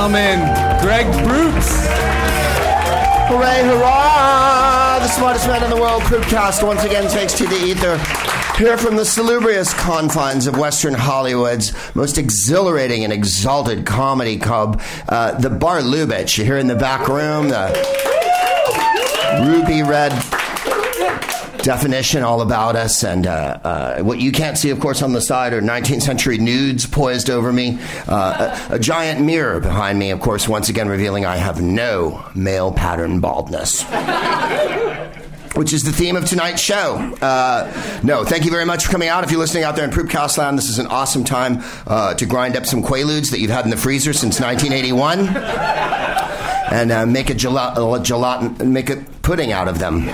gentlemen, Greg Proops. Hooray, hurrah! The smartest man in the world, Proopcast, once again takes to the ether. Here from the salubrious confines of Western Hollywood's most exhilarating and exalted comedy club, uh, the Bar Lubitsch. Here in the back room, the ruby red definition all about us. And uh, uh, what you can't see, of course, on the side are 19th century nudes poised over me. Uh, a, a, giant mirror behind me, of course, once again revealing I have no male pattern baldness. Which is the theme of tonight's show. Uh, no, thank you very much for coming out. If you're listening out there in Proopcast land, this is an awesome time uh, to grind up some Quaaludes that you've had in the freezer since 1981 and uh, make a gelatin, make a pudding out of them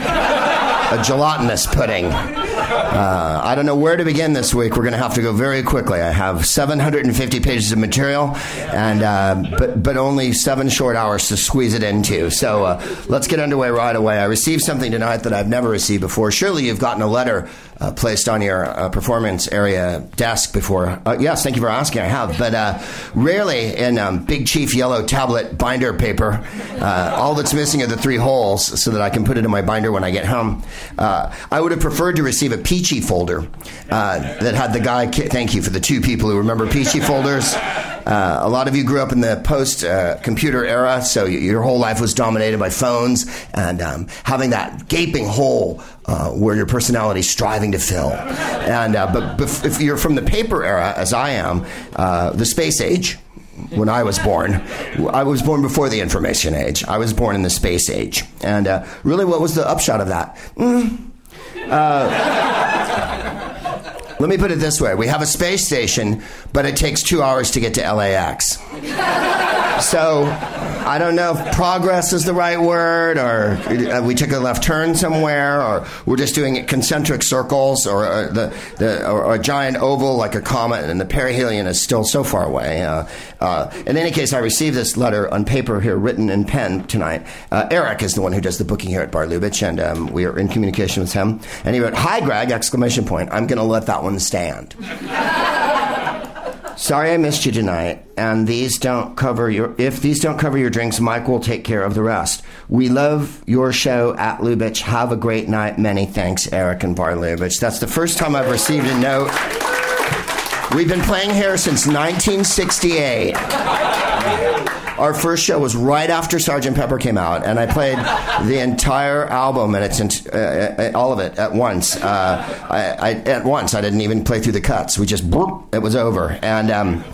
a gelatinous pudding. Uh, I don't know where to begin this week. We're going to have to go very quickly. I have 750 pages of material, and uh, but but only seven short hours to squeeze it into. So uh, let's get underway right away. I received something tonight that I've never received before. Surely you've gotten a letter uh, placed on your uh, performance area desk before. Uh, yes, thank you for asking. I have, but rarely in um, Big Chief yellow tablet binder paper. All that's missing are the three holes, so that I can put it in my binder when I get home. I would have preferred to receive a Pee-Chee folder that had the guy. Thank you for the two people who remember Pee-Chee folders. Uh, a lot of you grew up in the post uh, computer era, so your whole life was dominated by phones and um, having that gaping hole uh, where your personality is striving to fill. And uh, but bef- if you're from the paper era, as I am, uh, the space age. When I was born, I was born before the information age. I was born in the space age, and uh, really, what was the upshot of that? Mm. Uh, let me put it this way we have a space station, but it takes two hours to get to LAX. so I don't know if progress is the right word, or uh, we took a left turn somewhere, or we're just doing concentric circles, or uh, the, the or a giant oval like a comet, and the perihelion is still so far away. Uh, uh, in any case, I received this letter on paper here, written in pen tonight. Uh, Eric is the one who does the booking here at Bar Lubitsch, and um, we are in communication with him. And he wrote, "Hi, Greg!" Exclamation point. I'm going to let that one stand. Sorry I missed you tonight, and these don't cover your. If these don't cover your drinks, Mike will take care of the rest. We love your show at Lubitsch. Have a great night. Many thanks, Eric and Bar Lubitsch. That's the first time I've received a note. We've been playing here since 1968. Our first show was right after Sergeant Pepper came out, and I played the entire album and it's uh, uh, all of it at once. Uh, I, I, at once, I didn't even play through the cuts. We just it was over. And um,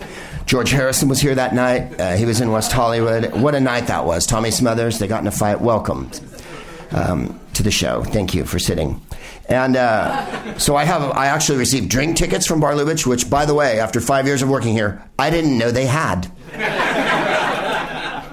George Harrison was here that night. Uh, he was in West Hollywood. What a night that was! Tommy Smothers. They got in a fight. Welcome um, to the show. Thank you for sitting. And uh, so I have, I actually received drink tickets from Bar Lubitsch, which, by the way, after five years of working here, I didn't know they had.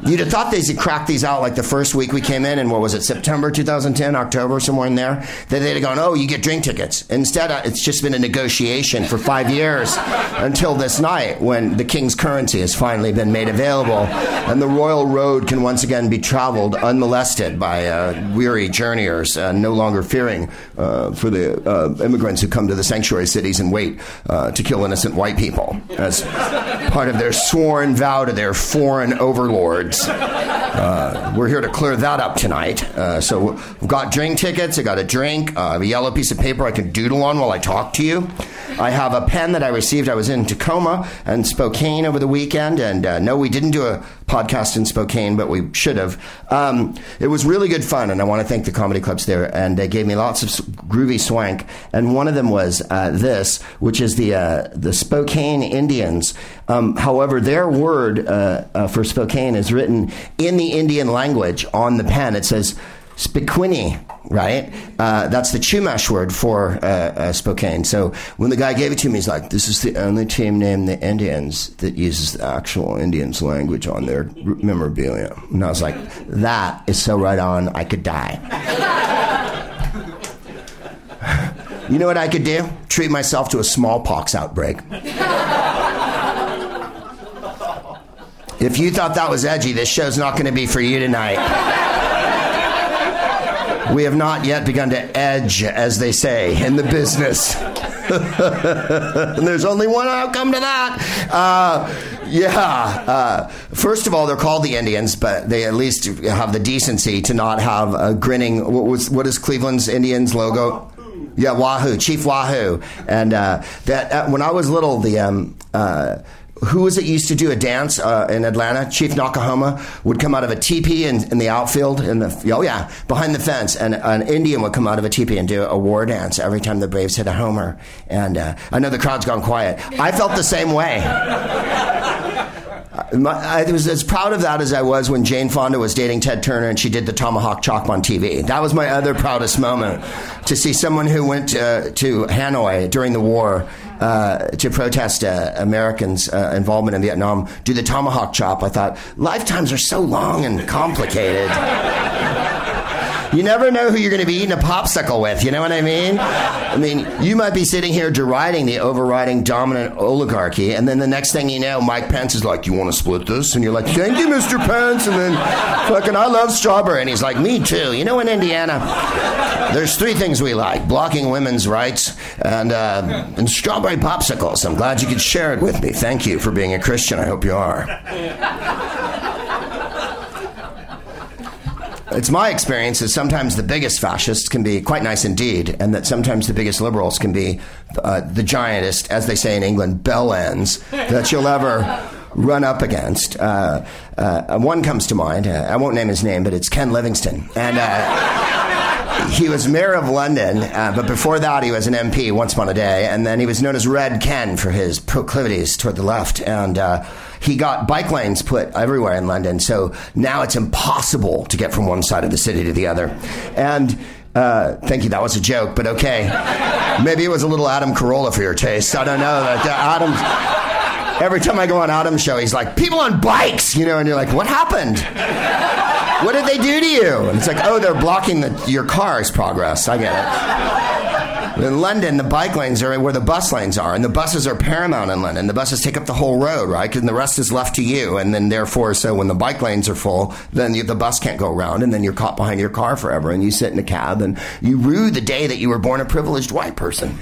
You'd have thought they'd crack these out like the first week we came in, and what was it, September 2010, October, somewhere in there? That they'd have gone, oh, you get drink tickets. Instead, uh, it's just been a negotiation for five years until this night when the king's currency has finally been made available, and the royal road can once again be traveled unmolested by uh, weary journeyers, uh, no longer fearing uh, for the uh, immigrants who come to the sanctuary cities and wait uh, to kill innocent white people as part of their sworn vow to their foreign overlords. Uh, we're here to clear that up tonight. Uh, so we've got drink tickets. I got a drink, uh, a yellow piece of paper I can doodle on while I talk to you. I have a pen that I received. I was in Tacoma and Spokane over the weekend, and uh, no, we didn't do a podcast in Spokane, but we should have. Um, it was really good fun, and I want to thank the comedy clubs there, and they gave me lots of groovy swank. And one of them was uh, this, which is the uh, the Spokane Indians. Um, however, their word for Spokane is written in the Indian language on the pen. It says Spiquini, right? Uh, that's the Chumash word for uh, uh, Spokane. So when the guy gave it to me, he's like, "This is the only team name the Indians that uses the actual Indians language on their memorabilia." And I was like, "That is so right on. I could die." you know what I could do? Treat myself to a smallpox outbreak. If you thought that was edgy, this show's not going to be for you tonight. we have not yet begun to edge, as they say in the business. and there's only one outcome to that. Uh, yeah. Uh, first of all, they're called the Indians, but they at least have the decency to not have a grinning. What was what is Cleveland's Indians logo? Yeah, Wahoo, Chief Wahoo, and uh, that uh, when I was little, the um, uh, who was it used to do a dance uh, in Atlanta? Chief Noc-A-Homa would come out of a teepee in, in the outfield, in the oh yeah, behind the fence, and an Indian would come out of a teepee and do a war dance every time the Braves hit a homer. And uh, I know the crowd's gone quiet. I felt the same way. I was as proud of that as I was when Jane Fonda was dating Ted Turner and she did the tomahawk chop on TV. That was my other proudest moment to see someone who went uh, to Hanoi during the war uh, to protest uh, Americans' uh, involvement in Vietnam do the tomahawk chop. I thought lifetimes are so long and complicated. You never know who you're going to be eating a popsicle with. You know what I mean? I mean, you might be sitting here deriding the overriding dominant oligarchy, and then the next thing you know, Mike Pence is like, "You want to split this?" And you're like, "Thank you, Mr. Pence." And then, fucking, I love strawberry, and he's like, "Me too." You know, in Indiana, there's three things we like: blocking women's rights and uh, and strawberry popsicles. I'm glad you could share it with me. Thank you for being a Christian. I hope you are. It's my experience that sometimes the biggest fascists can be quite nice indeed, and that sometimes the biggest liberals can be uh, the giantest, as they say in England, bell ends that you'll ever run up against. Uh, uh, one comes to mind. Uh, I won't name his name, but it's Ken Livingstone. And uh, he was mayor of London, uh, but before that, he was an MP once upon a day. And then he was known as Red Ken for his proclivities toward the left. And he got bike lanes put everywhere in London, so now it's impossible to get from one side of the city to the other. And uh, thank you. That was a joke, but okay. Maybe it was a little Adam Carolla for your taste. I don't know. That Adam. Every time I go on Adam's show, he's like, "People on bikes," you know, and you're like, "What happened? What did they do to you?" And it's like, "Oh, they're blocking the, your car's progress." I get it. In London, the bike lanes are where the bus lanes are, and the buses are paramount in London. The buses take up the whole road, right? And the rest is left to you. And then, therefore, so when the bike lanes are full, then you, the bus can't go around, and then you're caught behind your car forever, and you sit in a cab, and you rue the day that you were born a privileged white person.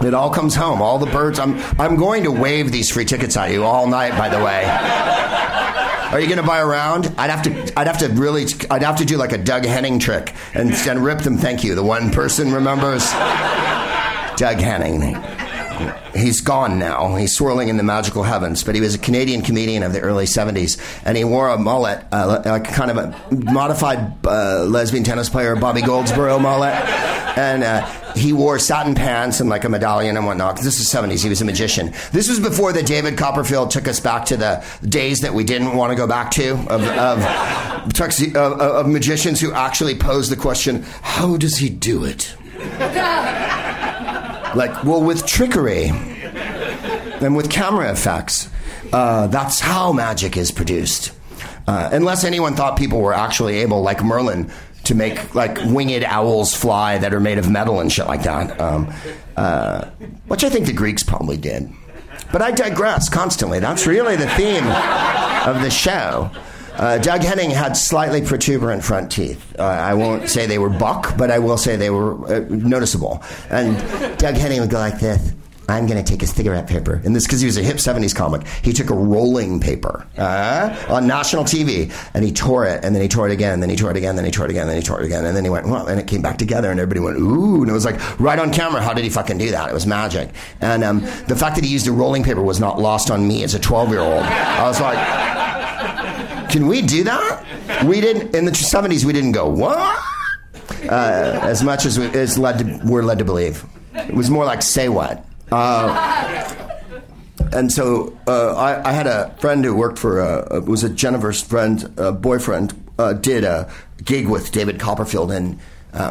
It all comes home. All the birds. I'm I'm going to wave these free tickets at you all night. By the way, are you going to buy a round? I'd have to. I'd have to really. I'd have to do like a Doug Henning trick and, and rip them. Thank you. The one person remembers Doug Henning. He's gone now. He's swirling in the magical heavens. But he was a Canadian comedian of the early 70s, and he wore a mullet, uh, like kind of a modified uh, lesbian tennis player Bobby Goldsboro mullet. And uh, he wore satin pants and like a medallion and whatnot. This is 70s. He was a magician. This was before the David Copperfield took us back to the days that we didn't want to go back to of, of, of, of magicians who actually pose the question, how does he do it? like, well, with trickery and with camera effects. Uh, that's how magic is produced. Uh, unless anyone thought people were actually able, like Merlin, to make like winged owls fly that are made of metal and shit like that, um, uh, which I think the Greeks probably did. But I digress constantly. That's really the theme of the show. Uh, Doug Henning had slightly protuberant front teeth. Uh, I won't say they were buck, but I will say they were uh, noticeable. And Doug Henning would go like this. I'm going to take a cigarette paper. And this because he was a hip 70s comic. He took a rolling paper uh, on national TV and he tore it and then he tore it again and then he tore it again and then he tore it again and then he tore it again and then he went, well, and it came back together and everybody went, ooh. And it was like right on camera. How did he fucking do that? It was magic. And um, the fact that he used a rolling paper was not lost on me as a 12 year old. I was like, can we do that? We didn't, in the 70s, we didn't go, what? Uh, as much as we, it's led to, we're led to believe. It was more like, say what? Uh, and so uh, I, I, had a friend who worked for a, was a Jennifer's friend uh, boyfriend uh, did a gig with David Copperfield in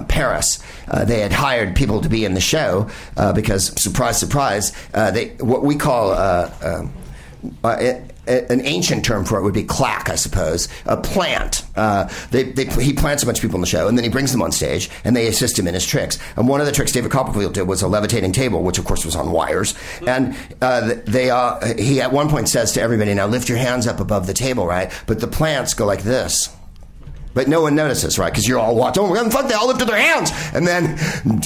Paris. Uh, they had hired people to be in the show because surprise surprise they what we call um, an ancient term for it would be claque, I suppose. A plant. Uh, they, they, he plants a bunch of people in the show, and then he brings them on stage, and they assist him in his tricks. And one of the tricks David Copperfield did was a levitating table, which of course was on wires. And uh, they, uh, he at one point says to everybody, "Now lift your hands up above the table, right?" But the plants go like this But no one notices, right? Because you're all watching. Oh, fuck! They all lifted their hands, and then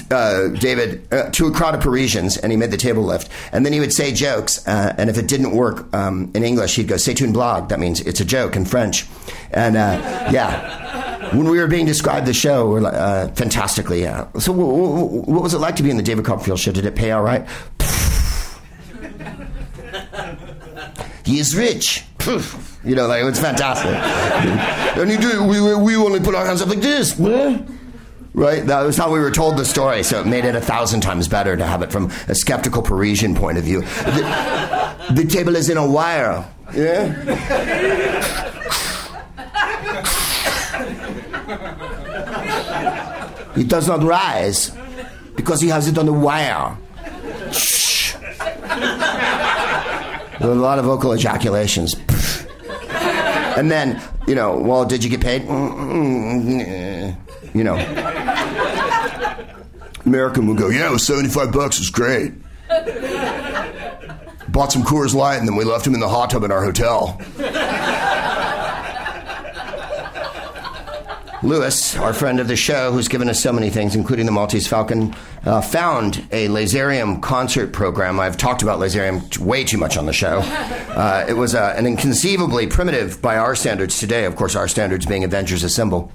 uh, David uh, to a crowd of Parisians, and he made the table lift, and then he would say jokes, uh, and if it didn't work um, in English, he'd go "C'est une blague." That means it's a joke in French, and uh, yeah. When we were being described the show, we're like, uh, fantastically, yeah. So, w- w- what was it like to be in the David Copperfield show? Did it pay all right? he is rich. You know, like it was fantastic. and you do, we, we only put our hands up like this. Right? That was how we were told the story, so it made it a thousand times better to have it from a skeptical Parisian point of view. The, the table is in a wire. Yeah? It does not rise because he has it on the wire. A lot of vocal ejaculations. And then, you know, well, did you get paid? You know. American would go, yeah, it was 75 bucks. It was great. Bought some Coors Light and then we left him in the hot tub in our hotel. Lewis, our friend of the show, who's given us so many things, including the Maltese Falcon, uh, found a Laserium concert program. I've talked about Laserium way too much on the show. Uh, it was uh, an inconceivably primitive, by our standards today, of course, our standards being Avengers Assemble.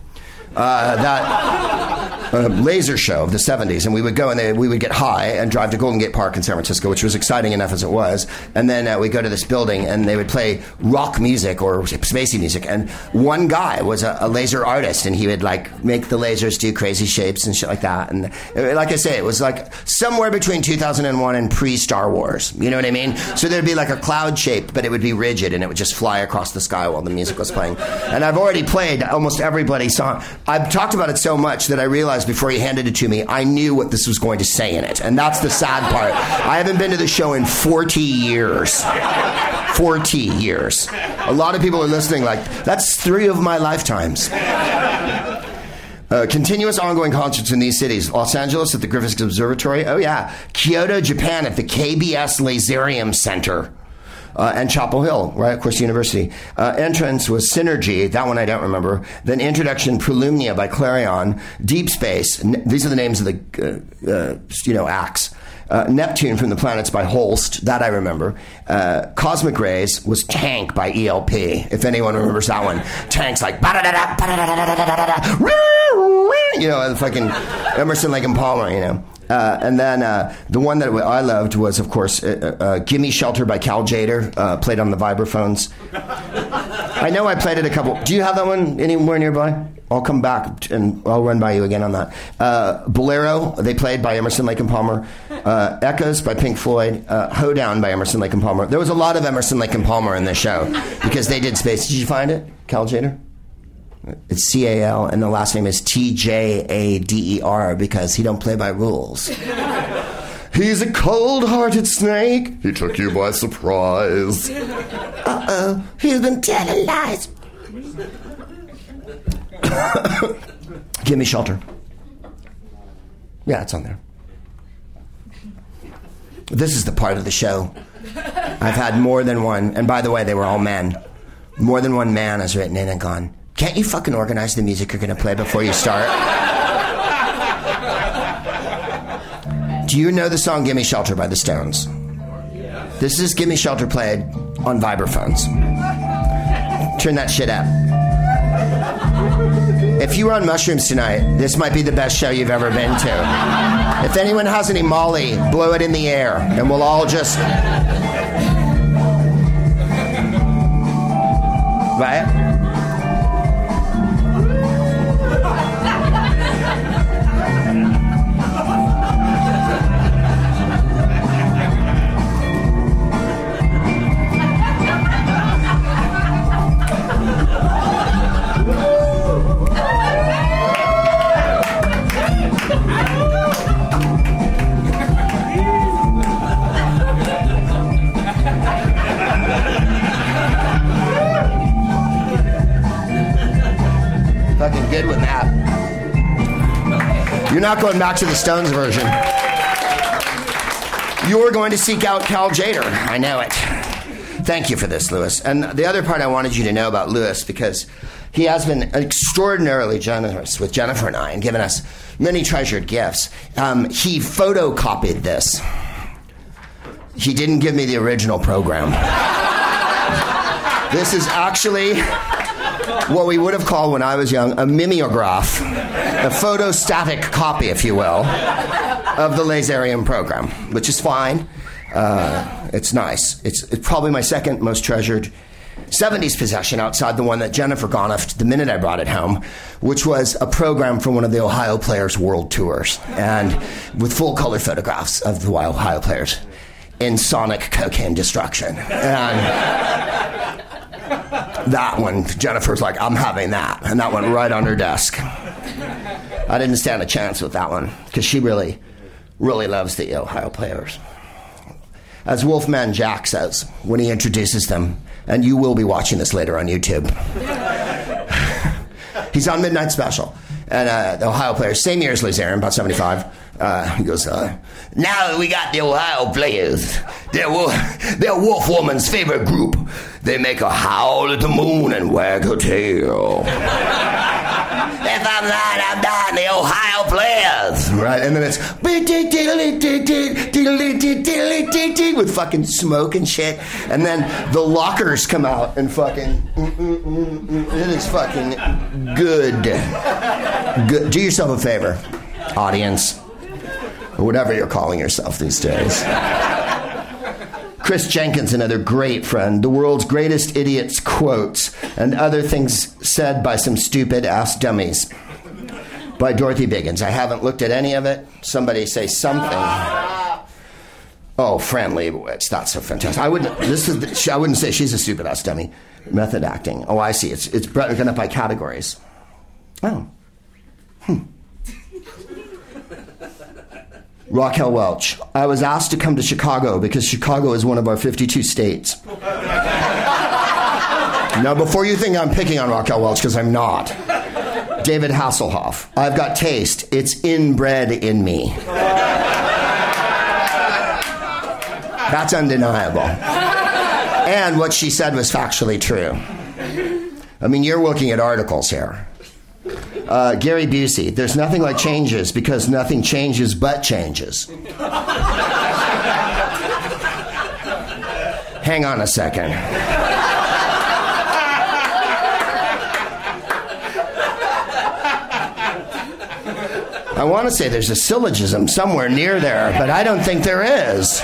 Uh, that uh, laser show of the 70s, and we would go and they, we would get high and drive to Golden Gate Park in San Francisco, which was exciting enough as it was. And then uh, we go to this building and they would play rock music or spacey music. And one guy was a, a laser artist, and he would like make the lasers do crazy shapes and shit like that. And uh, like I say, it was like somewhere between 2001 and pre Star Wars. You know what I mean? So there'd be like a cloud shape, but it would be rigid and it would just fly across the sky while the music was playing. And I've already played almost everybody's song. I've talked about it so much that I realized before he handed it to me, I knew what this was going to say in it. And that's the sad part. I haven't been to the show in 40 years. 40 years. A lot of people are listening like, that's three of my lifetimes. Uh, continuous ongoing concerts in these cities Los Angeles at the Griffith Observatory. Oh, yeah. Kyoto, Japan at the KBS Laserium Center. Uh, and Chapel Hill, right? Of course, University. Uh, entrance was Synergy. That one I don't remember. Then Introduction, Prolumnia by Clarion. Deep Space. N- these are the names of the, uh, uh, you know, acts. Uh, Neptune from the Planets by Holst. That I remember. Uh, Cosmic Rays was Tank by ELP. If anyone remembers that one. Tank's like, you know, fucking Emerson, Lake and Palmer, you know. Uh, and then uh, the one that I loved was, of course, uh, uh, "Gimme Shelter" by Cal Tjader, uh, played on the vibraphones. I know I played it a couple. Do you have that one anywhere nearby? I'll come back and I'll run by you again on that. Uh, Bolero, they played by Emerson, Lake and Palmer. Uh, Echoes by Pink Floyd. Uh, Hoedown by Emerson, Lake and Palmer. There was a lot of Emerson, Lake and Palmer in this show because they did space. Did you find it, Cal Tjader? It's C A L, and the last name is T J A D E R because he don't play by rules. He's a cold-hearted snake. He took you by surprise. Uh oh, he's been telling lies. Give me shelter. Yeah, it's on there. This is the part of the show. I've had more than one, and by the way, they were all men. More than one man has written in and gone, Can't you fucking organize the music you're going to play before you start? Do you know the song Gimme Shelter by the Stones? This is Gimme Shelter played on vibraphones. Turn that shit up. If you were on mushrooms tonight, this might be the best show you've ever been to. If anyone has any Molly, blow it in the air, and we'll all just. Right? You're not going back to the Stones version. You're going to seek out Cal Tjader. I know it. Thank you for this, Lewis. And the other part I wanted you to know about Lewis, because He has been extraordinarily generous with Jennifer and I and given us many treasured gifts. Um, he photocopied this. He didn't give me the original program. this is actually what we would have called when I was young a mimeograph, a photostatic copy, if you will, of the Laserium program, which is fine. Uh, it's nice. It's, it's probably my second most treasured 70s possession outside the one that Jennifer Gonoffed the minute I brought it home, which was a program from one of the Ohio Players World Tours, and with full color photographs of the Ohio Players in sonic cocaine destruction. And that one, Jennifer's like, I'm having that. And that went right on her desk. I didn't stand a chance with that one because she really, really loves the Ohio players. As Wolfman Jack says when he introduces them, and you will be watching this later on YouTube. He's on Midnight Special. And uh, the Ohio players, same year as Laserium, about 75. Uh, he goes, uh, now that we got the Ohio players, they're, they're Wolf Woman's favorite group. They make a howl at the moon and wag her tail. if I'm not, I'm not the Ohio players. Right, and then it's with fucking smoke and shit. And then the lockers come out and fucking. It is fucking good. Good. Do yourself a favor, audience or whatever you're calling yourself these days. Chris Jenkins, another great friend, the world's greatest idiots quotes, and other things said by some stupid ass dummies. By Dorothy Biggins. I haven't looked at any of it. Somebody say something. Oh, Fran Lebowitz. That's so fantastic. I wouldn't. This is. I wouldn't say she's a stupid ass dummy. Method acting. Oh, I see. It's it's broken up by categories. Oh. Raquel Welch. I was asked to come to Chicago because Chicago is one of our 52 states. now, before you think I'm picking on Raquel Welch, because I'm not, David Hasselhoff. I've got taste. It's inbred in me. That's undeniable. And what she said was factually true. I mean, you're looking at articles here. Uh, Gary Busey, there's nothing like changes because nothing changes but changes. Hang on a second. I want to say there's a syllogism somewhere near there, but I don't think there is.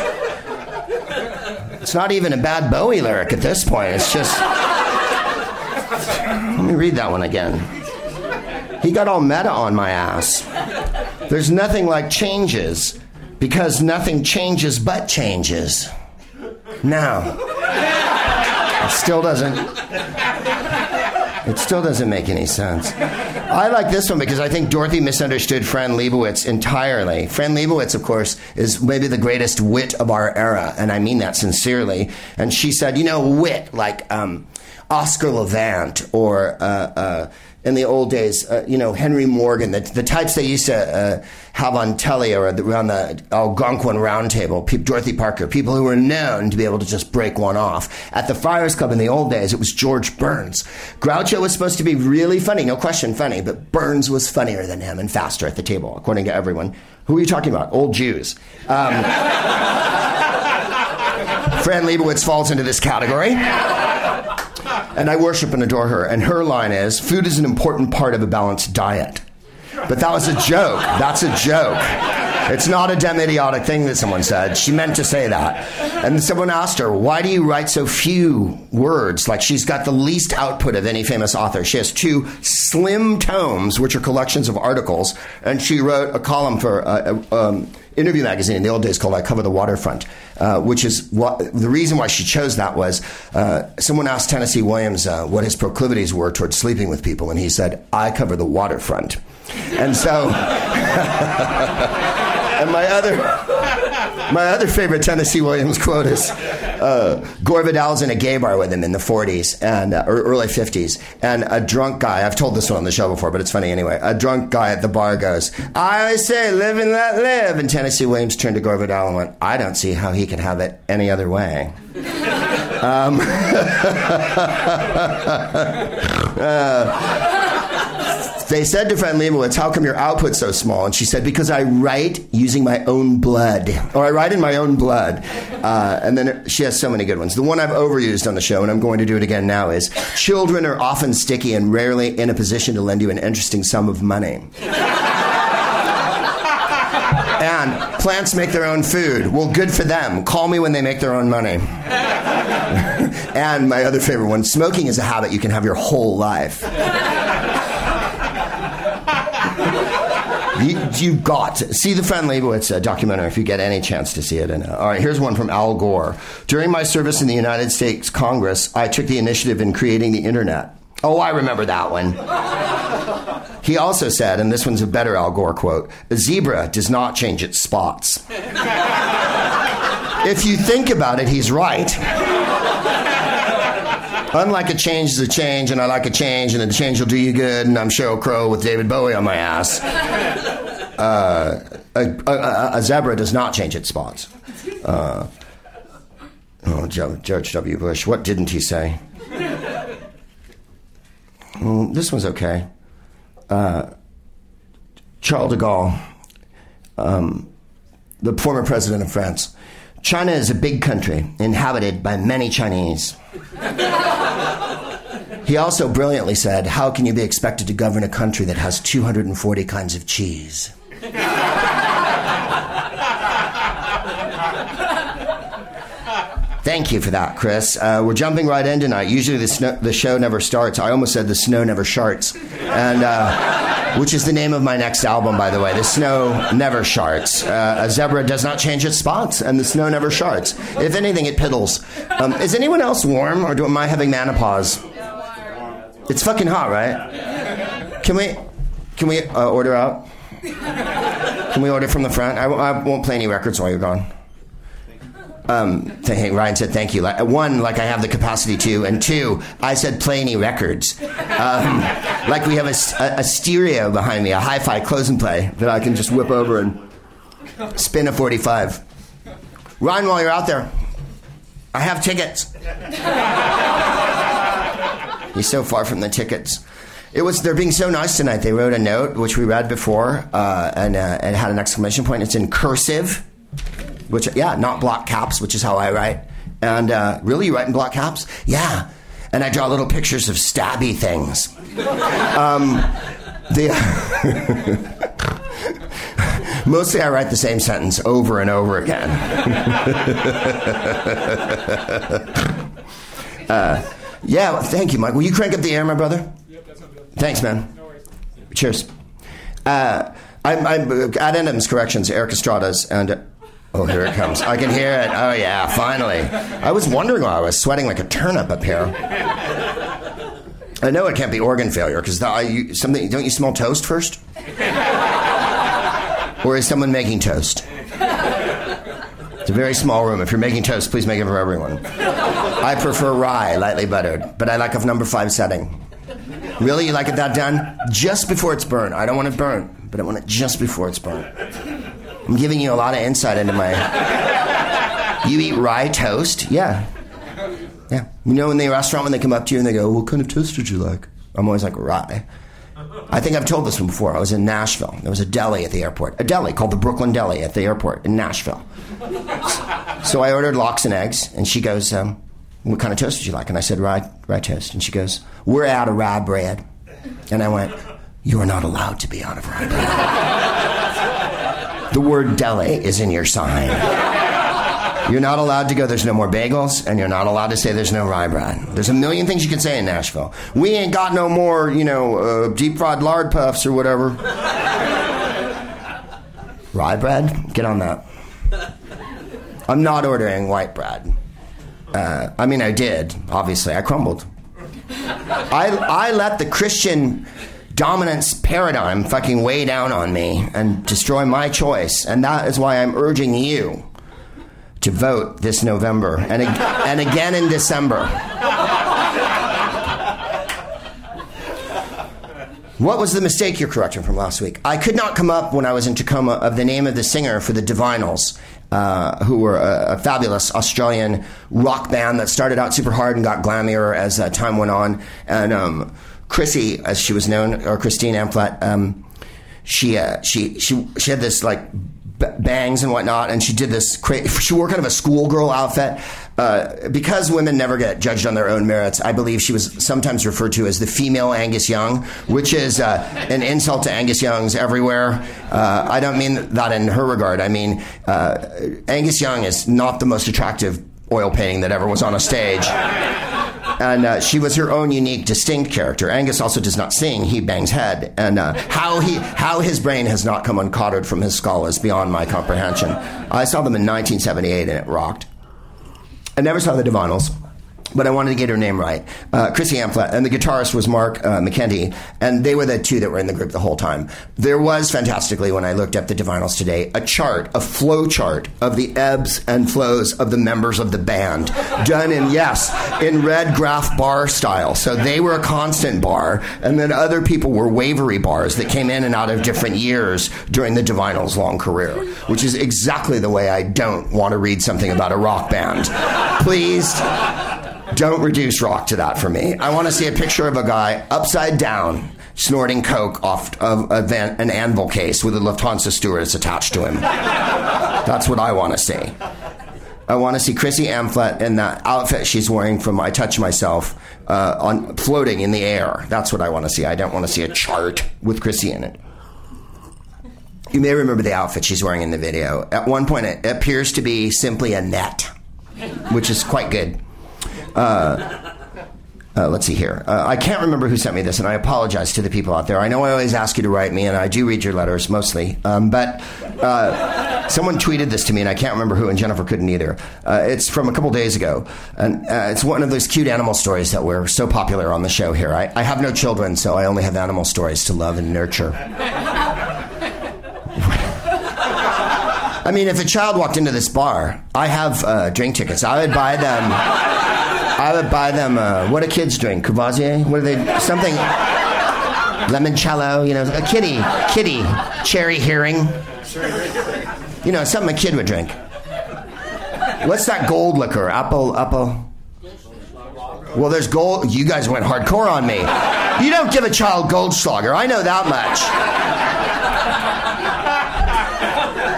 It's not even a bad Bowie lyric at this point. It's just. Let me read that one again. He got all meta on my ass. There's nothing like changes because nothing changes but changes. Now, it still doesn't. It still doesn't make any sense. I like this one because I think Dorothy misunderstood Fran Lebowitz entirely. Fran Lebowitz, of course, is maybe the greatest wit of our era, and I mean that sincerely. And she said, you know, wit, like um, Oscar Levant or. Uh, uh, in the old days, uh, you know, Henry Morgan, the, the types they used to uh, have on telly or around the Algonquin Round Table, Dorothy Parker, people who were known to be able to just break one off. At the Friars Club in the old days, it was George Burns. Groucho was supposed to be really funny, no question funny, but Burns was funnier than him and faster at the table, according to everyone. Who are you talking about? Old Jews. Um, Fran Lebowitz falls into this category and I worship and adore her. And her line is food is an important part of a balanced diet. But that was a joke. That's a joke. It's not a damn idiotic thing that someone said. She meant to say that. And someone asked her, Why do you write so few words? Like she's got the least output of any famous author. She has two slim tomes, which are collections of articles, and she wrote a column for uh, um, interview magazine in the old days called I Cover the Waterfront, uh, which is what the reason why she chose that was uh, someone asked Tennessee Williams uh, what his proclivities were towards sleeping with people, and he said, I cover the waterfront. And so. and my other. My other favorite Tennessee Williams quote is uh, Gore Vidal's in a gay bar with him in the 40s and uh, early 50s, and a drunk guy. I've told this one on the show before, but it's funny anyway. A drunk guy at the bar goes, "I always say, live and let live." And Tennessee Williams turned to Gore Vidal and went, "I don't see how he can have it any other way." um, Uh, they said to Fran Lebowitz, How come your output's so small? And she said, Because I write using my own blood, or I write in my own blood. Uh, and then she has so many good ones. The one I've overused on the show, and I'm going to do it again now, is Children are often sticky and rarely in a position to lend you an interesting sum of money. and plants make their own food. Well, good for them. Call me when they make their own money. and my other favorite one smoking is a habit you can have your whole life. You, you got to see the Fran Lebowitz uh, documentary if you get any chance to see it. And, uh, all right, here's one from Al Gore. During my service in the United States Congress, I took the initiative in creating the internet. Oh, I remember that one. He also said, and this one's a better Al Gore quote a zebra does not change its spots. if you think about it, he's right. Unlike a change is a change, and I like a change, and a change will do you good, and I'm Sheryl Crow with David Bowie on my ass. Uh, a, a, a, zebra does not change its spots. Uh, oh, George W. Bush, what didn't he say? Well, this one's okay. Uh, Charles de Gaulle, um, the former president of France. China is a big country inhabited by many Chinese. He also brilliantly said, How can you be expected to govern a country that has 240 kinds of cheese? Thank you for that, Chris. Uh, we're jumping right in tonight. Usually the, snow, the, show never starts. I almost said the snow never sharts, and uh, which is the name of my next album, by the way. The snow never sharts. Uh, a zebra does not change its spots, and the snow never sharts. If anything, it piddles. Um, is anyone else warm, or do, am I having menopause? It's fucking hot, right? Can we can we uh, order out? Can we order from the front? I, I won't play any records while you're gone. Um, hey, Ryan said thank you. One, like I have the capacity to, and two, I said play any records. Um, like we have a, a, a, stereo behind me, a hi-fi close and play that I can just whip over and spin a 45. Ryan, while you're out there, I have tickets. He's so far from the tickets. It was they're being so nice tonight. They wrote a note which we read before, uh, and uh, it had an exclamation point. It's in cursive which yeah, not block caps, which is how I write. And uh, really, you write in block caps? Yeah. And I draw little pictures of stabby things. Um, the mostly I write the same sentence over and over again. uh, yeah, thank you, Mike. Will you crank up the air, my brother? Yep, that's not good. Thanks, man. No worries. Cheers. Uh, I'm, I'm at Adams Corrections, Erik Estrada's, and Oh, here it comes. I can hear it. Oh, yeah, finally. I was wondering why I was sweating like a turnip up here. I know it can't be organ failure because something. Don't you smell toast first? or is someone making toast? It's a very small room. If you're making toast, please make it for everyone. I prefer rye, lightly buttered, but I like a number five setting. Really, you like it that done? Just before it's burnt. I don't want it burnt, but I want it just before it's burnt. I'm giving you a lot of insight into my. You eat rye toast? Yeah. Yeah. You know, in the restaurant, when they come up to you and they go, What kind of toast would you like? I'm always like, Rye. I think I've told this one before. I was in Nashville. There was a deli at the airport, a deli called the Brooklyn Deli at the airport in Nashville. So I ordered lox and eggs, and she goes, um, What kind of toast would you like? And I said, Rye, rye toast. And she goes, We're out of rye bread. And I went, You are not allowed to be out of rye bread. The word deli is in your sign. You're not allowed to go, there's no more bagels, and you're not allowed to say there's no rye bread. There's a million things you can say in Nashville. We ain't got no more, you know, uh, deep fried lard puffs or whatever. rye bread? Get on that. I'm not ordering white bread. Uh, I mean, I did, obviously. I crumbled. I, I let the Christian dominance paradigm fucking weigh down on me and destroy my choice. And that is why I'm urging you to vote this November and, ag- and again in December. What was the mistake you're correcting from last week? I could not come up when I was in Tacoma of the name of the singer for the Divinyls, uh, who were a, a, fabulous Australian rock band that started out super hard and got glammier as uh, time went on. And um, Chrissy, as she was known, or Christine Amphlett, um, she uh, she she she had this like bangs and whatnot, and she did this. Cra- she wore kind of a schoolgirl outfit. Uh, because women never get judged on their own merits, I believe she was sometimes referred to as the female Angus Young, which is uh, an insult to Angus Youngs everywhere. Uh, I don't mean that in her regard. I mean, uh, Angus Young is not the most attractive oil painting that ever was on a stage. And uh, she was her own unique, distinct character. Angus also does not sing; he bangs head. And uh, how he, how his brain has not come uncottered from his skull is beyond my comprehension. I saw them in 1978, and it rocked. I never saw the Divinyls, but I wanted to get her name right. Uh, Chrissy Amphlett, and the guitarist was Mark uh, and they were the two that were in the group the whole time. There was, fantastically, when I looked up the Divinyls today, a chart, a flow chart of the ebbs and flows of the members of the band, done in, yes, in red graph bar style. So they were a constant bar, and then other people were wavery bars that came in and out of different years during the Divinyls' long career, which is exactly the way I don't want to read something about a rock band. Please don't reduce rock to that for me. I want to see a picture of a guy upside down snorting coke off of van, an anvil case with a Lufthansa stewardess attached to him. That's what I want to see. I want to see Chrissy Amphlett in that outfit she's wearing from I Touch Myself uh, on floating in the air. That's what I want to see. I don't want to see a chart with Chrissy in it. You may remember the outfit she's wearing in the video. At one point, it appears to be simply a net, which is quite good. Uh, uh, let's see here. Uh, I can't remember who sent me this, and I apologize to the people out there. I know I always ask you to write me, and I do read your letters mostly. Um, but uh, someone tweeted this to me, and I can't remember who, and Jennifer couldn't either. Uh, it's from a couple days ago, and uh, it's one of those cute animal stories that were so popular on the show here. I, I have no children, so I only have animal stories to love and nurture. I mean, if a child walked into this bar, I have uh, drink tickets. I would buy them. I would buy them. Uh, what do kids drink? Courvoisier? What are they? Something. Limoncello, you know, a kitty, kitty, Cherry Heering. You know, something a kid would drink. What's that gold liquor? Apple, apple. Well, there's gold. You guys went hardcore on me. You don't give a child Goldschlager. I know that much.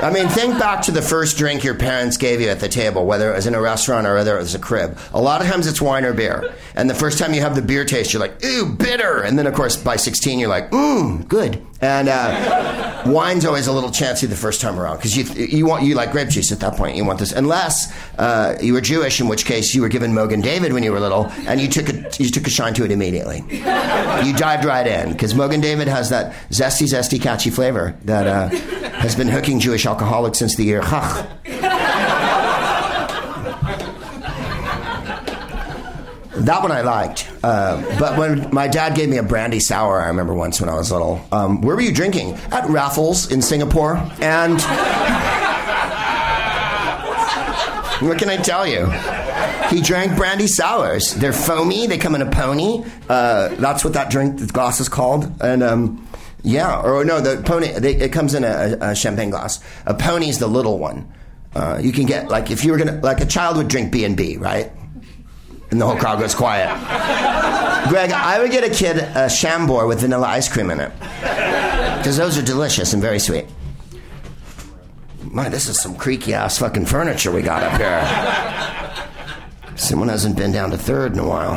I mean, think back to the first drink your parents gave you at the table, whether it was in a restaurant or whether it was a crib. A lot of times it's wine or beer. And the first time you have the beer taste, you're like, ooh, bitter. And then, of course, by 16, you're like, mmm, good. And uh, wine's always a little chancy the first time around because you, you want you like grape juice at that point. You want this, unless uh, you were Jewish, in which case you were given Mogen David when you were little, and you took a you took a shine to it immediately. You dived right in because Mogen David has that zesty, zesty, catchy flavor that uh, has been hooking Jewish alcoholics since the year Chach. That one I liked. Uh, but when my dad gave me a brandy sour, I remember once when I was little. Um, where were you drinking? At Raffles in Singapore. And what can I tell you? He drank brandy sours. They're foamy. They come in a pony. Uh, that's what that drink, the glass is called. And um, yeah, or no, the pony. They, it comes in a, a, champagne glass. A pony's the little one. Uh, you can get like if you were gonna like a child would drink B and B, right? And the whole crowd goes quiet. Greg, I would get a kid a Chambord with vanilla ice cream in it. Because those are delicious and very sweet. My, this is some creaky ass fucking furniture we got up here. Someone hasn't been down to third in a while.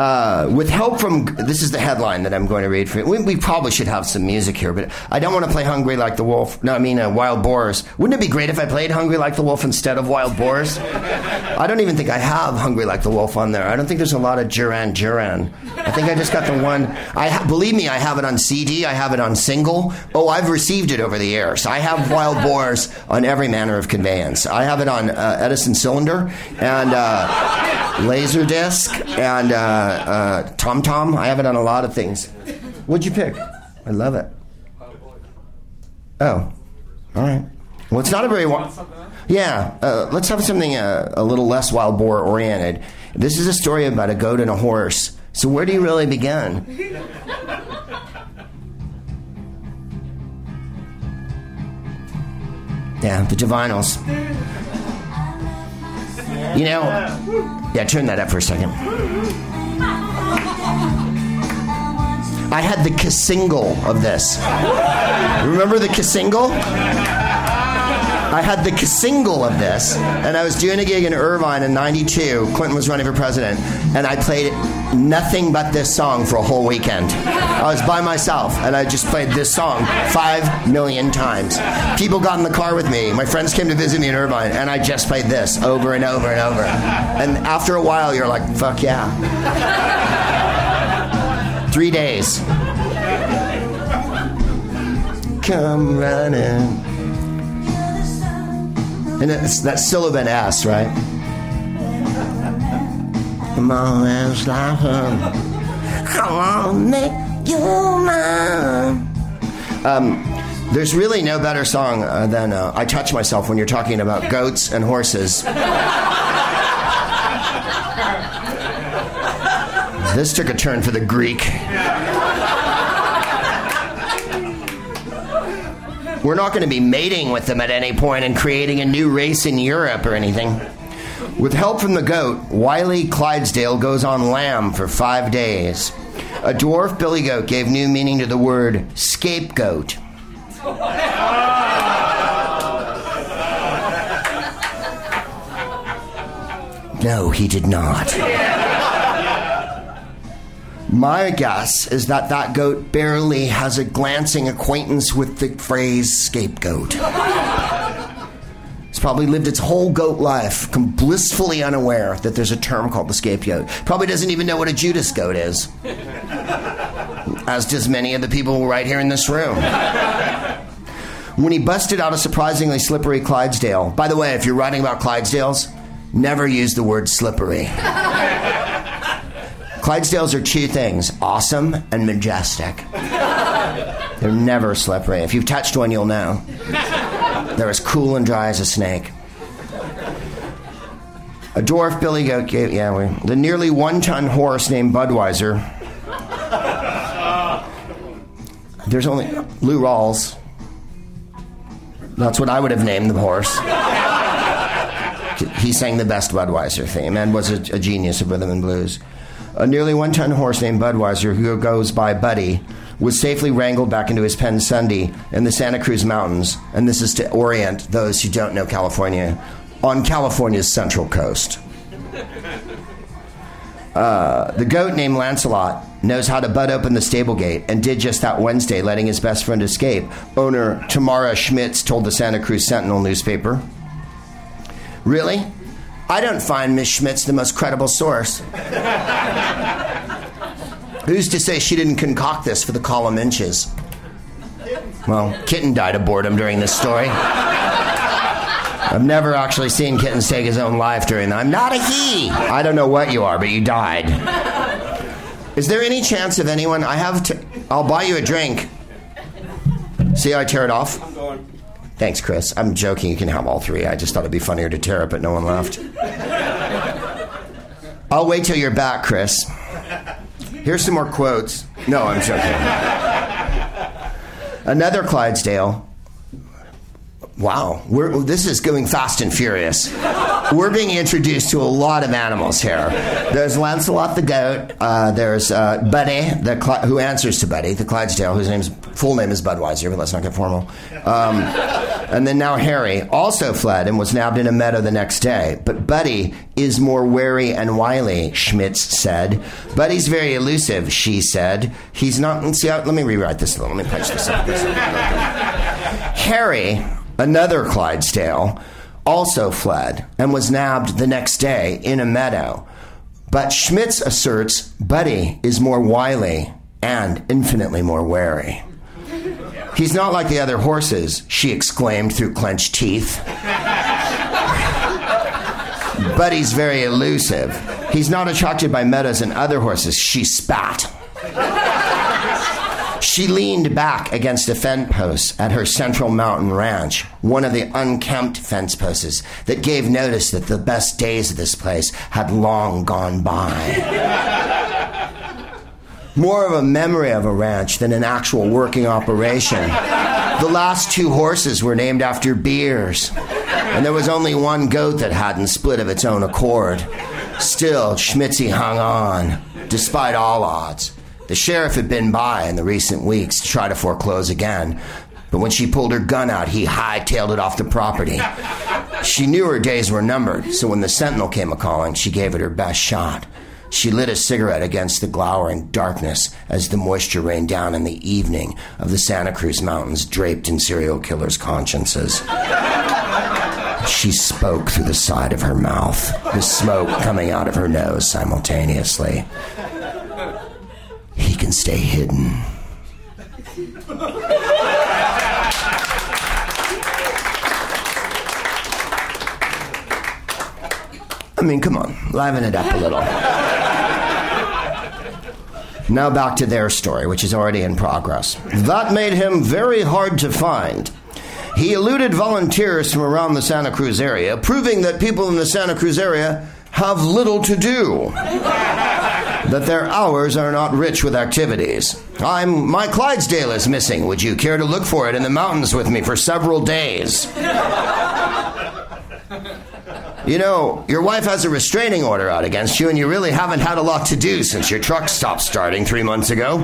Uh, with help from this is the headline that I'm going to read for you. We, we, probably should have some music here, but I don't want to play "Hungry Like the Wolf." No, I mean uh, "Wild Boars." Wouldn't it be great if I played "Hungry Like the Wolf" instead of "Wild Boars"? I don't even think I have "Hungry Like the Wolf" on there. I don't think there's a lot of Duran Duran. I think I just got the one. I ha- believe me, I have it on CD. I have it on single. Oh, I've received it over the. So I have "Wild Boars" on every manner of conveyance. I have it on uh, Edison cylinder and uh, laser disc and. Uh, Tom Tom. I have it on a lot of things. What'd you pick? I love it. Oh, all right. Well, it's not a very wild. Yeah, uh, let's have something uh, a little less wild boar oriented. This is a story about a goat and a horse. So where do you really begin? Yeah, the Divinyls. You know, yeah, turn that up for a second. I had the single of this. Remember the single? I had the single of this, and I was doing a gig in Irvine in '92. Clinton was running for president, and I played nothing but this song for a whole weekend. I was by myself, and I just played this song five million times. People got in the car with me. My friends came to visit me in Irvine, and I just played this over and over and over. And after a while, you're like, "Fuck yeah!" Three days. Come running. And it's that sibilant S, right? Um, there's really no better song uh, than uh, I Touch Myself when you're talking about goats and horses. this took a turn for the Greek. We're not going to be mating with them at any point and creating a new race in Europe or anything. With help from the goat, Wiley Clydesdale goes on lam for five days. A dwarf billy goat gave new meaning to the word scapegoat. No, he did not. My guess is that that goat barely has a glancing acquaintance with the phrase scapegoat. Probably lived its whole goat life blissfully unaware that there's a term called the scapegoat. Probably doesn't even know what a Judas goat is. As does many of the people right here in this room. When he busted out a surprisingly slippery Clydesdale, by the way, if you're writing about Clydesdales, never use the word slippery. Clydesdales are two things awesome and majestic. They're never slippery. If you've touched one, you'll know. They're as cool and dry as a snake. A dwarf billy goat gave, yeah, we, the nearly one ton horse named Budweiser. There's only Lou Rawls. That's what I would have named the horse. He sang the best Budweiser theme and was a, a genius of rhythm and blues. A nearly one ton horse named Budweiser, who goes by Buddy, was safely wrangled back into his pen Sunday in the Santa Cruz Mountains, and this is to orient those who don't know California, on California's central coast. Uh, the goat named Lancelot knows how to butt open the stable gate and did just that Wednesday, letting his best friend escape. Owner Tamara Schmitz told the Santa Cruz Sentinel newspaper. Really? I don't find Miss Schmitz the most credible source. Who's to say she didn't concoct this for the column inches? Well, Kitten died of boredom during this story. I've never actually seen Kittens take his own life during that. I'm not a he. I don't know what you are, but you died. Is there any chance of anyone? I have to. I'll buy you a drink. See how I tear it off? I'm going. Thanks, Chris. I'm joking. You can have all three. I just thought it'd be funnier to tear it, but no one left. I'll wait till you're back, Chris. Here's some more quotes. No, I'm joking. Another Clydesdale. Wow, we're, this is going fast and furious. We're being introduced to a lot of animals here. There's Lancelot the goat. Uh, there's uh, Buddy, the Cl- who answers to Buddy, the Clydesdale, whose name's full name is Budweiser, but let's not get formal. Um, and then now Harry also fled and was nabbed in a meadow the next day. But Buddy is more wary and wily, Schmitz said. Buddy's very elusive, she said. He's not. See, uh, let me rewrite this a little. Let me punch this up. Harry Another Clydesdale also fled and was nabbed the next day in a meadow. But Schmitz asserts Buddy is more wily and infinitely more wary. He's not like the other horses, she exclaimed through clenched teeth. but he's very elusive. He's not attracted by meadows and other horses, she spat. She leaned back against a fence post at her Central Mountain Ranch, one of the unkempt fence posts that gave notice that the best days of this place had long gone by. More of a memory of a ranch than an actual working operation. The last two horses were named after beers, and there was only one goat that hadn't split of its own accord. Still, Schmitzy hung on, despite all odds. The sheriff had been by in the recent weeks to try to foreclose again. But when she pulled her gun out, he hightailed it off the property. She knew her days were numbered, so when the sentinel came a calling, she gave it her best shot. She lit a cigarette against the glowering darkness as the moisture rained down in the evening of the Santa Cruz Mountains draped in serial killers' consciences. She spoke through the side of her mouth, the smoke coming out of her nose simultaneously. He can stay hidden. I mean, come on, liven it up a little. Now back to their story, which is already in progress. That made him very hard to find. He eluded volunteers from around the Santa Cruz area, proving that people in the Santa Cruz area have little to do. that their hours are not rich with activities. I'm my Clydesdale is missing. Would you care to look for it in the mountains with me for several days? You know, your wife has a restraining order out against you, and you really haven't had a lot to do since your truck stopped starting three months ago.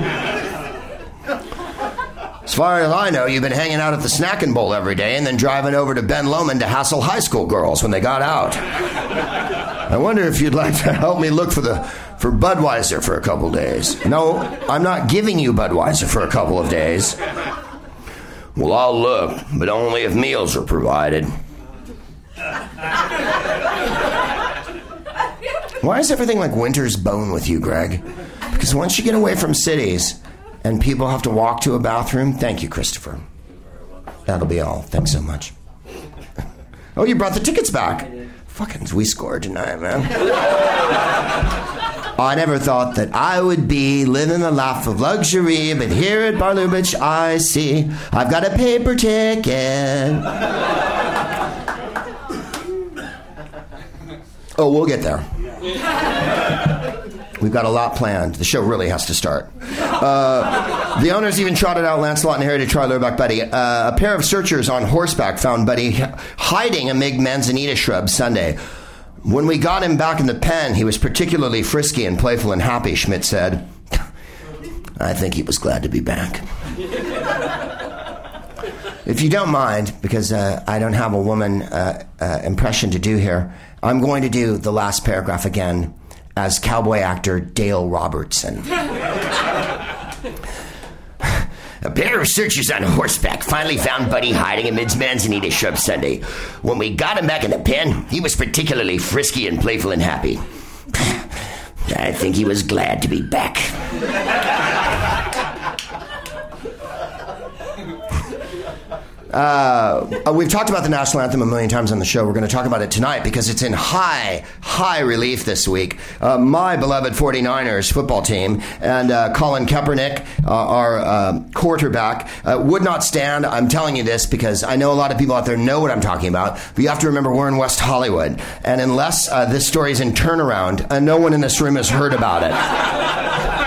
As far as I know, you've been hanging out at the snacking bowl every day and then driving over to Ben Lomond to hassle high school girls when they got out. I wonder if you'd like to help me look for the for Budweiser for a couple days. No, I'm not giving you Budweiser for a couple of days. Well, I'll look, but only if meals are provided. Why is everything like winter's bone with you, Greg? Because once you get away from cities and people have to walk to a bathroom, thank you, Christopher. That'll be all. Thanks so much. Oh, you brought the tickets back. Fucking, we scored tonight, man. I never thought that I would be living a life of luxury, but here at Bar I see I've got a paper ticket. Oh, we'll get there. We've got a lot planned. The show really has to start. Uh, the owners even trotted out Lancelot inherited Charlie back Buddy. Uh, a pair of searchers on horseback found Buddy hiding amid manzanita shrubs Sunday. When we got him back in the pen, he was particularly frisky and playful and happy, Schmitz said. I think he was glad to be back. if you don't mind, because uh, I don't have a woman uh, uh, impression to do here, I'm going to do the last paragraph again as cowboy actor Dale Robertson. A pair of searchers on horseback finally found Buddy hiding amidst manzanita shrubs Sunday. When we got him back in the pen, he was particularly frisky and playful and happy. I think he was glad to be back. Uh, uh, we've talked about the national anthem a million times on the show. We're going to talk about it tonight because it's in high, high relief this week. Uh, my beloved 49ers football team and uh, Colin Kaepernick, uh, our uh, quarterback, would not stand. I'm telling you this because I know a lot of people out there know what I'm talking about, but you have to remember we're in West Hollywood. And unless this story is in turnaround, no one in this room has heard about it.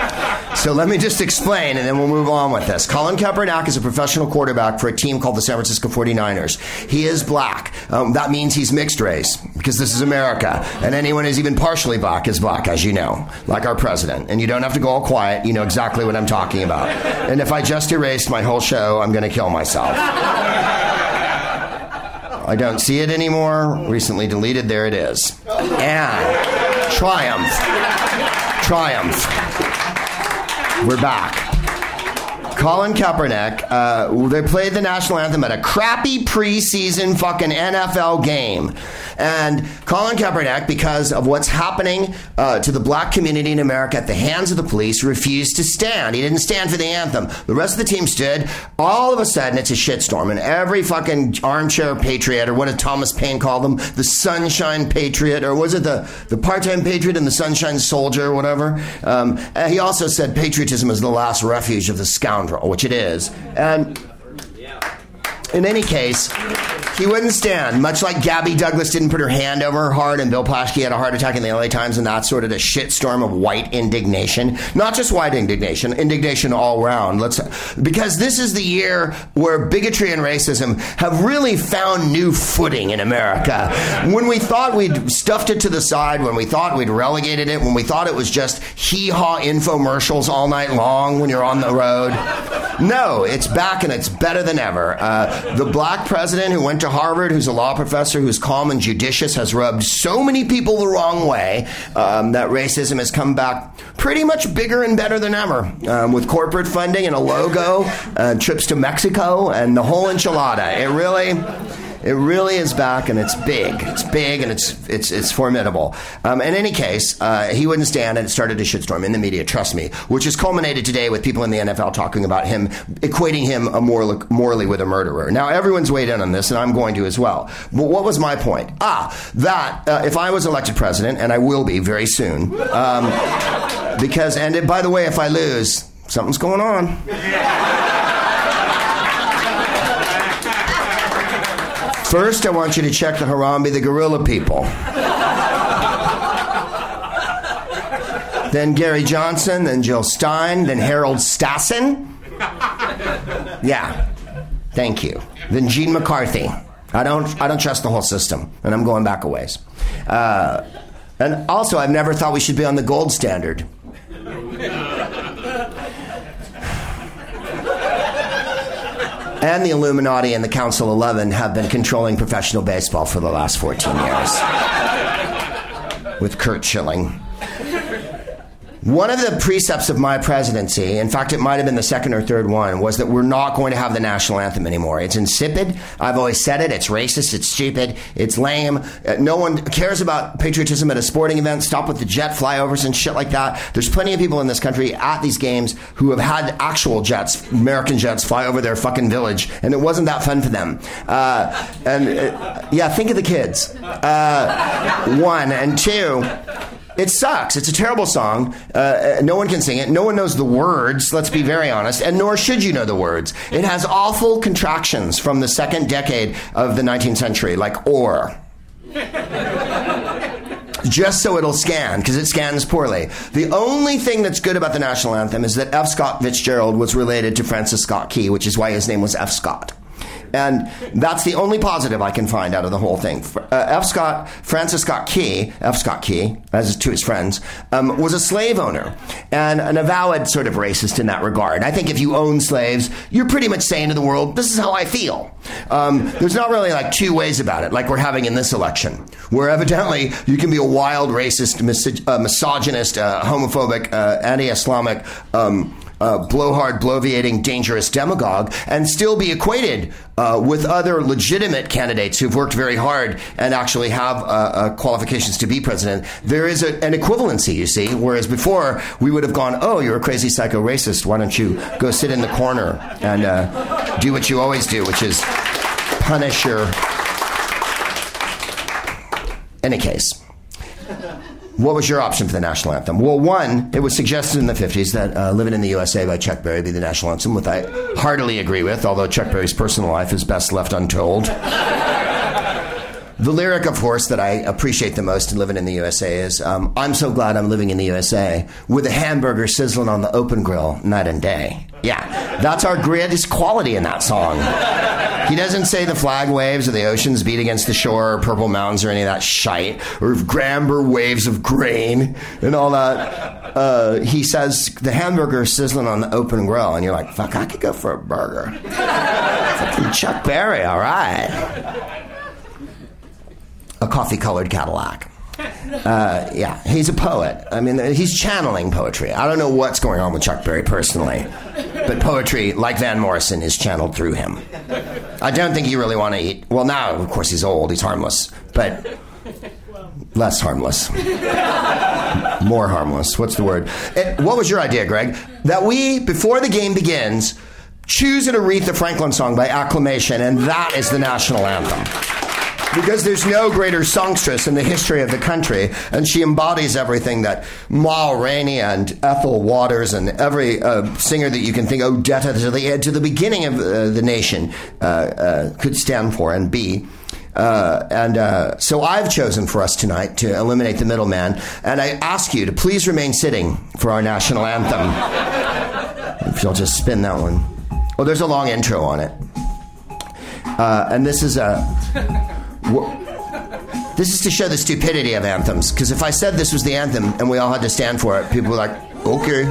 So let me just explain, and then we'll move on with this. Colin Kaepernick is a professional quarterback for a team called the San Francisco 49ers. He is black. Um, that means he's mixed race, because this is America. And anyone who's even partially black is black, as you know, like our president. And you don't have to go all quiet. You know exactly what I'm talking about. And if I just erased my whole show, I'm going to kill myself. I don't see it anymore. Recently deleted. There it is. And triumph. Triumph. We're back. Colin Kaepernick, uh, they played the national anthem at a crappy preseason fucking NFL game. And Colin Kaepernick, because of what's happening uh, to the black community in America at the hands of the police, refused to stand. He didn't stand for the anthem. The rest of the team stood. All of a sudden, it's a shitstorm. And every fucking armchair patriot, or what did Thomas Paine call them? The sunshine patriot, or was it the, the part time patriot and the sunshine soldier, or whatever? Um, he also said patriotism is the last refuge of the scoundrel, which it is. And in any case, He wouldn't stand. Much like Gabby Douglas didn't put her hand over her heart and Bill Plaschke had a heart attack in the LA Times and that sort of a shitstorm of white indignation. Not just white indignation, indignation all around. Let's because this is the year where bigotry and racism have really found new footing in America. When we thought we'd stuffed it to the side, when we thought we'd relegated it, when we thought it was just hee-haw infomercials all night long when you're on the road. No, it's back and it's better than ever. Uh, the black president who went to Harvard, who's a law professor, who's calm and judicious, has rubbed so many people the wrong way um, that racism has come back pretty much bigger and better than ever. Um, with corporate funding and a logo, uh, trips to Mexico, and the whole enchilada. It really. It really is back, and it's big. It's big, and it's it's it's formidable. Um, in any case, uh, he wouldn't stand, and it started a shitstorm in the media. Trust me, which has culminated today with people in the NFL talking about him, equating him morally, morally with a murderer. Now everyone's weighed in on this, and I'm going to as well. But what was my point? Ah, that uh, if I was elected president, and I will be very soon, um, because and by the way, if I lose, something's going on. First, I want you to check the Harambe the gorilla people. then Gary Johnson, then Jill Stein, then Harold Stassen. Yeah, thank you. Then Gene McCarthy. I don't, I don't trust the whole system, and I'm going back a ways. Uh, and also, I've never thought we should be on the gold standard. And the Illuminati and the Council 11 have been controlling professional baseball for the last 14 years with Curt Schilling. One of the precepts of my presidency, in fact, it might have been the second or third one, was that we're not going to have the national anthem anymore. It's insipid. I've always said it. It's racist. It's stupid. It's lame. Uh, no one cares about patriotism at a sporting event. Stop with the jet flyovers and shit like that. There's plenty of people in this country at these games who have had actual jets, American jets, fly over their fucking village, and it wasn't that fun for them. Uh, and uh, yeah, think of the kids. Uh, one and two. It sucks. It's a terrible song. Uh, no one can sing it. No one knows the words, let's be very honest, and nor should you know the words. It has awful contractions from the second decade of the 19th century, like or. Just so it'll scan, because it scans poorly. The only thing that's good about the national anthem is that F. Scott Fitzgerald was related to Francis Scott Key, which is why his name was F. Scott. And that's the only positive I can find out of the whole thing. Uh, F. Scott, Francis Scott Key, F. Scott Key, as to his friends, um, was a slave owner and an avowed sort of racist in that regard. I think if you own slaves, you're pretty much saying to the world, this is how I feel. Um, there's not really like two ways about it, like we're having in this election, where evidently you can be a wild racist, mis- uh, misogynist, uh, homophobic, uh, anti Islamic, um, uh, blowhard, bloviating, dangerous demagogue and still be equated uh, with other legitimate candidates who've worked very hard and actually have uh, uh qualifications to be president. There is a, an equivalency, you see, whereas before we would have gone, oh, you're a crazy psycho racist. Why don't you go sit in the corner and uh, do what you always do, which is punish your. Any case. What was your option for the national anthem? Well, one, it was suggested in the 50s that uh, Living in the USA by Chuck Berry be the national anthem, which I heartily agree with, although Chuck Berry's personal life is best left untold. The lyric, of course, that I appreciate the most in Living in the USA is um, I'm so glad I'm living in the USA with a hamburger sizzling on the open grill night and day. Yeah, that's our greatest quality in that song. He doesn't say the flag waves or the oceans beat against the shore or purple mountains or any of that shite or Gramber waves of grain and all that. Uh, he says the hamburger sizzling on the open grill, and you're like, fuck, I could go for a burger. Fucking Chuck Berry, all right. A coffee colored Cadillac. Uh, yeah, he's a poet. I mean, he's channeling poetry. I don't know what's going on with Chuck Berry personally, but poetry, like Van Morrison, is channeled through him. I don't think you really want to eat. Well, now, of course, he's old. He's harmless, but less harmless. More harmless. What's the word? It, what was your idea, Greg? That we, before the game begins, choose an Aretha Franklin song by acclamation, and that is the national anthem. Because there's no greater songstress in the history of the country, and she embodies everything that Ma Rainey and Ethel Waters and every uh, singer that you can think, Odetta to the to the beginning of uh, the nation uh, uh could stand for and be. Uh, and uh, so I've chosen for us tonight to eliminate the middleman, and I ask you to please remain sitting for our national anthem. if you'll just spin that one. Oh, there's a long intro on it. Uh, and this is a. this is to show the stupidity of anthems. Because if I said this was the anthem and we all had to stand for it, people were like, okay.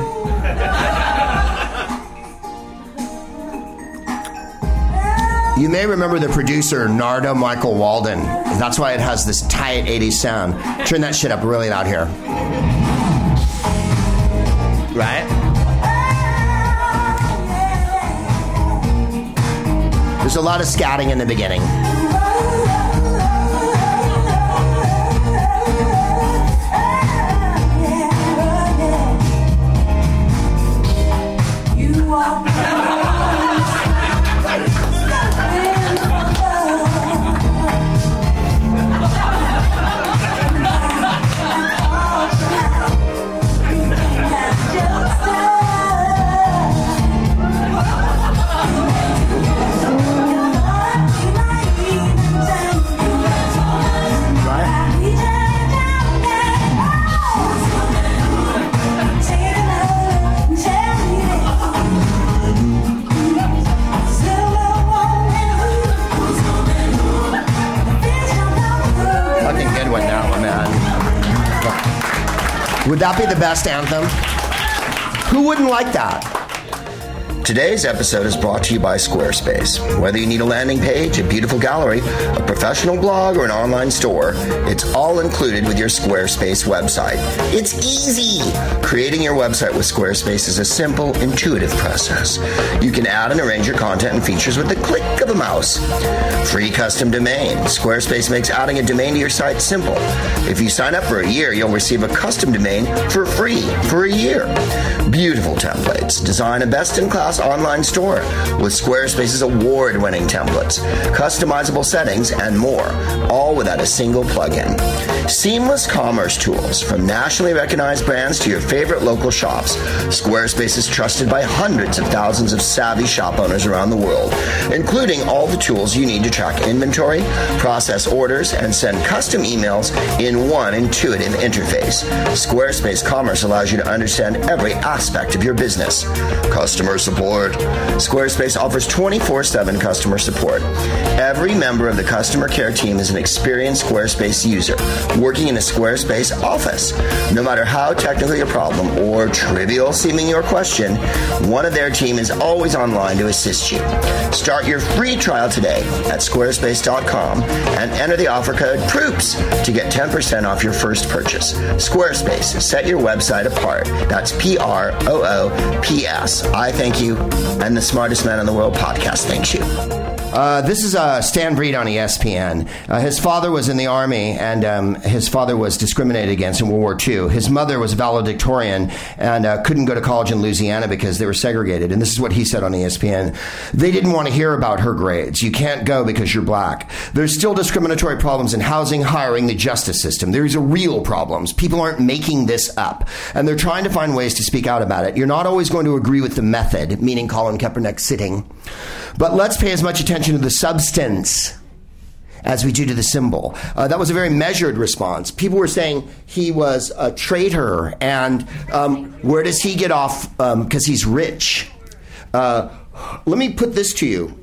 You may remember the producer, Narada Michael Walden. That's why it has this tight 80s sound. Turn that shit up really loud here. Right? There's a lot of scatting in the beginning. home. Would that be the best anthem? Who wouldn't like that? Today's episode is brought to you by Squarespace. Whether you need a landing page, a beautiful gallery, a professional blog, or an online store, it's all included with your Squarespace website. It's easy! Creating your website with Squarespace is a simple, intuitive process. You can add and arrange your content and features with the click of a mouse. Free custom domain. Squarespace makes adding a domain to your site simple. If you sign up for a year, you'll receive a custom domain for free for a year. Beautiful templates. Design a best in class online store with Squarespace's award winning templates, customizable settings, and more, all without a single plugin. Seamless commerce tools from nationally recognized brands to your favorite local shops. Squarespace is trusted by hundreds of thousands of savvy shop owners around the world, including all the tools you need to track inventory, process orders, and send custom emails in one intuitive interface. Squarespace Commerce allows you to understand every aspect of your business. Customer support. Squarespace offers 24 7 customer support. Every member of the customer care team is an experienced Squarespace user working in a Squarespace office. No matter how technical your problem or trivial seeming your question, one of their team is always online to assist you. Start your free trial today at squarespace.com and enter the offer code PROOPS to get 10% off your first purchase. Squarespace, set your website apart. That's P R O O P S. I thank you and the Smartest Man in the World podcast thanks you. Uh, this is uh, Stan Breed on ESPN. Uh, his father was in the army, and um, his father was discriminated against in World War II. His mother was valedictorian and uh, couldn't go to college in Louisiana because they were segregated. And this is what he said on ESPN. They didn't want to hear about her grades. You can't go because you're black. There's still discriminatory problems in housing, hiring, the justice system. There's a real problems. People aren't making this up, and they're trying to find ways to speak out about it. You're not always going to agree with the method, meaning Colin Kaepernick sitting, but let's pay as much attention attention to the substance as we do to the symbol. Uh, that was a very measured response. People were saying he was a traitor, and um, where does he get off? Because um, he's rich. Uh, let me put this to you.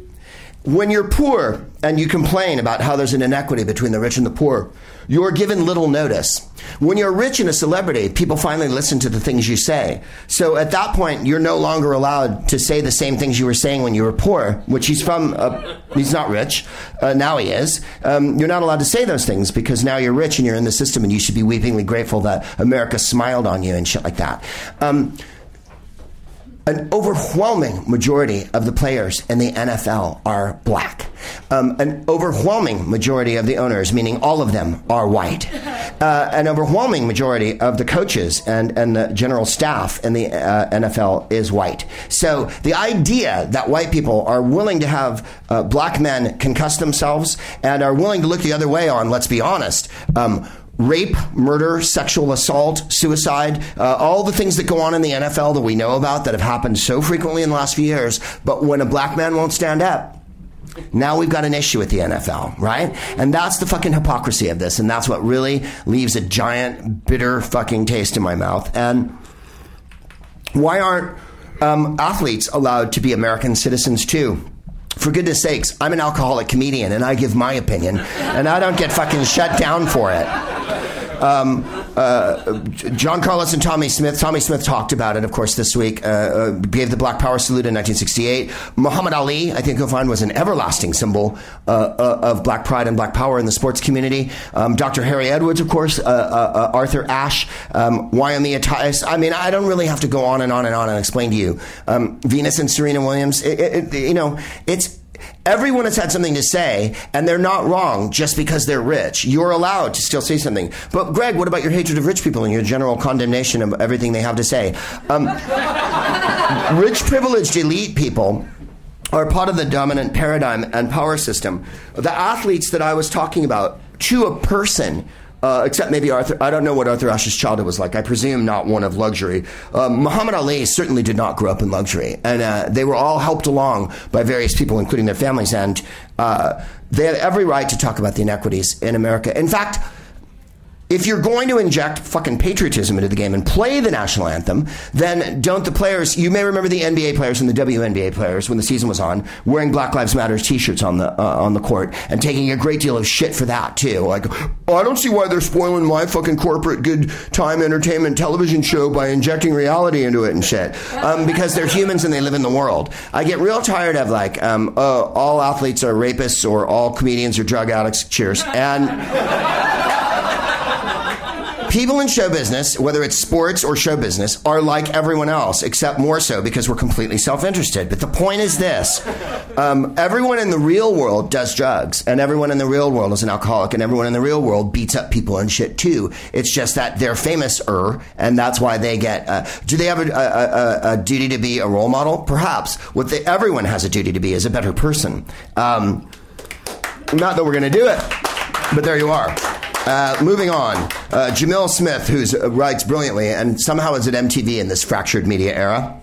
When you're poor and you complain about how there's an inequity between the rich and the poor, you're given little notice. When you're rich and a celebrity, people finally listen to the things you say. So at that point, you're no longer allowed to say the same things you were saying when you were poor, which he's from, uh, he's not rich. Uh, now he is. Um, you're not allowed to say those things because now you're rich and you're in the system and you should be weepingly grateful that America smiled on you and shit like that. Um, an overwhelming majority of the players in the NFL are black. Um, an overwhelming majority of the owners, meaning all of them, are white. Uh, an overwhelming majority of the coaches and, and the general staff in the uh, NFL is white. So the idea that white people are willing to have uh, black men concuss themselves and are willing to look the other way on, let's be honest, um, rape, murder, sexual assault, suicide, uh, all the things that go on in the NFL that we know about that have happened so frequently in the last few years. But when a black man won't stand up, now we've got an issue with the NFL, right? And that's the fucking hypocrisy of this. And that's what really leaves a giant, bitter fucking taste in my mouth. And why aren't um, athletes allowed to be American citizens too? For goodness sakes, I'm an alcoholic comedian and I give my opinion, and I don't get fucking shut down for it. Um, uh, John Carlos and Tommy Smith. Tommy Smith talked about it, of course, this week. Uh, uh, gave the Black Power salute in 1968. Muhammad Ali, I think you'll find, was an everlasting symbol uh, uh, of Black pride and Black power in the sports community. Um, Dr. Harry Edwards, of course. Uh, Arthur Ashe. Um, Wyomia Tyus. I mean, I don't really have to go on and on and on and explain to you. Um, Venus and Serena Williams. It, it, you know, it's Everyone has had something to say, and they're not wrong just because they're rich. You're allowed to still say something. But, Greg, what about your hatred of rich people and your general condemnation of everything they have to say? Um, rich, privileged, elite people are part of the dominant paradigm and power system. The athletes that I was talking about, to a person, uh, except maybe Arthur. I don't know what Arthur Ashe's childhood was like. I presume not one of luxury. Uh, Muhammad Ali certainly did not grow up in luxury, and uh, they were all helped along by various people, including their families, and uh, they have every right to talk about the inequities in America. In fact if you're going to inject fucking patriotism into the game and play the national anthem, then don't the players, you may remember the NBA players and the WNBA players when the season was on, wearing Black Lives Matter t-shirts on the, uh, on the court and taking a great deal of shit for that too. Like, I don't see why they're spoiling my fucking corporate good time entertainment television show by injecting reality into it and shit. Um, because they're humans and they live in the world. I get real tired of like, um, uh, all athletes are rapists or all comedians are drug addicts. Cheers. And, people in show business, whether it's sports or show business, are like everyone else, except more so because we're completely self interested. But the point is this um, everyone in the real world does drugs, and everyone in the real world is an alcoholic, and everyone in the real world beats up people and shit too. It's just that they're famous er, and that's why they get. Uh, do they have a, a, a, a, duty to be a role model? Perhaps. What they, everyone has a duty to be is a better person. Um, not that we're going to do it, but there you are. Uh, moving on, uh, Jamil Smith, who writes brilliantly and somehow is at MTV in this fractured media era.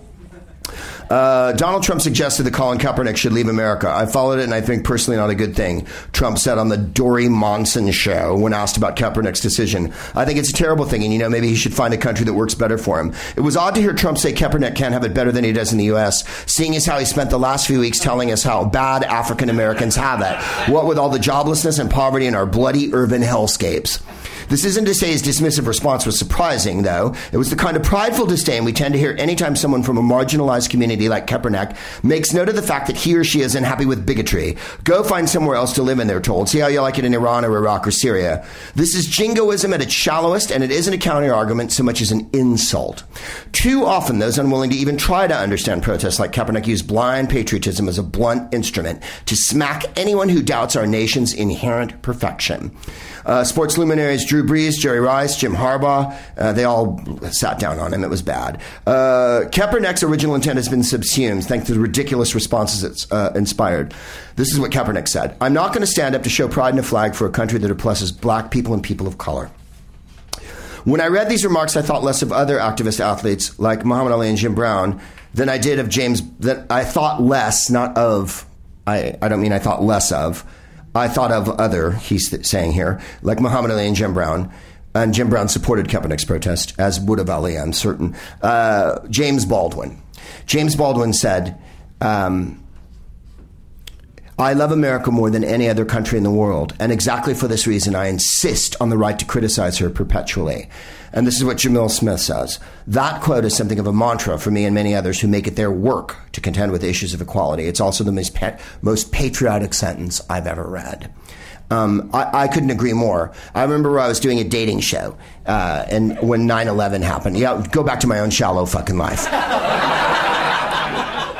Uh, Donald Trump suggested that Colin Kaepernick should leave America. I followed it, and I think personally not a good thing. Trump said on the Dori Monson show when asked about Kaepernick's decision. I think it's a terrible thing, and you know maybe he should find a country that works better for him. It was odd to hear Trump say Kaepernick can't have it better than he does in the U.S., seeing as how he spent the last few weeks telling us how bad African Americans have it. What with all the joblessness and poverty in our bloody urban hellscapes. This isn't to say his dismissive response was surprising, though. It was the kind of prideful disdain we tend to hear anytime someone from a marginalized community like Kaepernick makes note of the fact that he or she is unhappy with bigotry. Go find somewhere else to live in, they're told. See how you like it in Iran or Iraq or Syria. This is jingoism at its shallowest, and it isn't a counter argument so much as an insult. Too often, those unwilling to even try to understand protests like Kaepernick use blind patriotism as a blunt instrument to smack anyone who doubts our nation's inherent perfection. Uh, sports luminaries Drew Brees, Jerry Rice, Jim Harbaugh, uh, they all sat down on him. It was bad. Uh, Kaepernick's original intent has been subsumed thanks to the ridiculous responses it's uh, inspired. This is what Kaepernick said I'm not going to stand up to show pride in a flag for a country that oppresses black people and people of color. When I read these remarks, I thought less of other activist athletes like Muhammad Ali and Jim Brown than I did of James, that I thought less, not of, I, I don't mean I thought less of, I thought of other, he's saying here, like Muhammad Ali and Jim Brown. And Jim Brown supported Kaepernick's protest, as would have Ali, I'm certain. Uh, James Baldwin. James Baldwin said, um, I love America more than any other country in the world, and exactly for this reason, I insist on the right to criticize her perpetually. And this is what Jamil Smith says. That quote is something of a mantra for me and many others who make it their work to contend with issues of equality. It's also the most, pa- most patriotic sentence I've ever read. Um, I, I, couldn't agree more. I remember I was doing a dating show, uh, and when 9 11 happened, yeah, go back to my own shallow fucking life.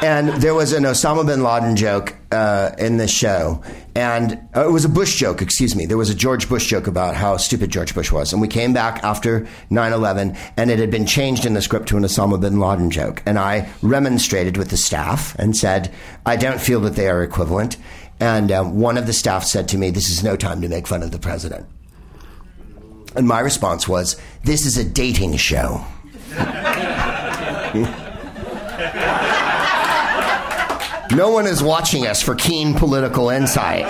and there was an Osama bin Laden joke uh, in the show, and uh, it was a Bush joke. Excuse me. There was a George Bush joke about how stupid George Bush was, and we came back after 9/11, and it had been changed in the script to an Osama bin Laden joke, and I remonstrated with the staff and said, "I don't feel that they are equivalent." And uh, one of the staff said to me, "This is no time to make fun of the president." And my response was, "This is a dating show." No one is watching us for keen political insight.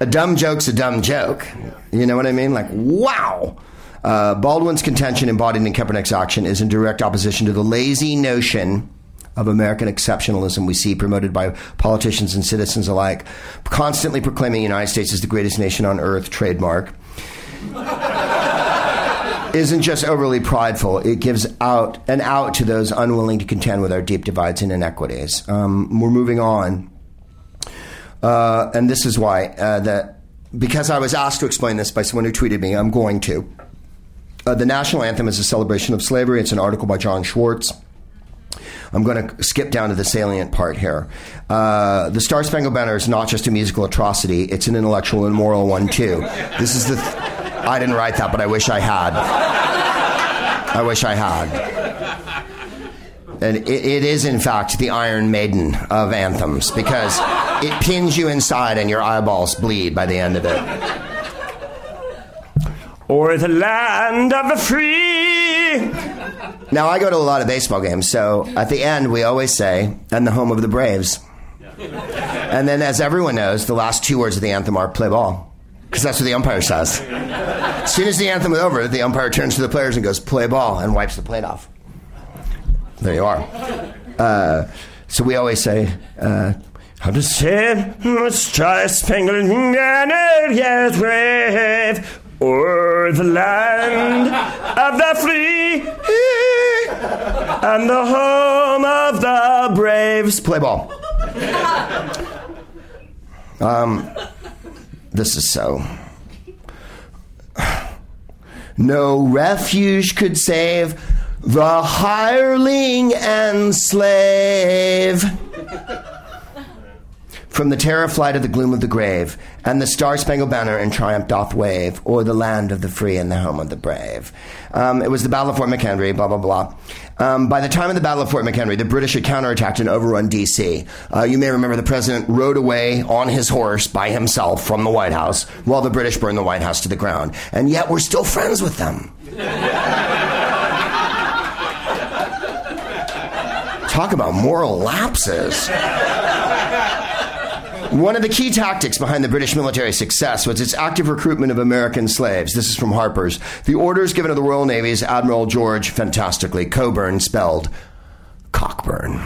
A dumb joke's a dumb joke. You know what I mean? Like, wow. Uh, Baldwin's contention embodied in Kaepernick's action is in direct opposition to the lazy notion of American exceptionalism we see promoted by politicians and citizens alike, constantly proclaiming the United States is the greatest nation on earth, trademark isn't just overly prideful, it gives out an out to those unwilling to contend with our deep divides and inequities. Um, we're moving on. Uh, and this is why uh, that because I was asked to explain this by someone who tweeted me, I'm going to. Uh, the national anthem is a celebration of slavery. It's an article by Jon Schwarz. I'm going to skip down to the salient part here. Uh, the Star Spangled Banner is not just a musical atrocity; it's an intellectual and moral one too. This is the. Th- I didn't write that, but I wish I had. I wish I had. And it, it is, in fact, the Iron Maiden of anthems because it pins you inside and your eyeballs bleed by the end of it. Or the land of the free. Now, I go to a lot of baseball games, so at the end, we always say, and the home of the Braves. And then, as everyone knows, the last two words of the anthem are play ball because that's what the umpire says. As soon as the anthem is over, the umpire turns to the players and goes, "Play ball," and wipes the plate off. There you are. Uh, so we always say, uh, "How to say star spangled banner yet wave o'er the land of the free and the home of the braves." Play ball. Um, this is so. No refuge could save the hireling and slave from the terror flight of the gloom of the grave, and the star spangled banner in triumph doth wave, o'er the land of the free and the home of the brave. Um, it was the Battle of Fort McHenry, blah, blah, blah. Um, by the time of the Battle of Fort McHenry, the British had counterattacked and overrun D.C. Uh, you may remember the president rode away on his horse by himself from the White House while the British burned the White House to the ground. And yet we're still friends with them. Talk about moral lapses. One of the key tactics behind the British military success was its active recruitment of American slaves. This is from Harper's. The orders given to the Royal Navy's Admiral George, fantastically, Coburn, spelled Cockburn.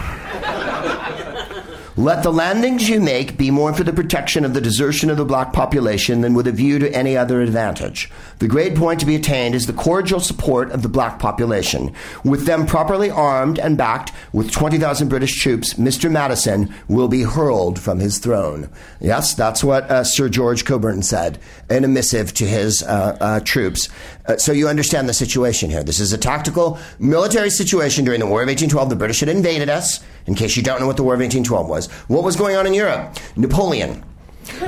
Let the landings you make be more for the protection of the desertion of the black population than with a view to any other advantage. The great point to be attained is the cordial support of the black population. With them properly armed and backed with 20,000 British troops, Mr. Madison will be hurled from his throne. Yes, that's what uh, Sir George Coburn said in a missive to his uh, uh, troops. Uh, so you understand the situation here. This is a tactical military situation during the War of 1812. The British had invaded us. In case you don't know what the War of 1812 was, what was going on in Europe? Napoleon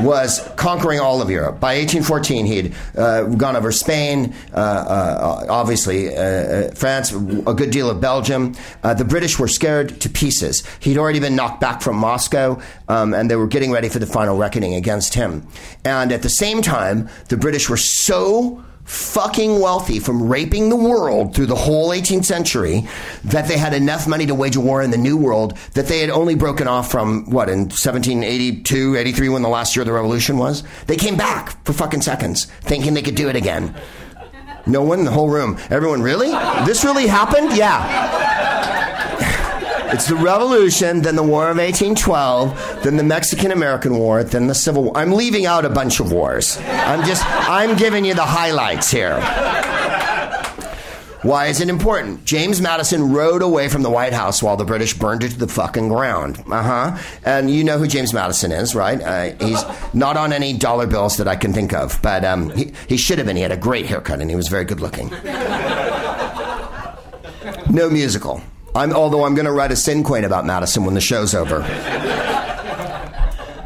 was conquering all of Europe. By 1814, he had uh, gone over Spain, uh, uh, obviously uh, uh, France, a good deal of Belgium. The British were scared to pieces. He'd already been knocked back from Moscow, um, and they were getting ready for the final reckoning against him. And at the same time, the British were so fucking wealthy from raping the world through the whole 18th century that they had enough money to wage a war in the new world that they had only broken off from what in 1782 83 when the last year of the revolution was? They came back for fucking seconds thinking they could do it again. No one in the whole room. Everyone really? This really happened? Yeah it's the Revolution, then the War of 1812, then the Mexican American War, then the Civil War. I'm leaving out a bunch of wars. I'm just, I'm giving you the highlights here. Why is it important? James Madison rode away from the White House while the British burned it to the fucking ground. Uh huh. And you know who James Madison is, right? Uh, he's not on any dollar bills that I can think of, but um, he, he should have been. He had a great haircut and he was very good looking. No musical. I'm, although I'm going to write a sin cinquain about Madison when the show's over.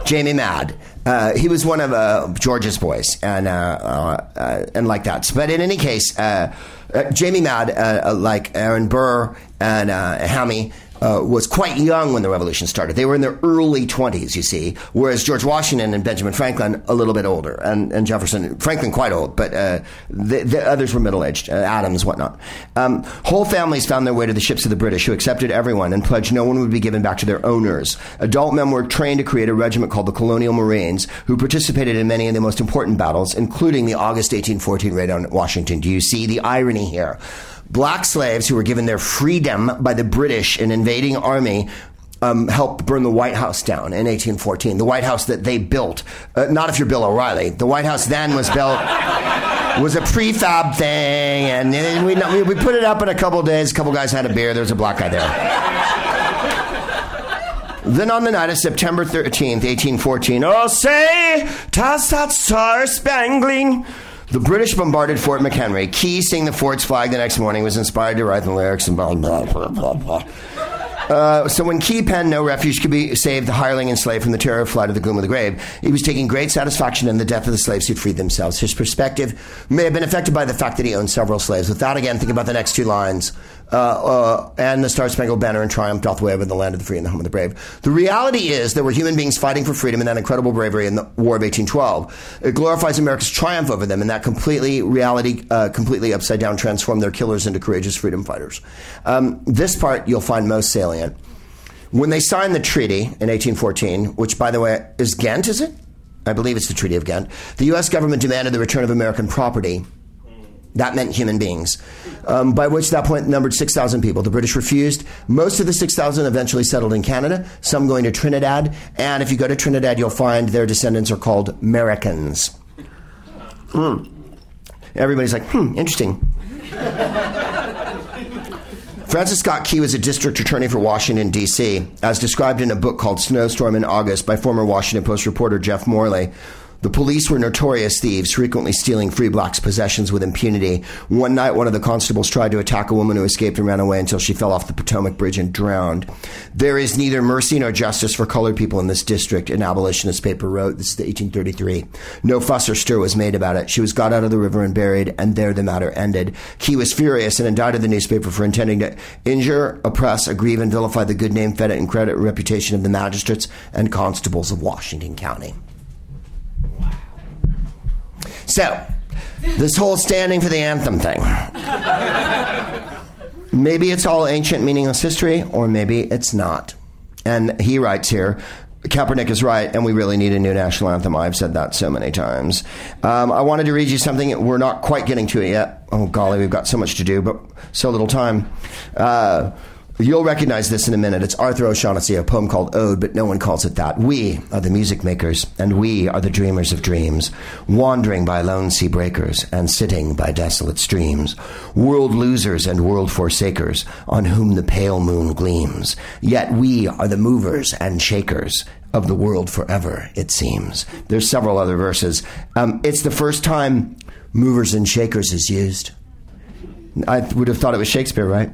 Jamie Mad. Uh, he was one of uh, George's boys, and uh, uh, uh and like that. But in any case, uh, Jamie Mad, like Aaron Burr and Hammy, uh, was quite young when the revolution started. They were in their early 20s, you see, whereas George Washington and Benjamin Franklin a little bit older, and, and Jefferson, Franklin quite old, but uh, the, the, others were middle aged, uh, Adams, whatnot. Um, whole families found their way to the ships of the British, who accepted everyone and pledged no one would be given back to their owners. Adult men were trained to create a regiment called the Colonial Marines, who participated in many of the most important battles, including the August 1814 raid on Washington. Do you see the irony here? Black slaves who were given their freedom by the British in invading army um, helped burn the White House down in 1814. The White House that they built. Uh, not if you're Bill O'Reilly. The White House then was built. was a prefab thing, and we, we put it up in a couple days. A couple guys had a beer. There was a black guy there. Then on the night of September 13th, 1814, oh, say, toss that star spangling the British bombarded Fort McHenry. Key, seeing the fort's flag the next morning, was inspired to write the lyrics and blah, blah, blah, blah, blah. Uh, so when Key penned No Refuge Could Be Saved, the hireling and slave from the terror flight of the gloom of the grave, he was taking great satisfaction in the death of the slaves who'd freed themselves. His perspective may have been affected by the fact that he owned several slaves. With that, again, think about the next two lines uh, uh, and the Star Spangled Banner and triumph doth wave in the land of the free and the home of the brave. The reality is there were human beings fighting for freedom in that incredible bravery in the War of 1812. It glorifies America's triumph over them, and that completely reality, uh, completely upside down, transformed their killers into courageous freedom fighters. Um, this part you'll find most salient. When they signed the treaty in 1814, which, by the way, is Ghent, is it? I believe it's the Treaty of Ghent. The U.S. government demanded the return of American property that meant human beings, um, by which that point numbered 6,000 people. The British refused. Most of the 6,000 eventually settled in Canada, some going to Trinidad. And if you go to Trinidad, you'll find their descendants are called Americans. Mm. Everybody's like, hmm, interesting. Francis Scott Key was a district attorney for Washington, D.C., as described in a book called Snowstorm in August by former Washington Post reporter Jeff Morley. The police were notorious thieves, frequently stealing free blacks' possessions with impunity. One night, one of the constables tried to attack a woman who escaped and ran away until she fell off the Potomac Bridge and drowned. There is neither mercy nor justice for colored people in this district, an abolitionist paper wrote. This is the 1833. No fuss or stir was made about it. She was got out of the river and buried, and there the matter ended. Key was furious and indicted the newspaper for intending to injure, oppress, aggrieve, and vilify the good name, credit, and credit reputation of the magistrates and constables of Washington County. So, this whole standing for the anthem thing. maybe it's all ancient, meaningless history, or maybe it's not. And he writes here Kaepernick is right, and we really need a new national anthem. I've said that so many times. Um, I wanted to read you something. We're not quite getting to it yet. Oh, golly, we've got so much to do, but so little time. Uh, You'll recognize this in a minute. It's Arthur O'Shaughnessy, a poem called Ode, but no one calls it that. We are the music makers, and we are the dreamers of dreams, wandering by lone sea breakers and sitting by desolate streams, world losers and world forsakers, on whom the pale moon gleams. Yet we are the movers and shakers of the world forever, it seems. There's several other verses. Um, it's the first time movers and shakers is used. I would have thought it was Shakespeare, right?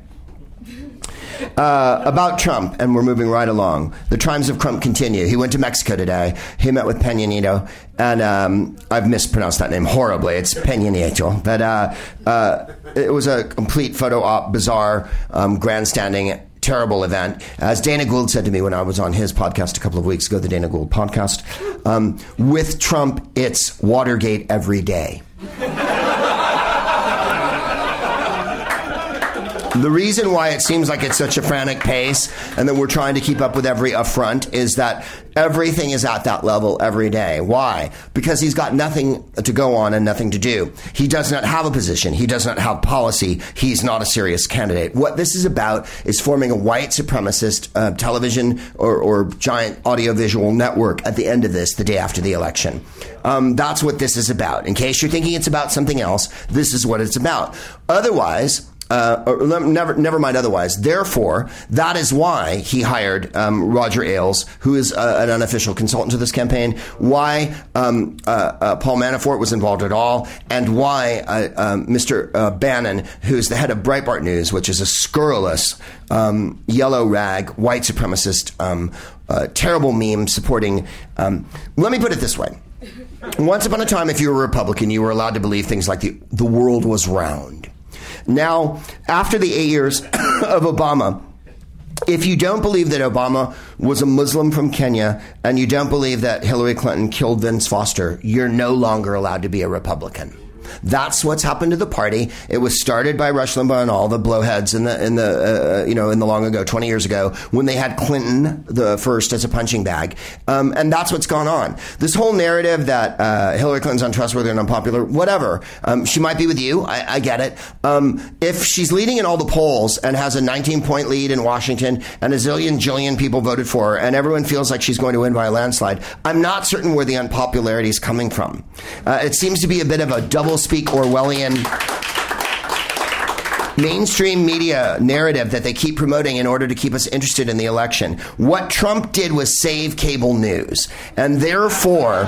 Uh, about Trump, and we're moving right along. The triumphs of Trump continue. He went to Mexico today. He met with Peña Nieto, and um, I've mispronounced that name horribly. It's Peña Nieto, but uh, uh, it was a complete photo op, bizarre, um, grandstanding terrible event. As Dana Gould said to me when I was on his podcast a couple of weeks ago, the Dana Gould podcast, um, with Trump, it's Watergate every day. The reason why it seems like it's such a frantic pace and that we're trying to keep up with every affront is that everything is at that level every day. Why? Because he's got nothing to go on and nothing to do. He does not have a position. He does not have policy. He's not a serious candidate. What this is about is forming a white supremacist uh, television or, or giant audiovisual network at the end of this, the day after the election. Um, that's what this is about. In case you're thinking it's about something else, this is what it's about. Otherwise, uh, never, never mind otherwise. Therefore, that is why he hired um, Roger Ailes, who is uh, an unofficial consultant to this campaign, why um, uh, uh Paul Manafort was involved at all, and why uh, Mr. Uh, Bannon, who's the head of Breitbart News, which is a scurrilous um, yellow rag, white supremacist, um, terrible meme supporting. Um, let me put it this way. Once upon a time, if you were a Republican, you were allowed to believe things like the, the world was round. Now, after the eight years of Obama, if you don't believe that Obama was a Muslim from Kenya and you don't believe that Hillary Clinton killed Vince Foster, you're no longer allowed to be a Republican. That's what's happened to the party. It was started by Rush Limbaugh and all the blowheads in the in the uh, uh, you know in the long ago, twenty years ago, when they had Clinton the first as a punching bag, um, and that's what's gone on. This whole narrative that uh, Hillary Clinton's untrustworthy and unpopular, whatever. Um, she might be with you. I, I get it. Um, if she's leading in all the polls and has a 19 point lead in Washington and a zillion jillion people voted for her, and everyone feels like she's going to win by a landslide, I'm not certain where the unpopularity is coming from. Uh, it seems to be a bit of a double speak Orwellian mainstream media narrative that they keep promoting in order to keep us interested in the election. What Trump did was save cable news. And therefore,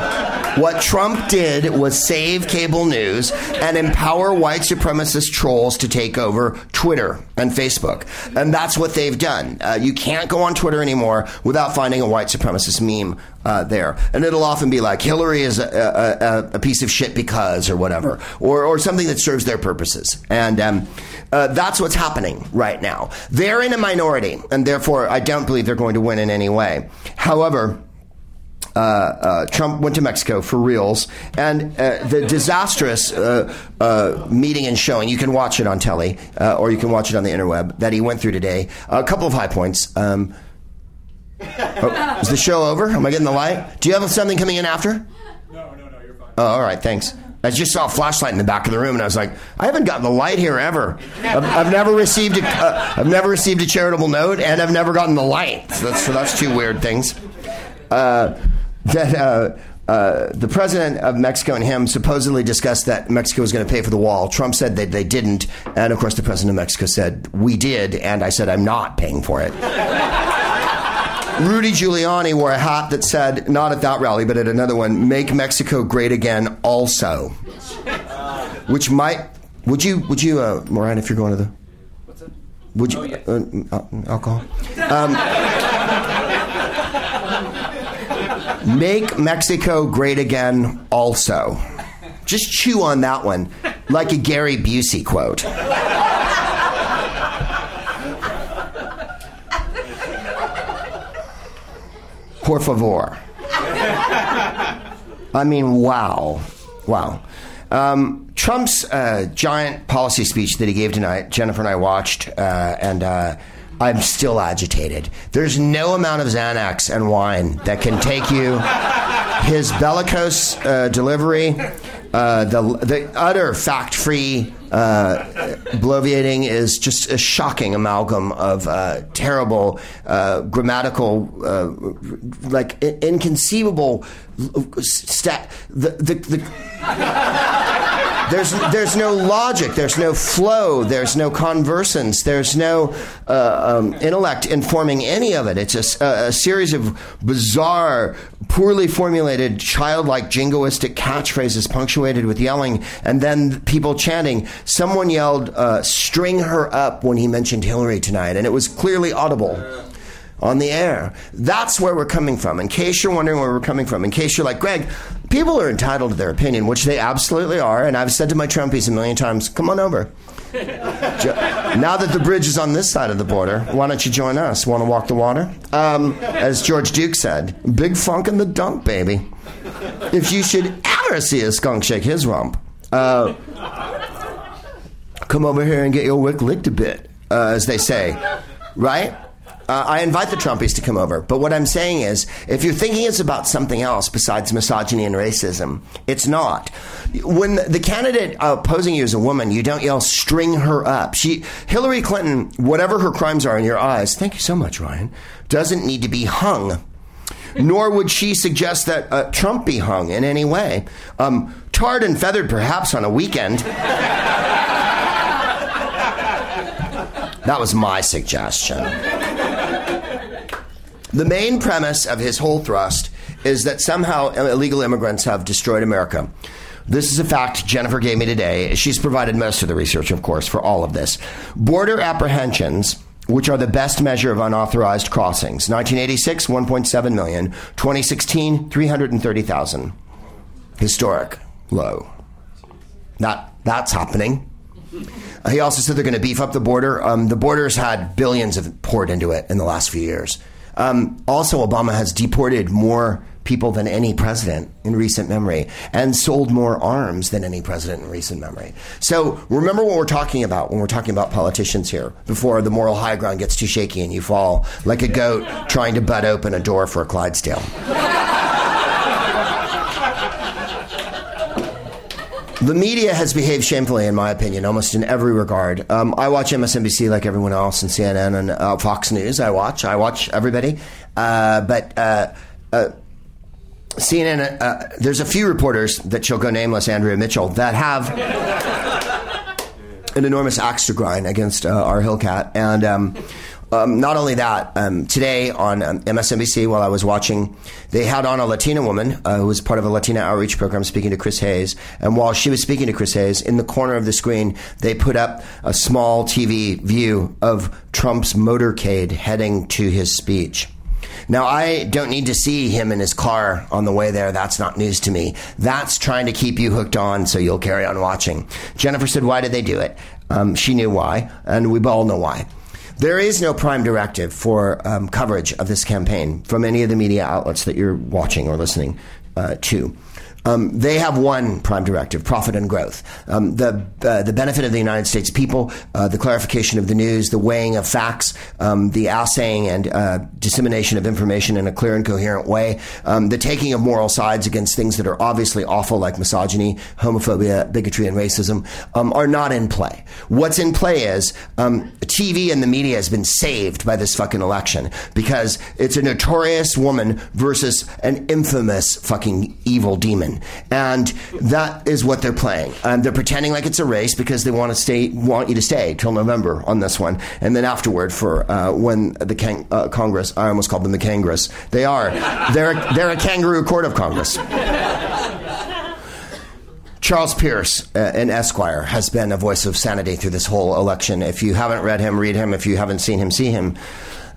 what Trump did was save cable news and empower white supremacist trolls to take over Twitter and Facebook. And that's what they've done. Uh, you can't go on Twitter anymore without finding a white supremacist meme uh, there. And it'll often be like Hillary is a, a, a, piece of shit because or whatever, or, or something that serves their purposes. And um, uh, that's what's happening right now. They're in a minority, and therefore I don't believe they're going to win in any way. However, uh, uh, Trump went to Mexico for reals, and uh, the disastrous uh, meeting and showing, you can watch it on telly or you can watch it on the interweb, that he went through today. A couple of high points. Um, oh, is the show over? Am I getting the light? Do you have something coming in after? No, no, no, you're fine. Oh, all right, thanks. I just saw a flashlight in the back of the room, and I was like, I haven't gotten the light here ever. I've, I've never received a, uh, I've never received a charitable note, and I've never gotten the light. So that's, so that's two weird things. Uh, that uh, uh, the president of Mexico and him supposedly discussed that Mexico was going to pay for the wall. Trump said that they didn't, and of course, the president of Mexico said we did, and I said I'm not paying for it. Rudy Giuliani wore a hat that said, not at that rally, but at another one, make Mexico great again also. Which might, would you, would you, uh, Moran, if you're going to the, would you, Oh, yeah. uh, uh, alcohol? Um, make Mexico great again also. Just chew on that one like a Gary Busey quote. Por favor. I mean, wow. Wow. Um, Trump's uh, giant policy speech that he gave tonight, Jennifer and I watched, uh, and uh, I'm still agitated. There's no amount of Xanax and wine that can take you. His bellicose uh, delivery, uh, the, the utter fact free uh, bloviating is just a shocking amalgam of uh, terrible uh, grammatical, uh, like inconceivable stat. The, the, the there's there's no logic, there's no flow, there's no conversance, there's no uh, um, intellect informing any of it. It's a series of bizarre, poorly formulated, childlike, jingoistic catchphrases punctuated with yelling, and then people chanting. Someone yelled, uh, "String her up" when he mentioned Hillary tonight, and it was clearly audible on the air. That's where we're coming from. In case you're wondering where we're coming from, in case you're like, Greg, people are entitled to their opinion, which they absolutely are. And I've said to my Trumpies a million times, come on over. Now that the bridge is on this side of the border, why don't you join us? Want to walk the water? Um, as George Duke said, big funk in the dump, baby. If you should ever see a skunk shake his rump, uh, come over here and get your wick licked a bit, uh, as they say, right? Uh, I invite the Trumpies to come over. But what I'm saying is, if you're thinking it's about something else besides misogyny and racism, it's not. When the candidate opposing you is a woman, you don't yell, string her up. She, Hillary Clinton, whatever her crimes are in your eyes, thank you so much, Ryan, doesn't need to be hung. Nor would she suggest that uh, Trump be hung in any way. Um, tarred and feathered, perhaps, on a weekend. That was my suggestion. The main premise of his whole thrust is that somehow illegal immigrants have destroyed America. This is a fact Jennifer gave me today. She's provided most of the research, of course, for all of this. Border apprehensions which are the best measure of unauthorized crossings. 1986, 1.7 million. 2016, 330,000. Historic low. That, that's happening. He also said they're going to beef up the border. Um, the border's had billions of poured into it in the last few years. Um, also, Obama has deported more people than any president in recent memory and sold more arms than any president in recent memory. So remember what we're talking about when we're talking about politicians here before the moral high ground gets too shaky and you fall like a goat trying to butt open a door for a Clydesdale. The media has behaved shamefully, in my opinion, almost in every regard. Um, I watch MSNBC like everyone else, and CNN and uh, Fox News. I watch. I watch everybody. Uh, but uh, uh CNN, uh, there's a few reporters that shall go nameless, Andrea Mitchell, that have an enormous axe to grind against uh, our Hillcat. And um, um, not only that, um, today on um, MSNBC, while I was watching, they had on a Latina woman uh, who was part of a Latina outreach program speaking to Chris Hayes. And while she was speaking to Chris Hayes, in the corner of the screen, they put up a small TV view of Trump's motorcade heading to his speech. Now, I don't need to see him in his car on the way there. That's not news to me. That's trying to keep you hooked on so you'll carry on watching. Jennifer said, Why did they do it? Um, she knew why, and we all know why. There is no prime directive for um, coverage of this campaign from any of the media outlets that you're watching or listening uh, to. Um, they have one prime directive: profit and growth. Um, the uh, the benefit of the United States people, uh, the clarification of the news, the weighing of facts, um, the assaying and uh, dissemination of information in a clear and coherent way, um, the taking of moral sides against things that are obviously awful, like misogyny, homophobia, bigotry, and racism, um, are not in play. What's in play is um, TV and the media has been saved by this fucking election because it's a notorious woman versus an infamous fucking evil demon. And that is what they're playing. Um, they're pretending like it's a race because they want to stay, want you to stay till November on this one. And then afterward, for uh, when the can- uh, Congress, I almost called them the Congress. They are. They're, they're a kangaroo court of Congress. Charles Pierce uh, in Esquire has been a voice of sanity through this whole election. If you haven't read him, read him. If you haven't seen him, see him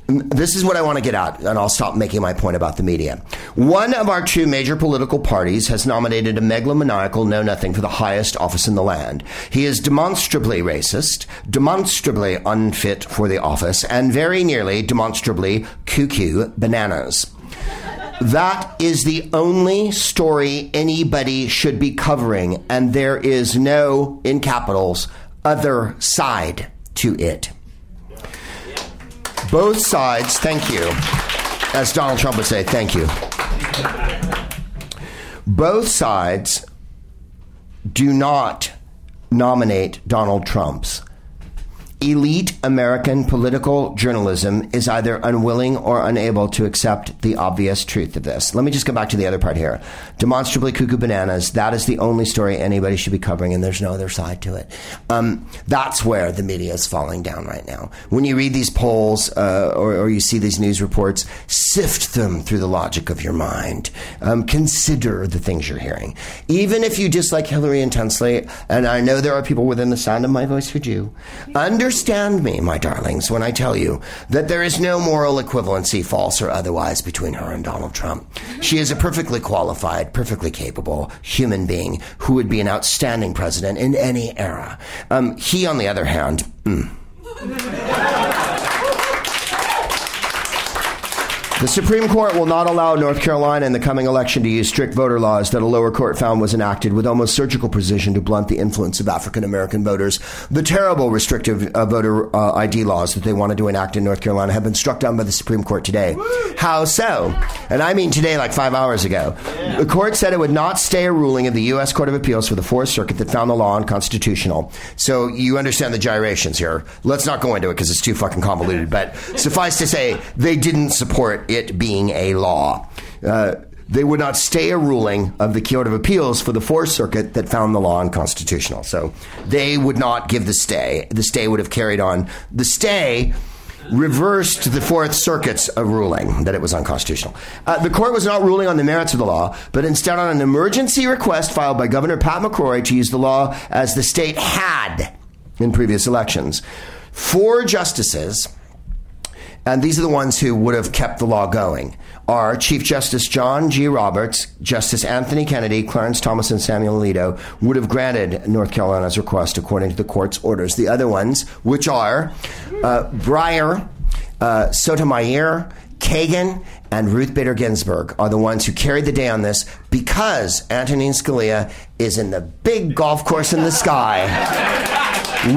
this is what I want to get at, and I'll stop making my point about the media. One of our two major political parties has nominated a megalomaniacal know nothing for the highest office in the land. He is demonstrably racist, demonstrably unfit for the office, and very nearly demonstrably cuckoo bananas. That is the only story anybody should be covering, and there is no, in capitals, other side to it. Both sides, thank you. As Donald Trump would say, thank you. Both sides do not nominate Donald Trump's elite American political journalism is either unwilling or unable to accept the obvious truth of this. Let me just go back to the other part here. Demonstrably cuckoo bananas. That is the only story anybody should be covering, and there's no other side to it. Um, that's where the media is falling down right now. When you read these polls uh, or, or, you see these news reports, sift them through the logic of your mind. Um, consider the things you're hearing. Even if you dislike Hillary intensely, and I know there are people within the sound of my voice who do, under Understand me, my darlings, when I tell you that there is no moral equivalency, false or otherwise, between her and Donald Trump. She is a perfectly qualified, perfectly capable human being who would be an outstanding president in any era. Um, he, on the other hand, mm. The Supreme Court will not allow North Carolina in the coming election to use strict voter laws that a lower court found was enacted with almost surgical precision to blunt the influence of African American voters. The terrible restrictive uh, voter uh, ID laws that they wanted to enact in North Carolina have been struck down by the Supreme Court today. How so? And I mean today, like five hours ago. The court said it would not stay a ruling of the U.S. Court of Appeals for the Fourth Circuit that found the law unconstitutional. So you understand the gyrations here. Let's not go into it because it's too fucking convoluted. But suffice to say, they didn't support it being a law. Uh, they would not stay a ruling of the Court of Appeals for the Fourth Circuit that found the law unconstitutional. So they would not give the stay. The stay would have carried on. The stay reversed the Fourth Circuit's uh, ruling that it was unconstitutional. Uh, the court was not ruling on the merits of the law, but instead on an emergency request filed by Governor Pat McCrory to use the law as the state had in previous elections. Four justices, and these are the ones who would have kept the law going are Chief Justice John G. Roberts, Justice Anthony Kennedy, Clarence Thomas, and Samuel Alito would have granted North Carolina's request according to the court's orders. The other ones, which are uh, Breyer, uh, Sotomayor, Kagan, and Ruth Bader Ginsburg are the ones who carried the day on this because Antonin Scalia is in the big golf course in the sky.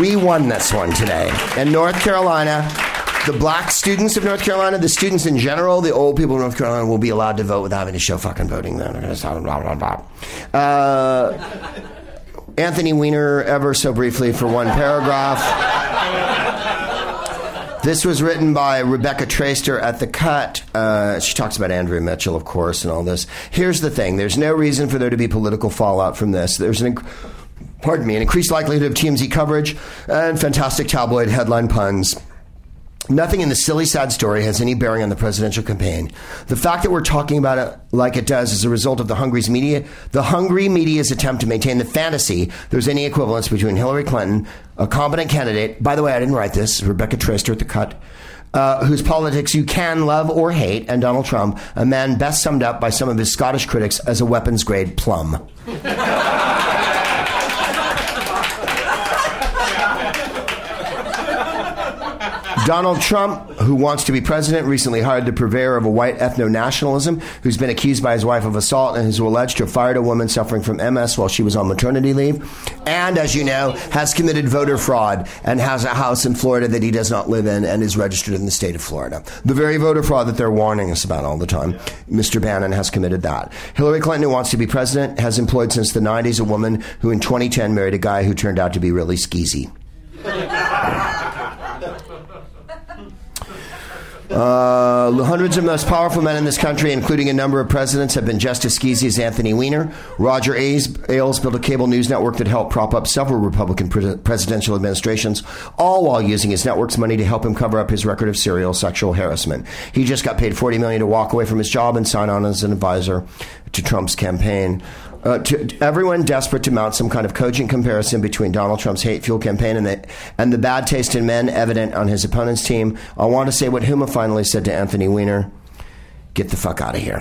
We won this one today. And North Carolina the black students of North Carolina, the students in general, the old people of North Carolina will be allowed to vote without having to show fucking voting. Uh, Anthony Weiner, ever so briefly, for one paragraph. This was written by Rebecca Traister at The Cut. Uh, she talks about Andrea Mitchell, of course, and all this. Here's the thing there's no reason for there to be political fallout from this. There's an. Inc- pardon me, an increased likelihood of TMZ coverage and fantastic tabloid headline puns. Nothing in the silly, sad story has any bearing on the presidential campaign. The fact that we're talking about it like it does is a result of the Hungry's media, the hungry media's attempt to maintain the fantasy there's any equivalence between Hillary Clinton, a competent candidate. By the way, I didn't write this. Rebecca Traister at the cut. Uh, whose politics you can love or hate, and Donald Trump, a man best summed up by some of his Scottish critics as a weapons grade plum. Donald Trump, who wants to be president, recently hired the purveyor of a white ethno nationalism, who's been accused by his wife of assault and who's alleged to have fired a woman suffering from MS while she was on maternity leave, and, as you know, has committed voter fraud and has a house in Florida that he does not live in and is registered in the state of Florida. The very voter fraud that they're warning us about all the time. Mr. Bannon has committed that. Hillary Clinton, who wants to be president, has employed since the 90s a woman who in 2010 married a guy who turned out to be really skeezy. Uh, hundreds of most powerful men in this country, including a number of presidents, have been just as skeezy as Anthony Weiner. Roger Ailes built a cable news network that helped prop up several Republican pre- presidential administrations, all while using his network's money to help him cover up his record of serial sexual harassment. He just got paid $40 million to walk away from his job and sign on as an advisor to Trump's campaign uh, to everyone desperate to mount some kind of cogent comparison between Donald Trump's hate fuel campaign and the, and the bad taste in men evident on his opponent's team, I want to say what Huma finally said to Anthony Weiner get the fuck out of here.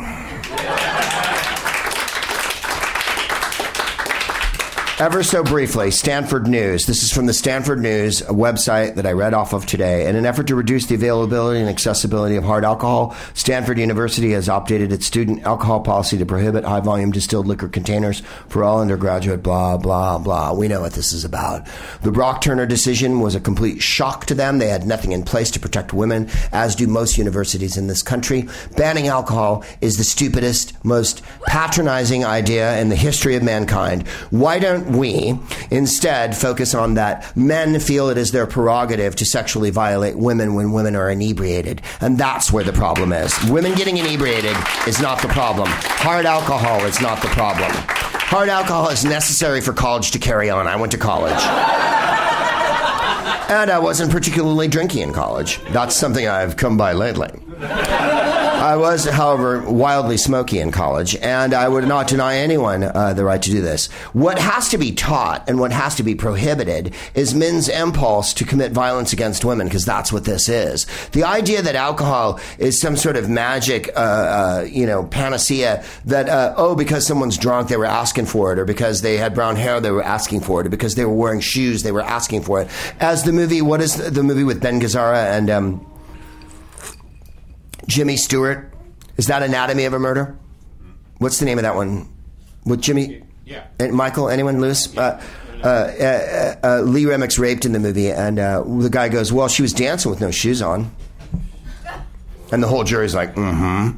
Ever so briefly, Stanford News. This is from the Stanford News, website that I read off of today. In an effort to reduce the availability and accessibility of hard alcohol, Stanford University has updated its student alcohol policy to prohibit high volume distilled liquor containers for all undergraduate, blah, blah, blah. We know what this is about. The Brock Turner decision was a complete shock to them. They had nothing in place to protect women, as do most universities in this country. Banning alcohol is the stupidest, most patronizing idea in the history of mankind. Why don't we instead focus on that men feel it is their prerogative to sexually violate women when women are inebriated. And that's where the problem is. Women getting inebriated is not the problem. Hard alcohol is not the problem. Hard alcohol is necessary for college to carry on. I went to college. and I wasn't particularly drinking in college. That's something I've come by lately. I was, however, wildly smoky in college, and I would not deny anyone uh, the right to do this. What has to be taught and what has to be prohibited is men's impulse to commit violence against women, because that's what this is. The idea that alcohol is some sort of magic, uh, uh, you know, panacea that, uh, oh, because someone's drunk, they were asking for it, or because they had brown hair, they were asking for it, or because they were wearing shoes, they were asking for it. As the movie, what is the movie with Ben Gazzara and, um, Jimmy Stewart. Is that Anatomy of a Murder? What's the name of that one? With Jimmy? Yeah. And Michael? Anyone? Lewis? Uh, uh, uh, uh, Lee Remick's raped in the movie, and uh, the guy goes, "Well, she was dancing with no shoes on," and the whole jury's like, "Mm-hmm."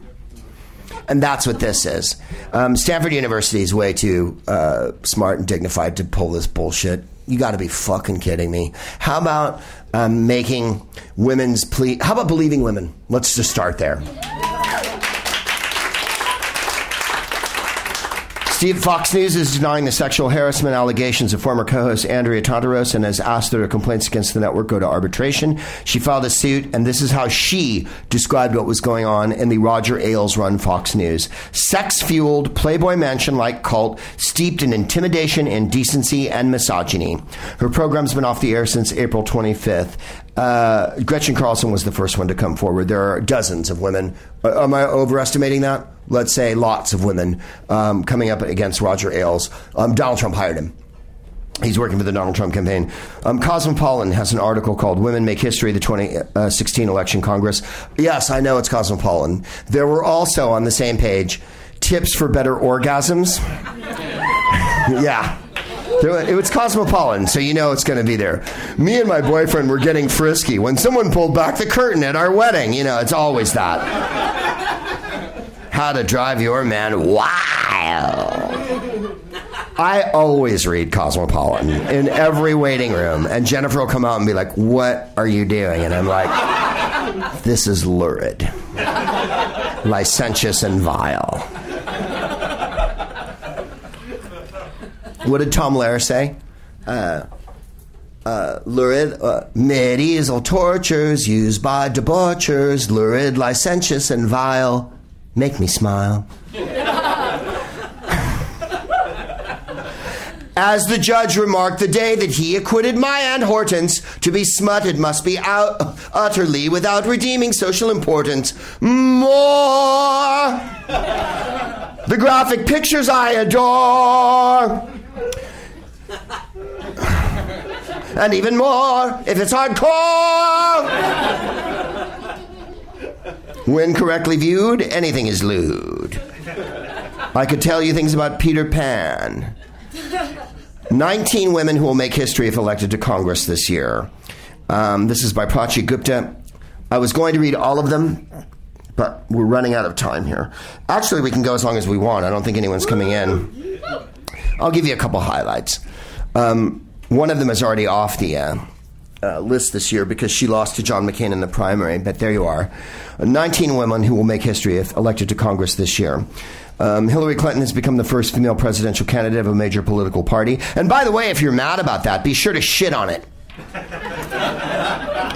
And that's what this is. Um, Stanford University is way too uh, smart and dignified to pull this bullshit. You got to be fucking kidding me. How about um, making women's plea? How about believing women? Let's just start there. Steve Fox News is denying the sexual harassment allegations of former co-host Andrea Tantaros and has asked that her complaints against the network go to arbitration. She filed a suit, and this is how she described what was going on in the Roger Ailes run Fox News. Sex-fueled Playboy Mansion-like cult steeped in intimidation, indecency, and misogyny. Her program's been off the air since April 25th. Uh, Gretchen Carlson was the first one to come forward. There are dozens of women. Uh, am I overestimating that? Let's say lots of women um, coming up against Roger Ailes. Um, Donald Trump hired him. He's working for the Donald Trump campaign. Um, Cosmopolitan has an article called Women Make History, the 2016 Election Congress. Yes, I know it's Cosmopolitan. There were also on the same page tips for better orgasms. yeah. It was cosmopolitan, so you know it's going to be there. Me and my boyfriend were getting frisky when someone pulled back the curtain at our wedding. You know, it's always that. How to drive your man wild. I always read Cosmopolitan in every waiting room, and Jennifer will come out and be like, What are you doing? And I'm like, This is lurid, licentious, and vile. What did Tom Lehrer say? Uh, uh, lurid, uh, medieval tortures used by debauchers, lurid, licentious, and vile, make me smile. As the judge remarked the day that he acquitted my Aunt Hortense, to be smutted must be out, utterly without redeeming social importance. More! the graphic pictures I adore. And even more if it's hardcore. when correctly viewed, anything is lewd. I could tell you things about Peter Pan. 19 women who will make history if elected to Congress this year. Um, this is by Prachi Gupta. I was going to read all of them, but we're running out of time here. Actually, we can go as long as we want. I don't think anyone's coming in. I'll give you a couple highlights. Um, one of them is already off the uh, uh, list this year because she lost to John McCain in the primary, but there you are. 19 women who will make history if elected to Congress this year. Um, Hillary Clinton has become the first female presidential candidate of a major political party. And by the way, if you're mad about that, be sure to shit on it.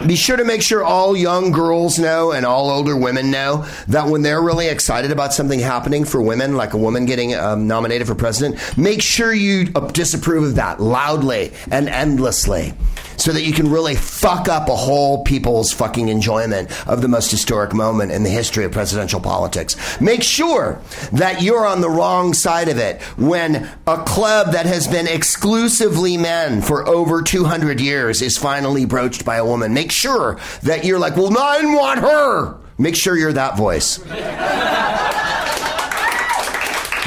Be sure to make sure all young girls know and all older women know that when they're really excited about something happening for women, like a woman getting um, nominated for president, make sure you disapprove of that loudly and endlessly so that you can really fuck up a whole people's fucking enjoyment of the most historic moment in the history of presidential politics. Make sure that you're on the wrong side of it when a club that has been exclusively men for over 200 years is finally broached by a woman. Make sure that you're like, well, I didn't want her. Make sure you're that voice.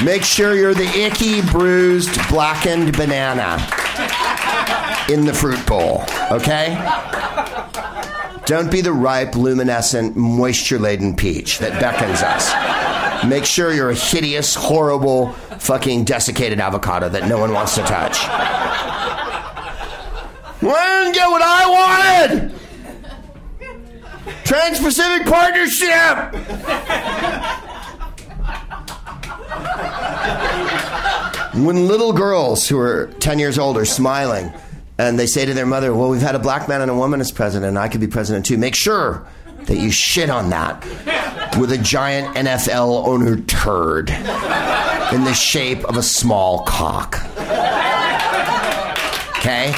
Make sure you're the icky, bruised, blackened banana in the fruit bowl, okay? Don't be the ripe, luminescent, moisture laden peach that beckons us. Make sure you're a hideous, horrible, fucking desiccated avocado that no one wants to touch. Didn't get what I wanted! Trans Pacific Partnership! when little girls who are 10 years old are smiling and they say to their mother, Well, we've had a black man and a woman as president, I could be president too, make sure that you shit on that with a giant NFL owner turd in the shape of a small cock. Okay?